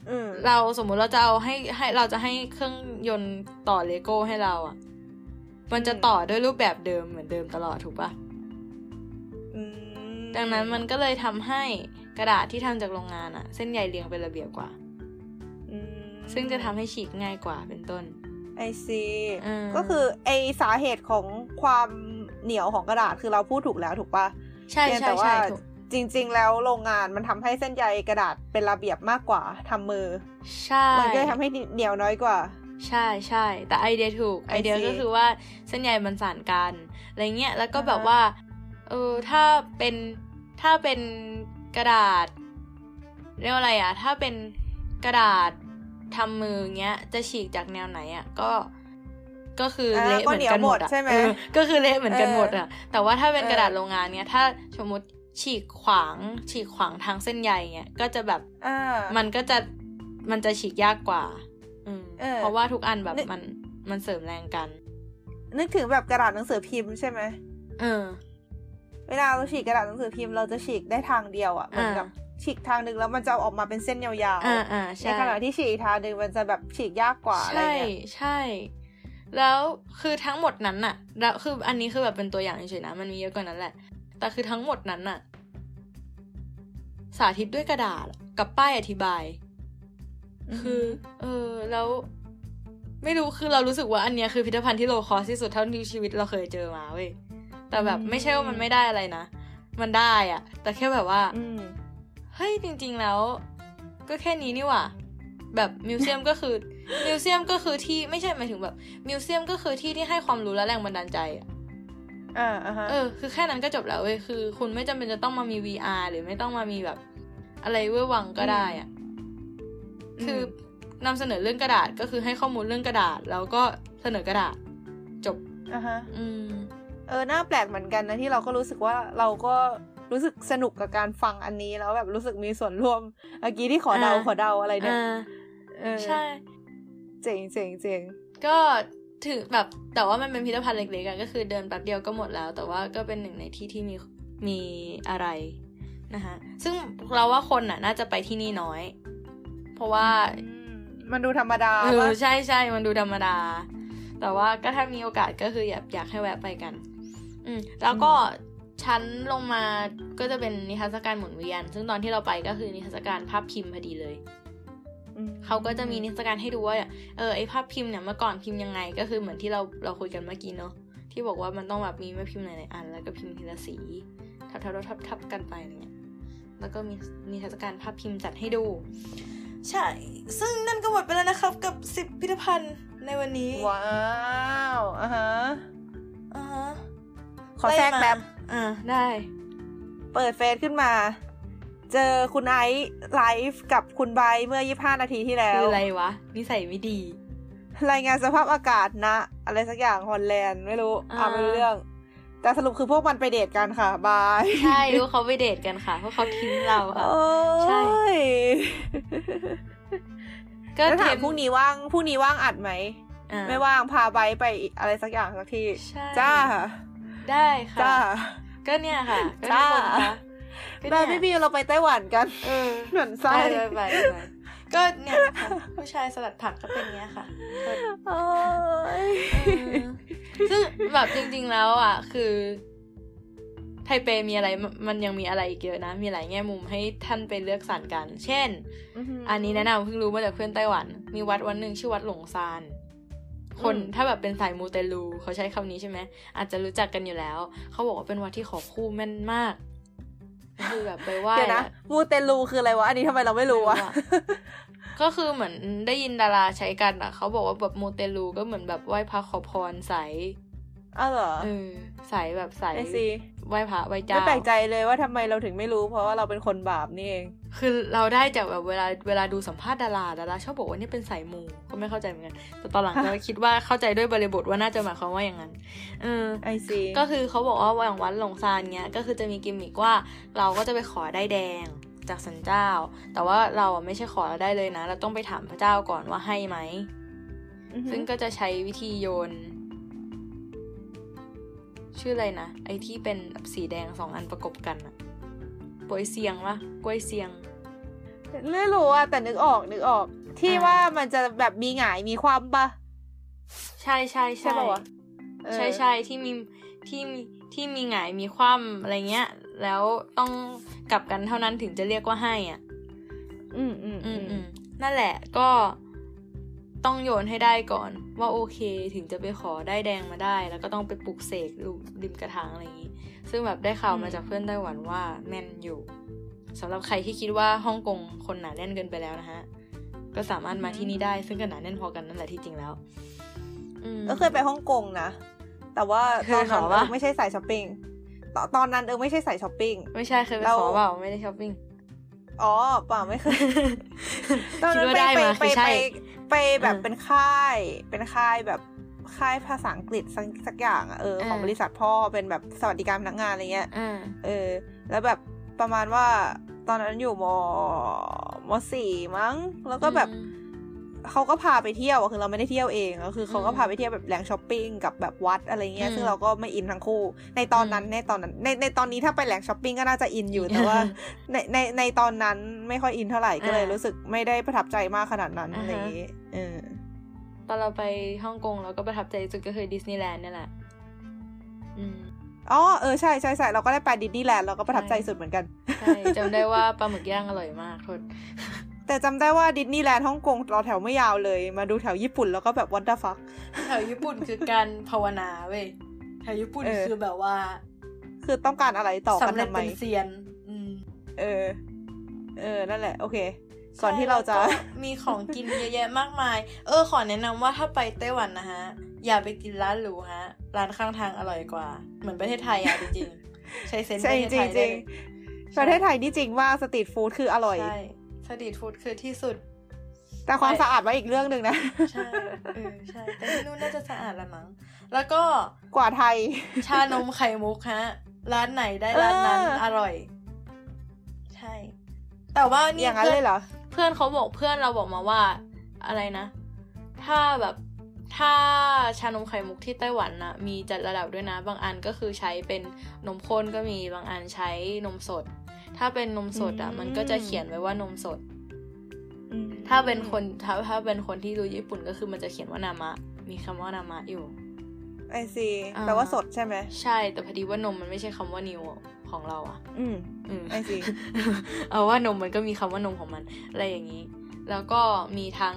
อืม
เราสมมุติเราจะเอาให้ให้เราจะให้เครื่องยนต์ต่อเลโก้ให้เราอะมันจะต่อด้วยรูปแบบเดิมเหมือนเดิมตลอดถูกปะ
อืม
ดังนั้นมันก็เลยทำให้กระดาษที่ทำจากโรงงานอะเส้นใยเรียงเป็นระเบียบกว่า
อืม
ซึ่งจะทำให้ฉีกง่ายกว่าเป็นต้น
ไอซี
อืม
ก็คือไอสาเหตุของความเหนียวของกระดาษคือเราพูดถูกแล้วถูกปะ
ใช่
เพียง
ใช่
แต่ว่า
ใช่ถูก
จริง ๆ แล้วโรงงานมันทำให้เส้นใยกระดาษเป็นระเบียบมากกว่าทำมือ
ใช่
มันก็เลยทำให้เหนียวน้อยกว่า
ใช่ใช่แต่ไอเดียถูก
I
ไอเดีย
see
ก็คือว่าเส้นใยมันสานกันอะไรเงี้ยแล้วก็
อ่าฮะ
แบบว่าเออถ้าเป็นถ้าเป็นกระดาษเรียกว่าอะไรอะถ้าเป็นกระดาษ ทำมือเงี้ย จะฉีกจากแนวไหนอะก็ก็คือเละ
ก็
เหมือนกัน
เหนียว
หม
หม
ด
ด
อะ
ใช่ไหม
เออก็คือเละเหมือนกันหมดอะแต่ว่าถ้าเป็น
เออ
กระดาษโรงงานเนี้ยถ้าสมมติฉีกขวาง ฉีกขวางทางเส้นใยเงี้ยก็จะแบบ
อ่า
มันก็จะมันจะฉีกยากกว่า อืม
เออ
เพราะว่าทุกอันแบบ
นึก
มันมันเสริมแรงกัน
นึกถึงแบบกระดาษหนังสือพิมพ์ใช่ไหม
เออ
เวลาเราฉีกกระดาษหนังสือพิมพ์เราจะฉีกได้ทางเดียวอะเหมือนกับ
อ่า
ฉีกทางหนึ่งแล้วมันจะออกมาเป็นเส้นยาว
อ่าอ่า
ๆใน
ใช่
ขณะที่ฉีกอีกทางหนึ่งมันจะแบบฉีกยากกว่าอะไร
ใช่
เงี้ย
ใช่ แล้วคือทั้งหมดนั้นน่ะแล้วคืออันนี้คือแบบเป็นตัวอย่างเฉยๆนะ มันมีเยอะกว่านั้นแหละ แต่คือทั้งหมดนั้นน่ะสาธิตด้วยกระดาษกับป้ายอธิบาย คือ เออแล้วไม่รู้คือเรารู้สึกว่าอันเนี้ยคือพิพิธภัณฑ์ที่ low-cost ที่สุดเท่าที่ชีวิตเราเคยเจอมาเว้ยแต่แบบไม่ใช่ว่ามันไม่ได้อะไรนะ มันได้อะแต่แค่แบบว่า
อืม
เฮ้ยจริง ๆ แล้ว ก็แค่นี้นี่หว่า แบบ museum ก็คือ museum ก็คือที่ไม่ใช่หมายถึงแบบ museum ก็คือที่ที่ให้ความรู้และแรงบันดาลใจอะ
อ่าอ่าฮะ
เออ คือแค่นั้นก็จบแล้วเว้ยคือ คุณไม่จำเป็นจะต้องมามี VR หรือไม่ต้องมามีแบบ อะไรเว้ยวังก็ได้อะคือนำเสนอเรื่องกระดาษก็คือให้ข้อมูลเรื่องกระดาษ แล้วก็เสนอกระดาษ จบ
อ่าฮะ
อืม
เออน่าแปลกเหมือนกันนะที่เราก็รู้สึกว่าเราก็ รู้สึกสนุกกับการฟังอันนี้แล้วแบบรู้สึกมีส่วนร่วมเมื่อกี้ที่ขอเดา
อ่า
ขอเดาอะไรเนี่ย
อ่า
เออ
ใช่
เจ๋งเจ๋งเจ๋ง
ก็ถือแบบแต่ว่ามันเป็นพิพิธภัณฑ์เล็กๆอะก็คือเดินแป๊บเดียวก็หมดแล้ว แต่ว่าก็เป็นหนึ่งในที่ที่มีมีอะไรนะคะซึ่งเราว่าคนน่ะ น่าจะไปที่นี่น้อย เพราะว่า
อืมมันดูธรรมดา
เออ
ปะ
ใช่ใช่มันดูธรรมดา แต่ว่าก็ถ้ามีโอกาสก็คืออยากอยากให้แวะไปกัน อืมแล้วก็ ชั้นลงมาก็จะเป็นนิทรรศการหมุนเวียน ซึ่งตอนที่เราไปก็คือนิทรรศการภาพพิมพ์พอดีเลย
อืม
เขาก็จะมีนิทรรศการให้ดูว่าเออไอภาพพิมพ์เนี่ยเมื่อก่อนพิมพ์ยังไง ก็คือเหมือนที่เราเราคุยกันเมื่อกี้เนาะที่บอกว่ามันต้องแบบมีแม่พิมพ์หลายๆอัน แล้วก็พิมพ์ทีละสีทับทับทับทับทับกันไปอะไรเงี้ยแล้วก็มีนิทรรศการภาพพิมพ์จัดให้ดู ใช่ ซึ่งนั่นก็หมดไปแล้วนะครับ กับสิบพิพิธภัณฑ์ในวันนี้
ว้าวอ่าฮะ
อ่าฮะ
ขอแทรกแป๊บ
อ่าได้
เปิดเฟซขึ้นมา เจอคุณไอซ์ไลฟ์กับคุณไบร์ทเมื่อ 25 นาทีที่แล้ว
คืออะไรวะ นิสัยไม่ดี
รายงานสภาพอากาศนะ อะไรสักอย่างฮอลแลนด์ไม่รู้
อ่า
อ่าไม่รู้เรื่อง แต่สรุปคือพวกมันไปเดทกันค่ะ บาย
ใช่รู้เขาไปเดทกันค่ะ เพราะเขาทิ้งเราค่ะ
โอ้
ใช่
ย
ก็
แล้วถาม
เท
พรุ่งนี้ว่างพรุ่งนี้ว่างอัดไหม
อ่า
ไม่ว่างพาไบร์ทไปอะไรสักอย่างสักที่
ใช่
จ้า
ได้ค่ะ
จ้า
ก็เนี่ยค่ะก็
จ้า
ทุกคนคะก็
แม่
เนี่ย
พี่บิวเราไปไต้หวันกัน
เออ
เหมือนไส้
ไปไปไปไปก็เนี่ยค่ะผู้ชายสลัดผักก็เป็นเงี้ยค่ะก็
โอ้ย
เออซึ่งแบบจริง ๆแล้วอะ คือไทเปมีอะไรมมันยังมีอะไรอีกเยอะนะ มีหลายแง่มุมให้ท่านไปเลือกสรรกัน เช่น อันนี้แนะนำเพิ่งรู้มาจากเพื่อนไต้หวัน มีวัดวันหนึ่งชื่อวัดหลงซาน คนถ้าแบบเป็นสายมูเตลูเขาใช้คำนี้ใช่ไหมอาจจะรู้จักกันอยู่แล้ว เขาบอกว่าเป็นวัดที่ขอคู่แม่นมากก็คือแบบไปไหว้
เดี๋ยวนะ
อะ
มูเตลูคืออะไรวะ อันนี้ทำไมเราไม่รู้วะ
ไม่ก็คือเหมือนได้ยินดาราใช้กันอะ เขาบอกว่าแบบมูเตลูก็เหมือนแบบไหว้พระขอพรใส
อ้าวเหรอ
เออใสแบบใส
ไอซี
ไหว้พระไหว้เจ้า
ไม่แปลกใจเลยว่าทำไมเราถึงไม่รู้ เพราะว่าเราเป็นคนบาปนี่เอง
คือเราได้จากแบบเวลาเวลาดูสัมภาษณ์ดาราดาราชอบบอกว่านี่เป็นสายมูก็ไม่เข้าใจเหมือนกันแต่ตอนหลัง
ฮะ
ก็คิดว่าเข้าใจด้วยบริบทว่าน่าจะหมายความว่าอย่างนั้นเออ
ไอซี
ก็คือเขาบอกว่าอย่างวัดหลงซานเนี้ยก็คือจะมีกิมมิกว่าเราก็จะไปขอได้แดงจากสันเจ้า แต่ว่าเราอะไม่ใช่ขอแล้วได้เลยนะ เราต้องไปถามพระเจ้าก่อนว่าให้ไหมซึ่งก็จะใช้วิธีโยน ชื่ออะไรนะ ไอที่เป็นแบบสีแดงสองอันประกบกันอะปวยเซียงวะกล้วยเซียง
ไม่รู้อะแต่นึกออกนึกออก ที่
อ่า
ว่ามันจะแบบมีหงายมีความปะ
ใช่ใช่
ใช่
ใช่
ปะวะเออ
ใช่ใช่ที่มีที่มีที่มีหงายมีคว่ำอะไรเงี้ย แล้วต้องกลับกันเท่านั้นถึงจะเรียกว่าให้อะ
อืมอืม
อื
อื
ม
ม
อืมนั่นแหละก็ ต้องโยนให้ได้ก่อน ว่าโอเคถึงจะไปขอได้แดงมาได้ แล้วก็ต้องไปปลุกเสกรูริมกระถางอะไรอย่างนี้ ซึ่งแบบได้ข่าวมาจากเพื่อนไต้หวันว่าแม่นอยู่สำหรับใครที่คิดว่าฮ่องกงคนหนาแน่นเกินไปแล้วนะฮะก็สามารถมาที่นี่ได้ซึ่งก็หนาแน่นพอกันนั่นแหละที่จริงแล้วอืม
ก็เคยไปฮ่องกงนะแต่ว่า
เค
ตอยนนั้น
ขอ
เอ
ปะ
อไม่ใช่สายช้อปปิ้งตอนตอนนั้นเออไม่ใช่สายช้อปปิ้ง
ไม่ใช่เคยไป
เรา
ขอเปล่าไม่ได้ช้อปปิ้ง
อ๋อเปล่าไม่เคยตอน
คิด
นั้น
ว่า
ไป
ได้
ไป
มา
ไป
คือใช่
ไปไปแบบ
เออ
เป็นค่าย เป็นค่ายแบบค่ายภาษาอังกฤษสักสักอย่างอะเออ
เออ
ของบริษัทพ่อเป็นแบบสวัสดิการพนักงานอะไรเงี้ย
อ่า
เออ แล้วแบบประมาณว่าตอนนั้นอยู่ม.สี่มั้ง แล้วก็แบบ
อืม
เขาก็พาไปเที่ยวอะคือเราไม่ได้เที่ยวเองก็คือเขาก็
อืม
พาไปเที่ยวแบบแหล่งช้อปปิ้งกับแบบวัดอะไรเงี้ย
อืม
ซึ่งเราก็ไม่อินทั้งคู่ ในตอนนั้น
อืม
ในตอนนั้นในในตอนนี้ถ้าไปแหล่งช้อปปิ้งก็น่าจะอินอยู่แต่ว่าในในในตอนนั้นไม่ค่อยอินเท่าไหร่ก็เลย
อ่ารู้
รู้สึกไม่ได้ประทับใจมากขนาดนั้น
อ่าฮะ
อะไรอย่างงี้เออ
ตอนเราไปฮ่องกงเราก็ประทับใจสุดก็คือดิสนีย์แลนด์นี่แหละอืม
อ๋อเออใช่ใช่ใช่เราก็ได้ไปดิสนีย์แลนด์เราก็ประทับใจ
ใช่
สุดเหมือนกัน
ใช่จำได้ว่าปลาหมึกย่างอร่อยมากโทษ
แต่จำได้ว่าดิสนีย์แลนด์ฮ่องกงรอแถวไม่ยาวเลย มาดูแถวญี่ปุ่นแล้วก็แบบวัต t ฟัก
แถวญี่ปุ่นคือการภาวนาเว้ยแถวญี่ปุ่น
เออ
คือแบบว่า
คือต้องการอะไรต่อกัน
สำเร็จ
ทำไม
เป็นเซียน อืม
เออ เออ นั่นแหละ โอเค ก่อนที่เราจะ
ใช่แล้วก็มีของกินเยอะแยะมากมาย เออ ขอแนะนำว่าถ้าไปไต้หวันนะฮะ อย่าไปกินร้านหรูฮะ ร้านข้างทางอร่อยกว่า เหมือนประเทศไทยอะจริงๆใช้เซนส์ป
ใช่
ระเทศ
จริ
ไท
ง
ย
จ
ได้
ริง
เลย
ประเทศไทยนี่จริงว่ากสตรีทฟู้ดคืออร่อย
ใช่ สตรีทฟู้ดคือที่สุด
แต่ความสะอาดไว้อีกเรื่องหนึ่งนะ
ใช่เออใช่ แต่ที่นู่นน่าจะสะอาดละมั้ง แล้วก็
กว่าไทย
ชานมไข่มุกฮะ ร้านไหนได้ร้านนั้น
เออ
อร่อย ใช่ แต่ว่านี่
อย่างนั้น
พื่
เลยเหรอ
เพื่อนเขาบอกเพื่อนเราบอกมาว่า อะไรนะ ถ้าแบบถ้าชานมไข่มุกที่ไต้หวันนะมีจัดระดับด้วยนะ บางอันก็คือใช้เป็นนมข้นก็มีบางอันใช้นมสด ถ้าเป็นนมสดอะ
อืม
มันก็จะเขียนไว้ว่านมสด
อืม
ถ้าเป็นคนถ้าถ้าเป็นคนที่รู้ญี่ปุ่นก็คือมันจะเขียนว่านามะ มีคำว่านามะอยู่
ไอซี
อ่า
แปลว่าสดใช่ไหม
ใช่ แต่พอดีว่านมมันไม่ใช่คำว่านิวของเราอะ
อืม
อืม
ไอซี
เอาว่านมมันก็มีคำว่านมของมัน อะไรอย่างนี้ แล้วก็มีทั้ง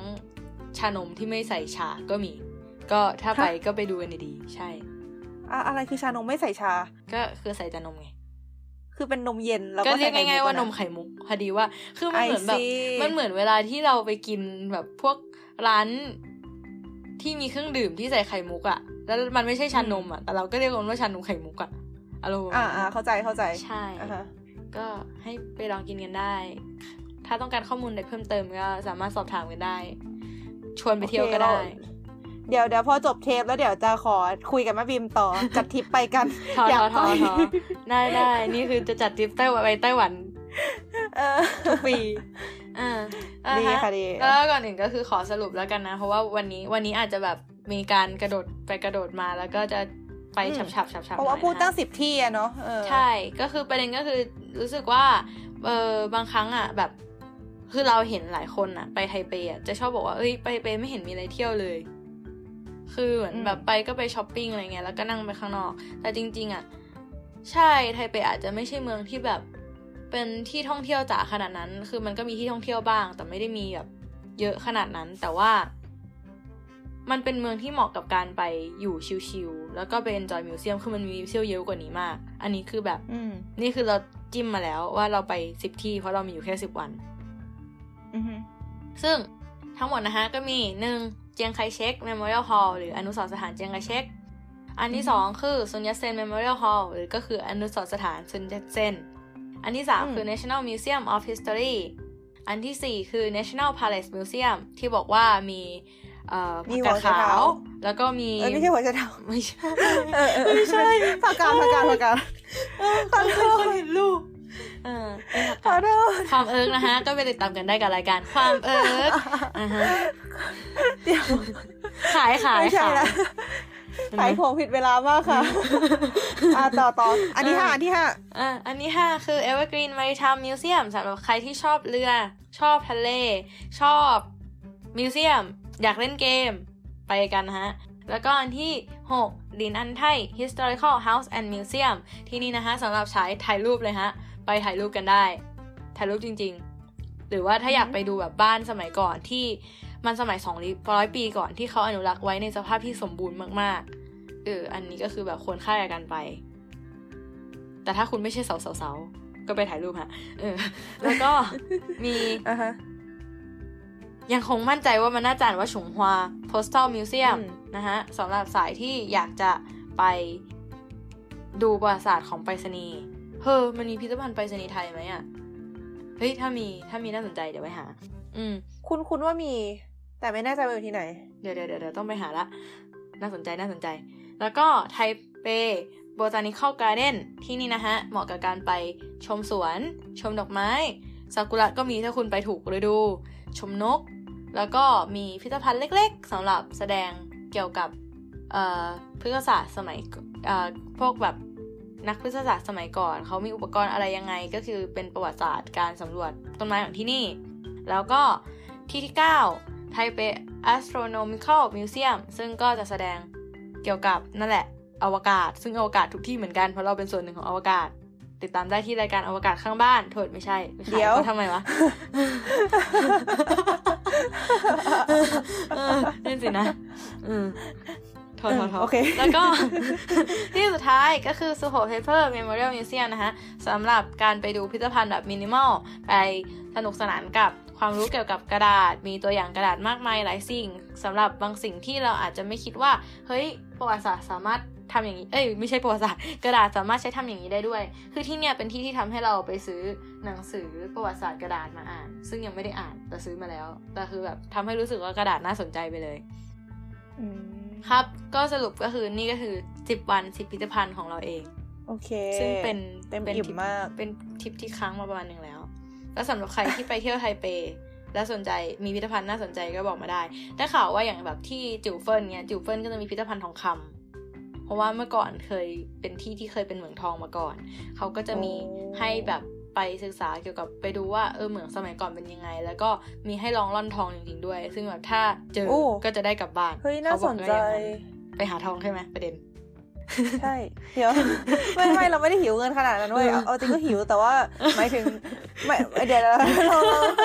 ชานมที่ไม่ใส่ชาก็มี ก็ถ้าไปก็ไปดูกันดีๆใช่
อะอะไรคือชานมไม่ใส่ชา
ก็คือใส่แต่นมไง
คือเป็นนมเย็นแล้ว
ก็
ก็
เรียก
ใส่ไข่
ง่ายๆ
มุ
ว่ากน
อะ
มไข่มุกพอดีว่า คือมันเหมือนแบบ
I see
มันเหมือนเวลาที่เราไปกินแบบพวกร้านที่มีเครื่องดื่มที่ใส่ไข่มุกอะแล้วมันไม่ใช่ชานมอะแต่เราก็เรียกมันว่าชานมไข่มุกอะอารมณ์ประ
อ่า
มาณ
อ่า
นั้น
เข้าใจเข้าใจ
ใช่
อ่าฮะ
ก็ให้ไปลองกินกันได้ ถ้าต้องการข้อมูลอะไรเพิ่มเติมก็สามารถสอบถามกันได้ ชวนไปเที่ยวก็ได้
เดี๋ยวเดี๋ยวพอจบเทปแล้วเดี๋ยวจะขอคุยกับแม่บีมต่อ จัดทริปไปกัน
ทอ
อยา
ท
ก
อท
ไป
อทอได้ได้นี่คือจะจัดทริปไต้หวันไปไต้หวัน
เออ
ทุกปีอ่าอ่า
ดี
ฮะ
ค่ะดี
แล้วก่อนอื่นก็คือขอสรุปแล้วกันนะ เพราะว่าวันนี้วันนี้อาจจะแบบมีการกระโดดไปกระโดดมาแล้วก็จะไป
อืม
ฉับฉับฉับฉับ
เพราะว่า
หน่อย
พูด
นค
ตั้งสิบที่อะเนาะเออ
ใช่ก็คือประเด็นก็คือรู้สึกว่าเออบางครั้งอะแบบคือเราเห็นหลายคนอะไปไทเปอะจะชอบบอกว่าเอ้ยไปไทเปไม่เห็นมีอะไรเที่ยวเลย คือเหมือนแบบไปก็ไปช้อปปิ้งอะไรเงี้ยแล้วก็นั่งไปข้างนอก แต่จริง ๆ อะ ใช่ไทเปอาจจะไม่ใช่เมืองที่แบบเป็นที่ท่องเที่ยวจ๋าขนาดนั้น คือมันก็มีที่ท่องเที่ยวบ้าง แต่ไม่ได้มีแบบเยอะขนาดนั้น แต่ว่า มันเป็นเมืองที่เหมาะกับการไปอยู่ชิลๆแล้วก็ไป enjoy มิวเซียมคือมันมีมิวเซียมเยอะกว่านี้มาก อันนี้คือแบบ
อืม
นี่คือเราจิ้มมาแล้วว่าเราไปสิบที่เพราะเรามีอยู่แค่สิบวัน
อือฮึ
ซึ่งทั้งหมดนะคะก็มีหนึ่ง เจียงไคเชก Memorial Hall หรืออนุสรณ์สถานเจียงไคเชกอันที่สองคือซุนยัตเซน Memorial Hall หรือก็คืออนุสรณ์สถานซุนยัตเซนอันที่สามคือ National Museum of History อันที่สี่คือ National Palace Museum ที่บอกว่ามีเอ่อ
มี
ผัก
หัว
กาด
ไชเท้า
ขาว แล้วก็มี
เออไม่ใช่หัวใจเท้า
ไม่ใช่
เออเออ
ไม่ใช่
ผักกาดผักกาดผักกาด
ตอนเคยเห็นรูปเออเป็นผัก
ขอกา
ด
โทษ
ความเอิร์กนะคะก็ไปติดตามกันได้กับรายการความเอิร์กอ่าฮะ
เดี๋ยว
ขายขาย
ไม่ใช่
ขาย
ละขายของผิดเวลามากค่ะ อ่าต่อต่อ อันที่ห้าอันที่ห้า
อะอันนี้ห้าคือ Evergreen Maritime Museum สำหรับใครที่ชอบเรือ ชอบทะเล ชอบมิวเซียม อยากเล่นเกม ไปกันนะฮะ แล้วก็อันที่6ลินอันไท Historical House and Museum ที่นี่นะคะสำหรับใช้ถ่ายรูปเลยฮะ ไปถ่ายรูปกันได้ ถ่ายรูปจริง ๆ หรือว่าถ้าอยากไปดูแบบบ้านสมัยก่อนที่มันสมัย200ปีก่อนที่เขาอนุรักษ์ไว้ในสภาพที่สมบูรณ์มากๆ เออ อันนี้ก็คือแบบควรค่าแก่การไป แต่ถ้าคุณไม่ใช่สาวๆๆก็ไปถ่ายรูปฮะ เออ แล้วก็มี
อ่าฮะ
ยังคงมั่นใจว่ามันน่าจะอ่านว่าฉงฮวา Postal Museum
อืม
นะฮะสำหรับสายที่อยากจะไปดูประวัติศาสตร์ของไปรษณีย์ เฮ้อมันมีพิพิธภัณฑ์ไปรษณีย์ไทยไหมอะเฮ้ยถ้ามีถ้ามีน่าสนใจเดี๋ยวไปหา อืม
คุณคุณว่ามี แต่ไม่แน่ใจว่าอยู่ที่ไหน
เดี๋ยวเดี๋ยวเดี๋ยวเดี๋ยวต้องไปหาละ น่าสนใจน่าสนใจ แล้วก็ไทเปโบตานิคอลการ์เด้นที่นี่นะฮะ เหมาะกับการไปชมสวน ชมดอกไม้ซากุระก็มีถ้าคุณไปถูกฤดู ชมนก แล้วก็มีพิพิธภัณฑ์เล็กๆสำหรับแสดงเกี่ยวกับเอ่อพฤกษศาสตร์สมัยเอ่อพวกแบบ นักพฤกษศาสตร์สมัยก่อน เขามีอุปกรณ์อะไรยังไง ก็คือเป็นประวัติศาสตร์การสำรวจต้นไม้ของที่นี่ แล้วก็ที่ที่ 9 ไทเป Astronomical Museum ซึ่งก็จะแสดงเกี่ยวกับนั่นแหละ อวกาศ ซึ่งอวกาศทุกที่เหมือนกัน เพราะเราเป็นส่วนหนึ่งของอวกาศ ติดตามได้ที่รายการอวกาศข้างบ้านโทษไม่ใช่ไม่ใช่
เดี๋ยว
ขาทำไมวะเออนั่นสินะอืมโทษโทษโทษ
โอเค
แล้วก็ที่สุดท้ายก็คือ Suho Paper Memorial Museum นะคะสำหรับการไปดูพิพิธภัณฑ์แบบมินิมอลไปสนุกสนานกับความรู้เกี่ยวกับกระดาษ มีตัวอย่างกระดาษมากมายหลายสิ่งสำหรับบางสิ่งที่เราอาจจะไม่คิดว่า เฮ้ยประวัติศาสตร์สามารถทำอย่างนี้ เอ้ยไม่ใช่ประวัติศาสตร์กระดาษสามารถใช้ทำอย่างนี้ได้ด้วย คือที่เนี่ยเป็นที่ที่ทำให้เราไปซื้อหนังสือประวัติศาสตร์กระดาษมาอ่าน ซึ่งยังไม่ได้อ่านแต่ซื้อมาแล้ว แต่คือแบบทำให้รู้สึกว่ากระดาษน่าสนใจไปเลย
อืม
ครับ ก็สรุปก็คือนี่ก็คือ10วัน10พิพิธภัณฑ์ของเราเอง
โอเค
ซึ่งเป็น
เต็ม
เป็น
อิ่ม
ทริป
มาก
เป็นทริปที่ค้างมาประมาณหนึ่งแล้ว แล้วสำหรับใครที่ไปเที่ยวไทเป และสนใจมีพิพิธภัณฑ์น่าสนใจก็บอกมาได้ได้ข่าวว่าอย่างแบบที่จิวเฟินเนี่ยจิวเฟินก็จะมีพิพิธภัณฑ์ทองคำเพราะว่าเมื่อก่อนเคยเป็นที่ที่เคยเป็นเหมืองทองมาก่อน เขาก็จะมี
โอ้
ให้แบบ ไปศึกษาเกี่ยวกับไปดูว่าเออเหมืองสมัยก่อนเป็นยังไง แล้วก็มีให้ลองล่อนทองจริงๆด้วย ซึ่งแบบถ้าเจอ
โอ้
ก็จะได้กลับบ้าน
เฮ้ยน่า
ขบ
ส
อก
น
ว่า
ใจ
อย่างนั้นไปหาทองใช่ไหมประเด็น
ใช่ เดี๋ยวไม่ไม่เราไม่ได้หิวเงินขนาดนั้นเว้ยเอาจริงก็หิวแต่ว่าหมายถึงไม่เดี๋ยวเรา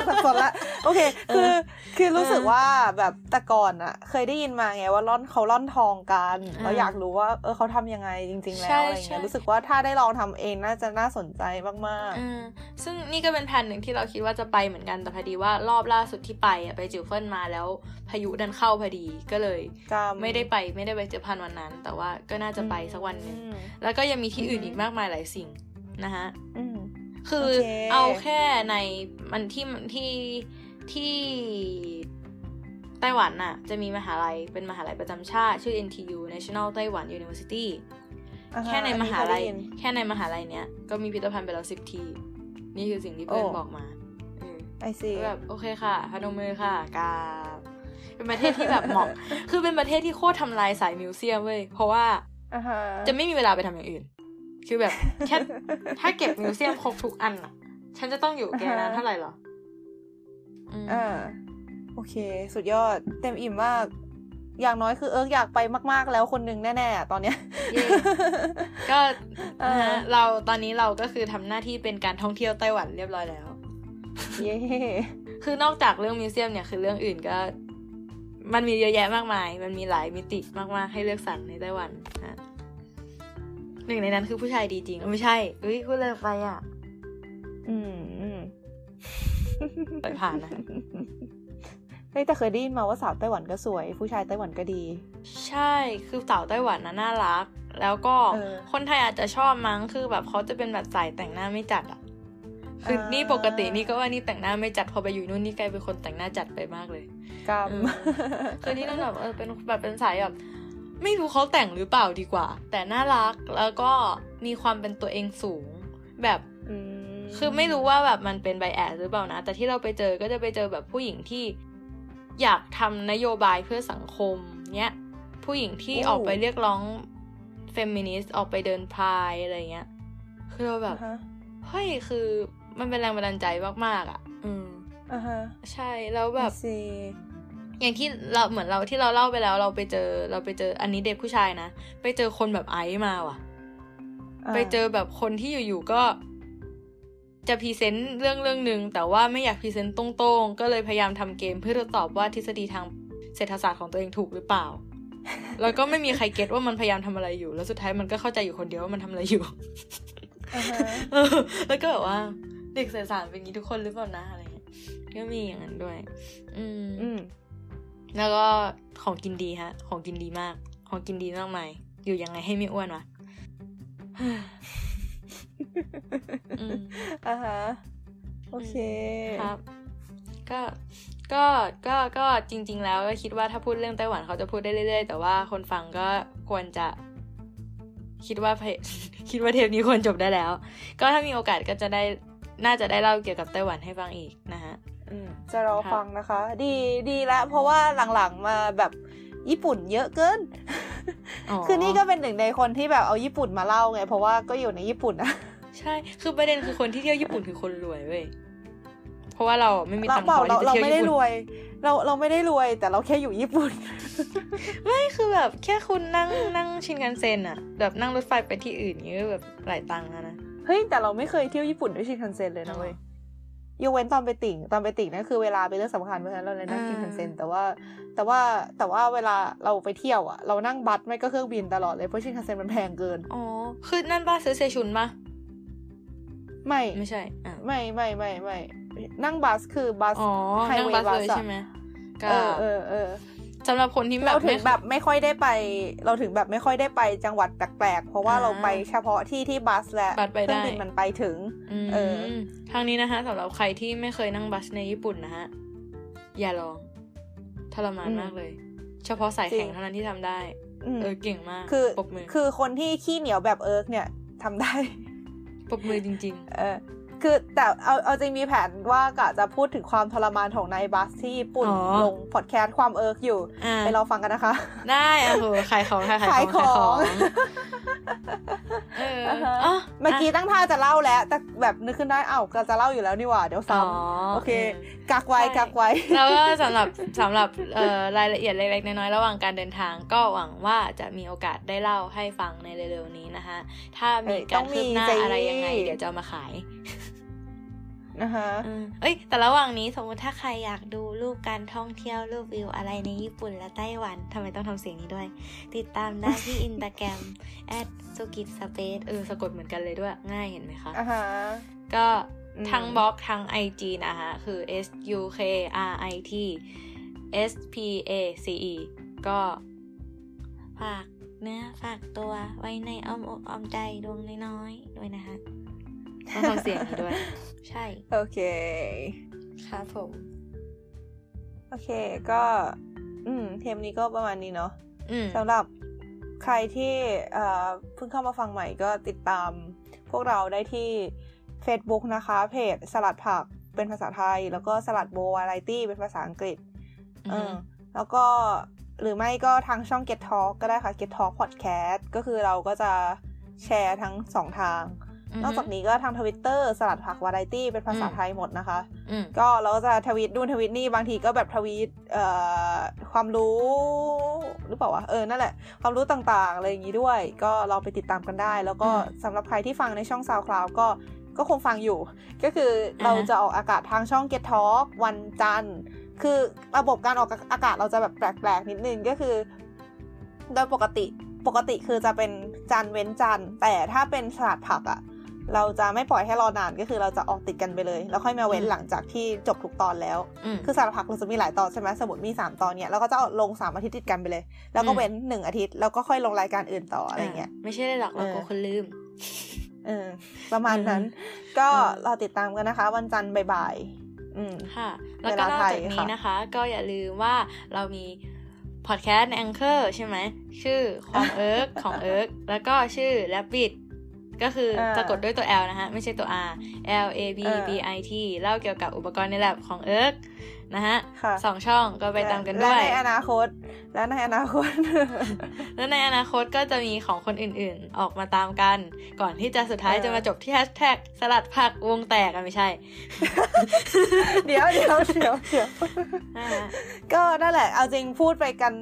สับสนละโอเค คือคือรู้สึกว่าแบบแต่ก่อนอะเคยได้ยินมาไงว่าล่อนเขาล่อนทองกันเราอยากรู้ว่า เออเขาทำยังไงจริง ๆ แล้วอะไรเงี้ยรู้สึกว่าถ้าได้ลองทำเองน่าจะน่าสนใจมาก
อืมซึ่งนี่ก็เป็นแผนหนึ่งที่เราคิดว่าจะไปเหมือนกันแต่พอดีว่ารอบล่าสุดที่ไปอะไปจิวเฟินมาแล้วพายุดันเข้าพอดีก็เลย
ๆจำ
ไม่ได้ไปไม่ได้ไปเจอพันวันนั้น แต่ว่าก็น่าจะไปสักวันหนึ่ง
อืม
แล้วก็ยังมีที่อื่น
อืม
อีกมากมายหลายสิ่งนะฮะ
อืม
คือ
โอเค
เอาแค่ในมันที่ที่ที่ไต้หวันน่ะ จะมีมหาลัยเป็นมหาลัยประจำชาติ ชื่อ NTU National Taiwan University
อ่าฮะ
แค่ในมหาลัย
อันนี้เคได้น
แค่ในมหาลัยเนี้ยก็มีพิพิธภัณฑ์ไปแล้วสิบทีนี่คือสิ่งที่เพื่อน
โอ้
บอกมาเออ
I see
แบบโอเคค่ะพนมมือค่ะกราบ เป็นประเทศที่แบบเหมาะ คือเป็นประเทศที่โคตรทำลายสาย museum เว้ย เพราะว่า
อ่าฮะ
จะไม่มีเวลาไปทำอย่างอื่น คือแบบแค่ถ้าเก็บ museum ครบทุกอันอะ ฉันจะต้องอยู่แกนานเท่าไหร่หรออืม
อ่าโอเค สุดยอด เต็มอิ่มมาก อย่างน้อยคือเอิร์กอยากไปมาก ๆ แล้วคนหนึ่งแน่ๆอะตอนเนี้ย
เย่ก็
เออ
นะฮะเราตอนนี้เราก็คือทำหน้าที่เป็นการท่องเที่ยวไต้หวันเรียบร้อยแล้ว
เย้
คือนอกจากเรื่องมิวเซียมเนี่ยคือเรื่องอื่นก็ มันมีเยอะแยะมากมาย มันมีหลายมิติมากๆ ให้เลือกสรรในไต้หวันนะหนึ่งในนั้นคือผู้ชายดีจริงเอ้ยไม่ใช่เอ้ยพูดเลยไปอะ
อืมอืม
ปล่อยผ่านนะ
เฮ้ยแต่เคยได้ยินมาว่าสาวไต้หวันก็สวย ผู้ชายไต้หวันก็ดี
ใช่คือสาวไต้หวันนะน่ารัก แล้วก็
เออ
คนไทยอาจจะชอบมั้งคือแบบเขาจะเป็นแบบสายแต่งหน้าไม่จัดอะ คือ
อ่า
นี่ปกตินี่ก็ว่านี่แต่งหน้าไม่จัดพอไปอยู่นู่นนี่กลายเป็นคนแต่งหน้าจัดไปมากเลย
กรรม
เออคือนี่ต้องแบบเออเป็นแบบเป็นสายแบบไม่รู้เขาแต่งหรือเปล่าดีกว่า แต่น่ารักแล้วก็มีความเป็นตัวเองสูงแบบ
อืม
คือไม่รู้ว่าแบบมันเป็นไบแอสหรือเปล่านะ แต่ที่เราไปเจอก็จะไปเจอแบบผู้หญิงที่อยากทำนโยบายเพื่อสังคมเนี้ยผู้หญิงที่ออกไปเรียกร้องเฟมินิสต์ออกไปเดินพายอะไรเงี้ยคือเราแบบ
อ่าฮะ
เฮ้ยคือ มันเป็นแรงบันดาลใจมากๆอะ อืม
อ่าฮะ
ใช่แล้วแบบ
I see
อย่างที่เราเหมือนเราที่เราเล่าไปแล้ว เราไปเจอเราไปเจออันนี้เด็กผู้ชายนะไปเจอคนแบบไอซ์มาว่ะาไปเจอแบบคนที่อยู่ๆก็ จะ present เรื่องเรื่องหนึ่งแต่ว่าไม่อยาก present ตรงๆ ก็เลยพยายามทำเกมเพื่อทดสอบว่าทฤษฎีทางเศรษฐศาสตร์ของตัวเองถูกหรือเปล่า แล้วก็ไม่มีใคร get ว่ามันพยายามทำอะไรอยู่ แล้วสุดท้ายมันก็เข้าใจอยู่คนเดียวว่ามันทำอะไรอยู่
อ่าฮะ
เออแล้วก็แบบว่า เด็กเศรษฐศาสตร์เป็นอย่างนี้ทุกคนหรือเปล่านะอะไรเงี้ยก็มีอย่างนั้นด้วย อืม
อืม
แล้วก็ของกินดีฮะ ของกินดีมาก ของกินดีมากมายอยู่ยังไงให้ไม่อ้วนวะอืม
อ่าฮะโอเค
ครับ ก็ก็ก็ก็จริง ๆ แล้วก็คิดว่าถ้าพูดเรื่องไต้หวันเขาจะพูดได้เรื่อย ๆ แต่ว่าคนฟังก็ควรจะ คิดว่าเพคิดว่าเทปนี้ควรจบได้แล้ว ก็ถ้ามีโอกาสก็จะได้ น่าจะได้เล่าเกี่ยวกับไต้หวันให้ฟังอีกนะฮะ
อืมจะรอ
ครับ
ฟังนะคะ ดีดีแล้วเพราะว่าหลังๆมาแบบญี่ปุ่นเยอะเกิน คือนี่ก็เป็นหนึ่งในคนที่แบบเอาญี่ปุ่นมาเล่าไง เพราะว่าก็อยู่ในญี่ปุ่นนะ
ใช่ คือประเด็นคือคนที่เที่ยวญี่ปุ่นคือคนรวยเว้ย เพราะว่าเราไม่มี
เรา
ตังค์
เป
พ
ล่า
อที่
เรา
จะ
เรา
เที่ยว
ไม่ได้
ญี่
ร
ปุ่น
วย เราเราไม่ได้รวย แต่เราแค่อยู่ญี่ปุ่น
ไม่คือแบบแค่คุณนั่งนั่งชินกันเซ็นอะแบบนั่งรถไฟไปที่อื่นนี้ก็แบบหลายตังค์แล้วนะ
เฮ้ย แต่เราไม่เคยเที่ยวญี่ปุ่นด้วยชินคันเซ็นเลยนะเว้ยยกเว้นตอนไปติ่ง ตอนไปติ่งนั่นคือเวลาเป็นเรื่องสำคัญเพราะฉะนั้นเราเลยนั่งชินคันเซ็นแต่ว่าแต่ว่าแต่ว่าเวลาเราไปเที่ยวอะเรานั่งบัสไม่ก็เครื่องบินตลอดเลยเพราะชินคันเซ็นมันแพงเกิน
อ๋อ คือนั่นป้าซื้อเซชุนปะ
ไม่
ไม่ใช่อะ
ไม่ไม่ไม่ไม่นั่งบัสคือบัส
อ๋อ
ไฮ
นั่ง
เว
บัส
ย์บั
เลย
สอะ
ใช่ไหมก็
เออเออเออ
สำหรับคนที่แบบ
เราถึ
ไม่
งแบบไม่ค่อยได้ไป เราถึงแบบไม่ค่อยได้ไปจังหวัดแปลกๆ เพราะว่า
อ่า
เราไปเฉพาะที่ที่บัสและ
บัสไป
เครื่อง
ได้
บินมันไปถึง
อืม
เออ
ทางนี้นะคะสำหรับใครที่ไม่เคยนั่งบัสในญี่ปุ่นนะฮะอย่าลองทรมาน
อืม
มากเลย เฉพาะสายแข็ง
จริง
เท่านั้นที่ทำได้
อืม
เออเก่งมาก
คือ
ปรบมือ
คือคนที่ขี้เหนียวแบบเอิร์กเนี่ยทำได้
ปรบมือจริง
เออ คือแต่เอาเอาจริงมีแผนว่ากะจะพูดถึงความทรมานของนายบัสที่ญี่ปุ่น
อ๋อ
ลงพอดแคสต์ความเอิร์กอยู่
ๆอ่า
ไปรอฟังกันนะคะ
ได้อะโหขายของขาย
ขาย
ของ
ของ
เออ
อ่าฮะ
อ๋อ
เมื่อกี้ตั้งท่าจะเล่าแล้ว แต่แบบนึกขึ้นได้เอ้าก็จะเล่าอยู่แล้วนี่หว่า เดี๋ยว
อ๋อ
ซ้ำโอเค กักไว้
ใช่
กักไว้
แล้วก็สำหรับสำหรับเอ่อรายละเอียดเล็กๆน้อยๆระหว่างการเดินทาง ก็หวังว่าจะมีโอกาสได้เล่าให้ฟังในเร็วๆนี้นะคะถ้ามี
เอ้ย
กา
ต้
ร
องมี
คืบหน้า
สิ
อะไรยังไง เดี๋ยวจะเอามาขาย
นะคะ
เอ้ย แต่ระหว่างนี้สมมติถ้าใครอยากดูรูปการท่องเที่ยวรูปวิวอะไรในญี่ปุ่นและไต้หวันทำไมต้องทำเสียงนี้ด้วย ติดตามได้ที่อิน t a แกรม s u k i t space เออสะกดเหมือนกันเลยด้วย ง่ายเห็นไหมคะ
อ่าฮะ
ก็ทั้งบล็อกทั้ง IG นะคะคือ S U K R I T S P A C E ก็ฝากเนื้อฝากตัวไว้ในอ้อมอกอ้อมใจดวงน้อยๆด้วยนะคะ ต้องทำเสียงนี้ด้วย ใช่
โอเค
ครับผม
โอเคก็ อืม เทมนี้ก็ประมาณนี้เนาะ
อืม
สำหรับใครที่เอ่อเพิ่งเข้ามาฟังใหม่ก็ติดตามพวกเราได้ที่ Facebook นะคะ เพจสลัดผักเป็นภาษาไทย แล้วก็สลัดโบวาไรตี้เป็นภาษาอังกฤษ
อือ
เอ
ฮึ
อแล้วก็หรือไม่ก็ทางช่อง Get Talk ก็ได้ค่ะ Get Talk Podcast ก็คือเราก็จะแชร์ทั้งสองทาง นอกจากนี้ก็ทางทวิตเตอร์สลัดผักวาไรตี้เป็นภาษาไทยหมดนะคะ
อืม
ก็เราก็จะทวีตนู่นทวีตนี่บางทีก็แบบทวีตเอ่อความรู้หรือเปล่าวะเออนั่นแหละ ความรู้ต่างๆ อะไรอย่างนี้ด้วย ก็ลองไปติดตามกันได้ แล้วก็
อืม
สำหรับใครที่ฟังในช่อง SoundCloud ก็ก็คงฟังอยู่ ก็คือเรา
อ่าฮะ
จะออกอากาศทางช่อง Get Talk วันจันทร์ คือระบบการออกอากาศเราจะแบบแปลกๆนิดนึงก็คือ โดยปกติปกติคือจะเป็นจันทร์เว้นจันทร์แต่ถ้าเป็นสลัดผักอะ เราจะไม่ปล่อยให้รอนานก็คือเราจะออกติดกันไปเลย แล้วค่อยมาเว้น
อืม
หลังจากที่จบทุกตอนแล้ว
อืม
คือสารพักเราจะมีหลายตอนใช่ไหมสมมติมีสามตอนเนี่ยเราก็จะเอาลงสามอาทิตย์ติดกันไปเลย แล้วก็
อืม
เว้นหนึ่งอาทิตย์แล้วก็ค่อยลงรายการอื่นต่ออะไรเงี้ย
ไม่ใช่ได้หรอกเรา
เออ
กลัวคนลืม
เออประมาณนั้น
อืม
ก็
อืม
รอติดตามกันนะคะ วันจันทร์บ่ายๆอืม
ค่ะ แล้ว
เว
ก็
ลาน
อก
ไทย
จากนี้
ค่ะ
นะคะ ก็อย่าลืมว่าเรามีพอดแคสต์ใน Anchor ใช่ไหม ชื่อความเอิร์กของเอิร์กแล้วก็ชื่อ Labbit ก็คือ
เออ
สะกดด้วยตัว L นะฮะ ไม่ใช่ตัว R L A B
เออ
B I T เล่าเกี่ยวกับอุปกรณ์ในแล็บของเอิร์กนะฮะ
ค่ะ
สองช่องก็ไปตามกัน
และ
ด้วย
ในอนาคต และในอนาคต
แล้วในอนาคตก็จะมีของคนอื่นๆ ออกมาตามกัน ก่อนที่จะสุดท้าย
เออ
จะมาจบที่แฮชแท็กสลัดผักวงแตกกันไม่ใช่
เดี๋ยวเดี๋ยวเดี๋ยวเดี๋ยว
นะฮะ
ก็นั่นแหละ เอาจริงพูดไปกัน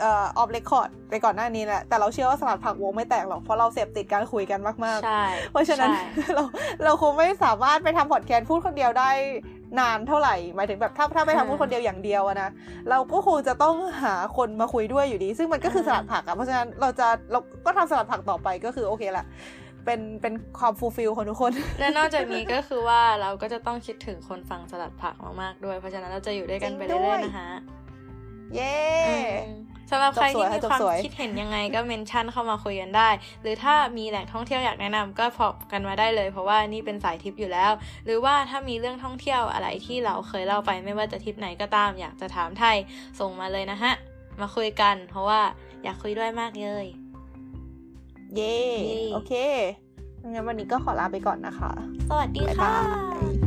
เอ่อ off record ไปก่อนหน้านี้แหละ แต่เราเชื่อว่าสลัดผักวงไม่แตกหรอก เพราะเราเสพติดการคุยกันมาก
ใช่
ๆเพราะฉะนั้น
ใช่
เราเราคงไม่สามารถไปทำพอดแคสต์พูดคนเดียวได้นานเท่าไหร่ หมายถึงแบบถ้าถ้าไปทำพูดคนเดียวอย่างเดียวอะนะ เราก็คงจะต้องหาคนมาคุยด้วยอยู่ดี ซึ่งมันก็คือสลัดผักอะเพราะฉะนั้นเราจะเราก็ทำสลัดผักต่อไปก็คือโอเคละเป็นเป็นความ fulfill ของทุกคน
และนอกจากนี้ก็คือว่าเราก็จะต้องคิดถึงคนฟังสลัดผักมากๆด้วย เพราะฉะนั้นเราจะอยู่ด้วยกันไป
จริงด้
เรื่
ว
อยยๆนะคะ
เย้
อืม สำหรับใครที่มี
จบสวย
ความ
จบสวย
คิดเห็นยังไงก็เมนชั่นเข้ามาคุยกันได้ หรือถ้ามีแหล่งท่องเที่ยวอยากแนะนำก็พอกกันมาได้เลย เพราะว่านี่เป็นสายทริปอยู่แล้ว หรือว่าถ้ามีเรื่องท่องเที่ยวอะไรที่เราเคยเล่าไปไม่ว่าจะทริปไหนก็ตาม อยากจะถามไทยส่งมาเลยนะฮะ มาคุยกัน เพราะว่าอยากคุยด้วยมากเลย
เย้
เย้
โอเคงั้นวันนี้ก็ขอลาไปก่อนนะคะ
สวัสดี
บ๊าย
ค่ะ
บาย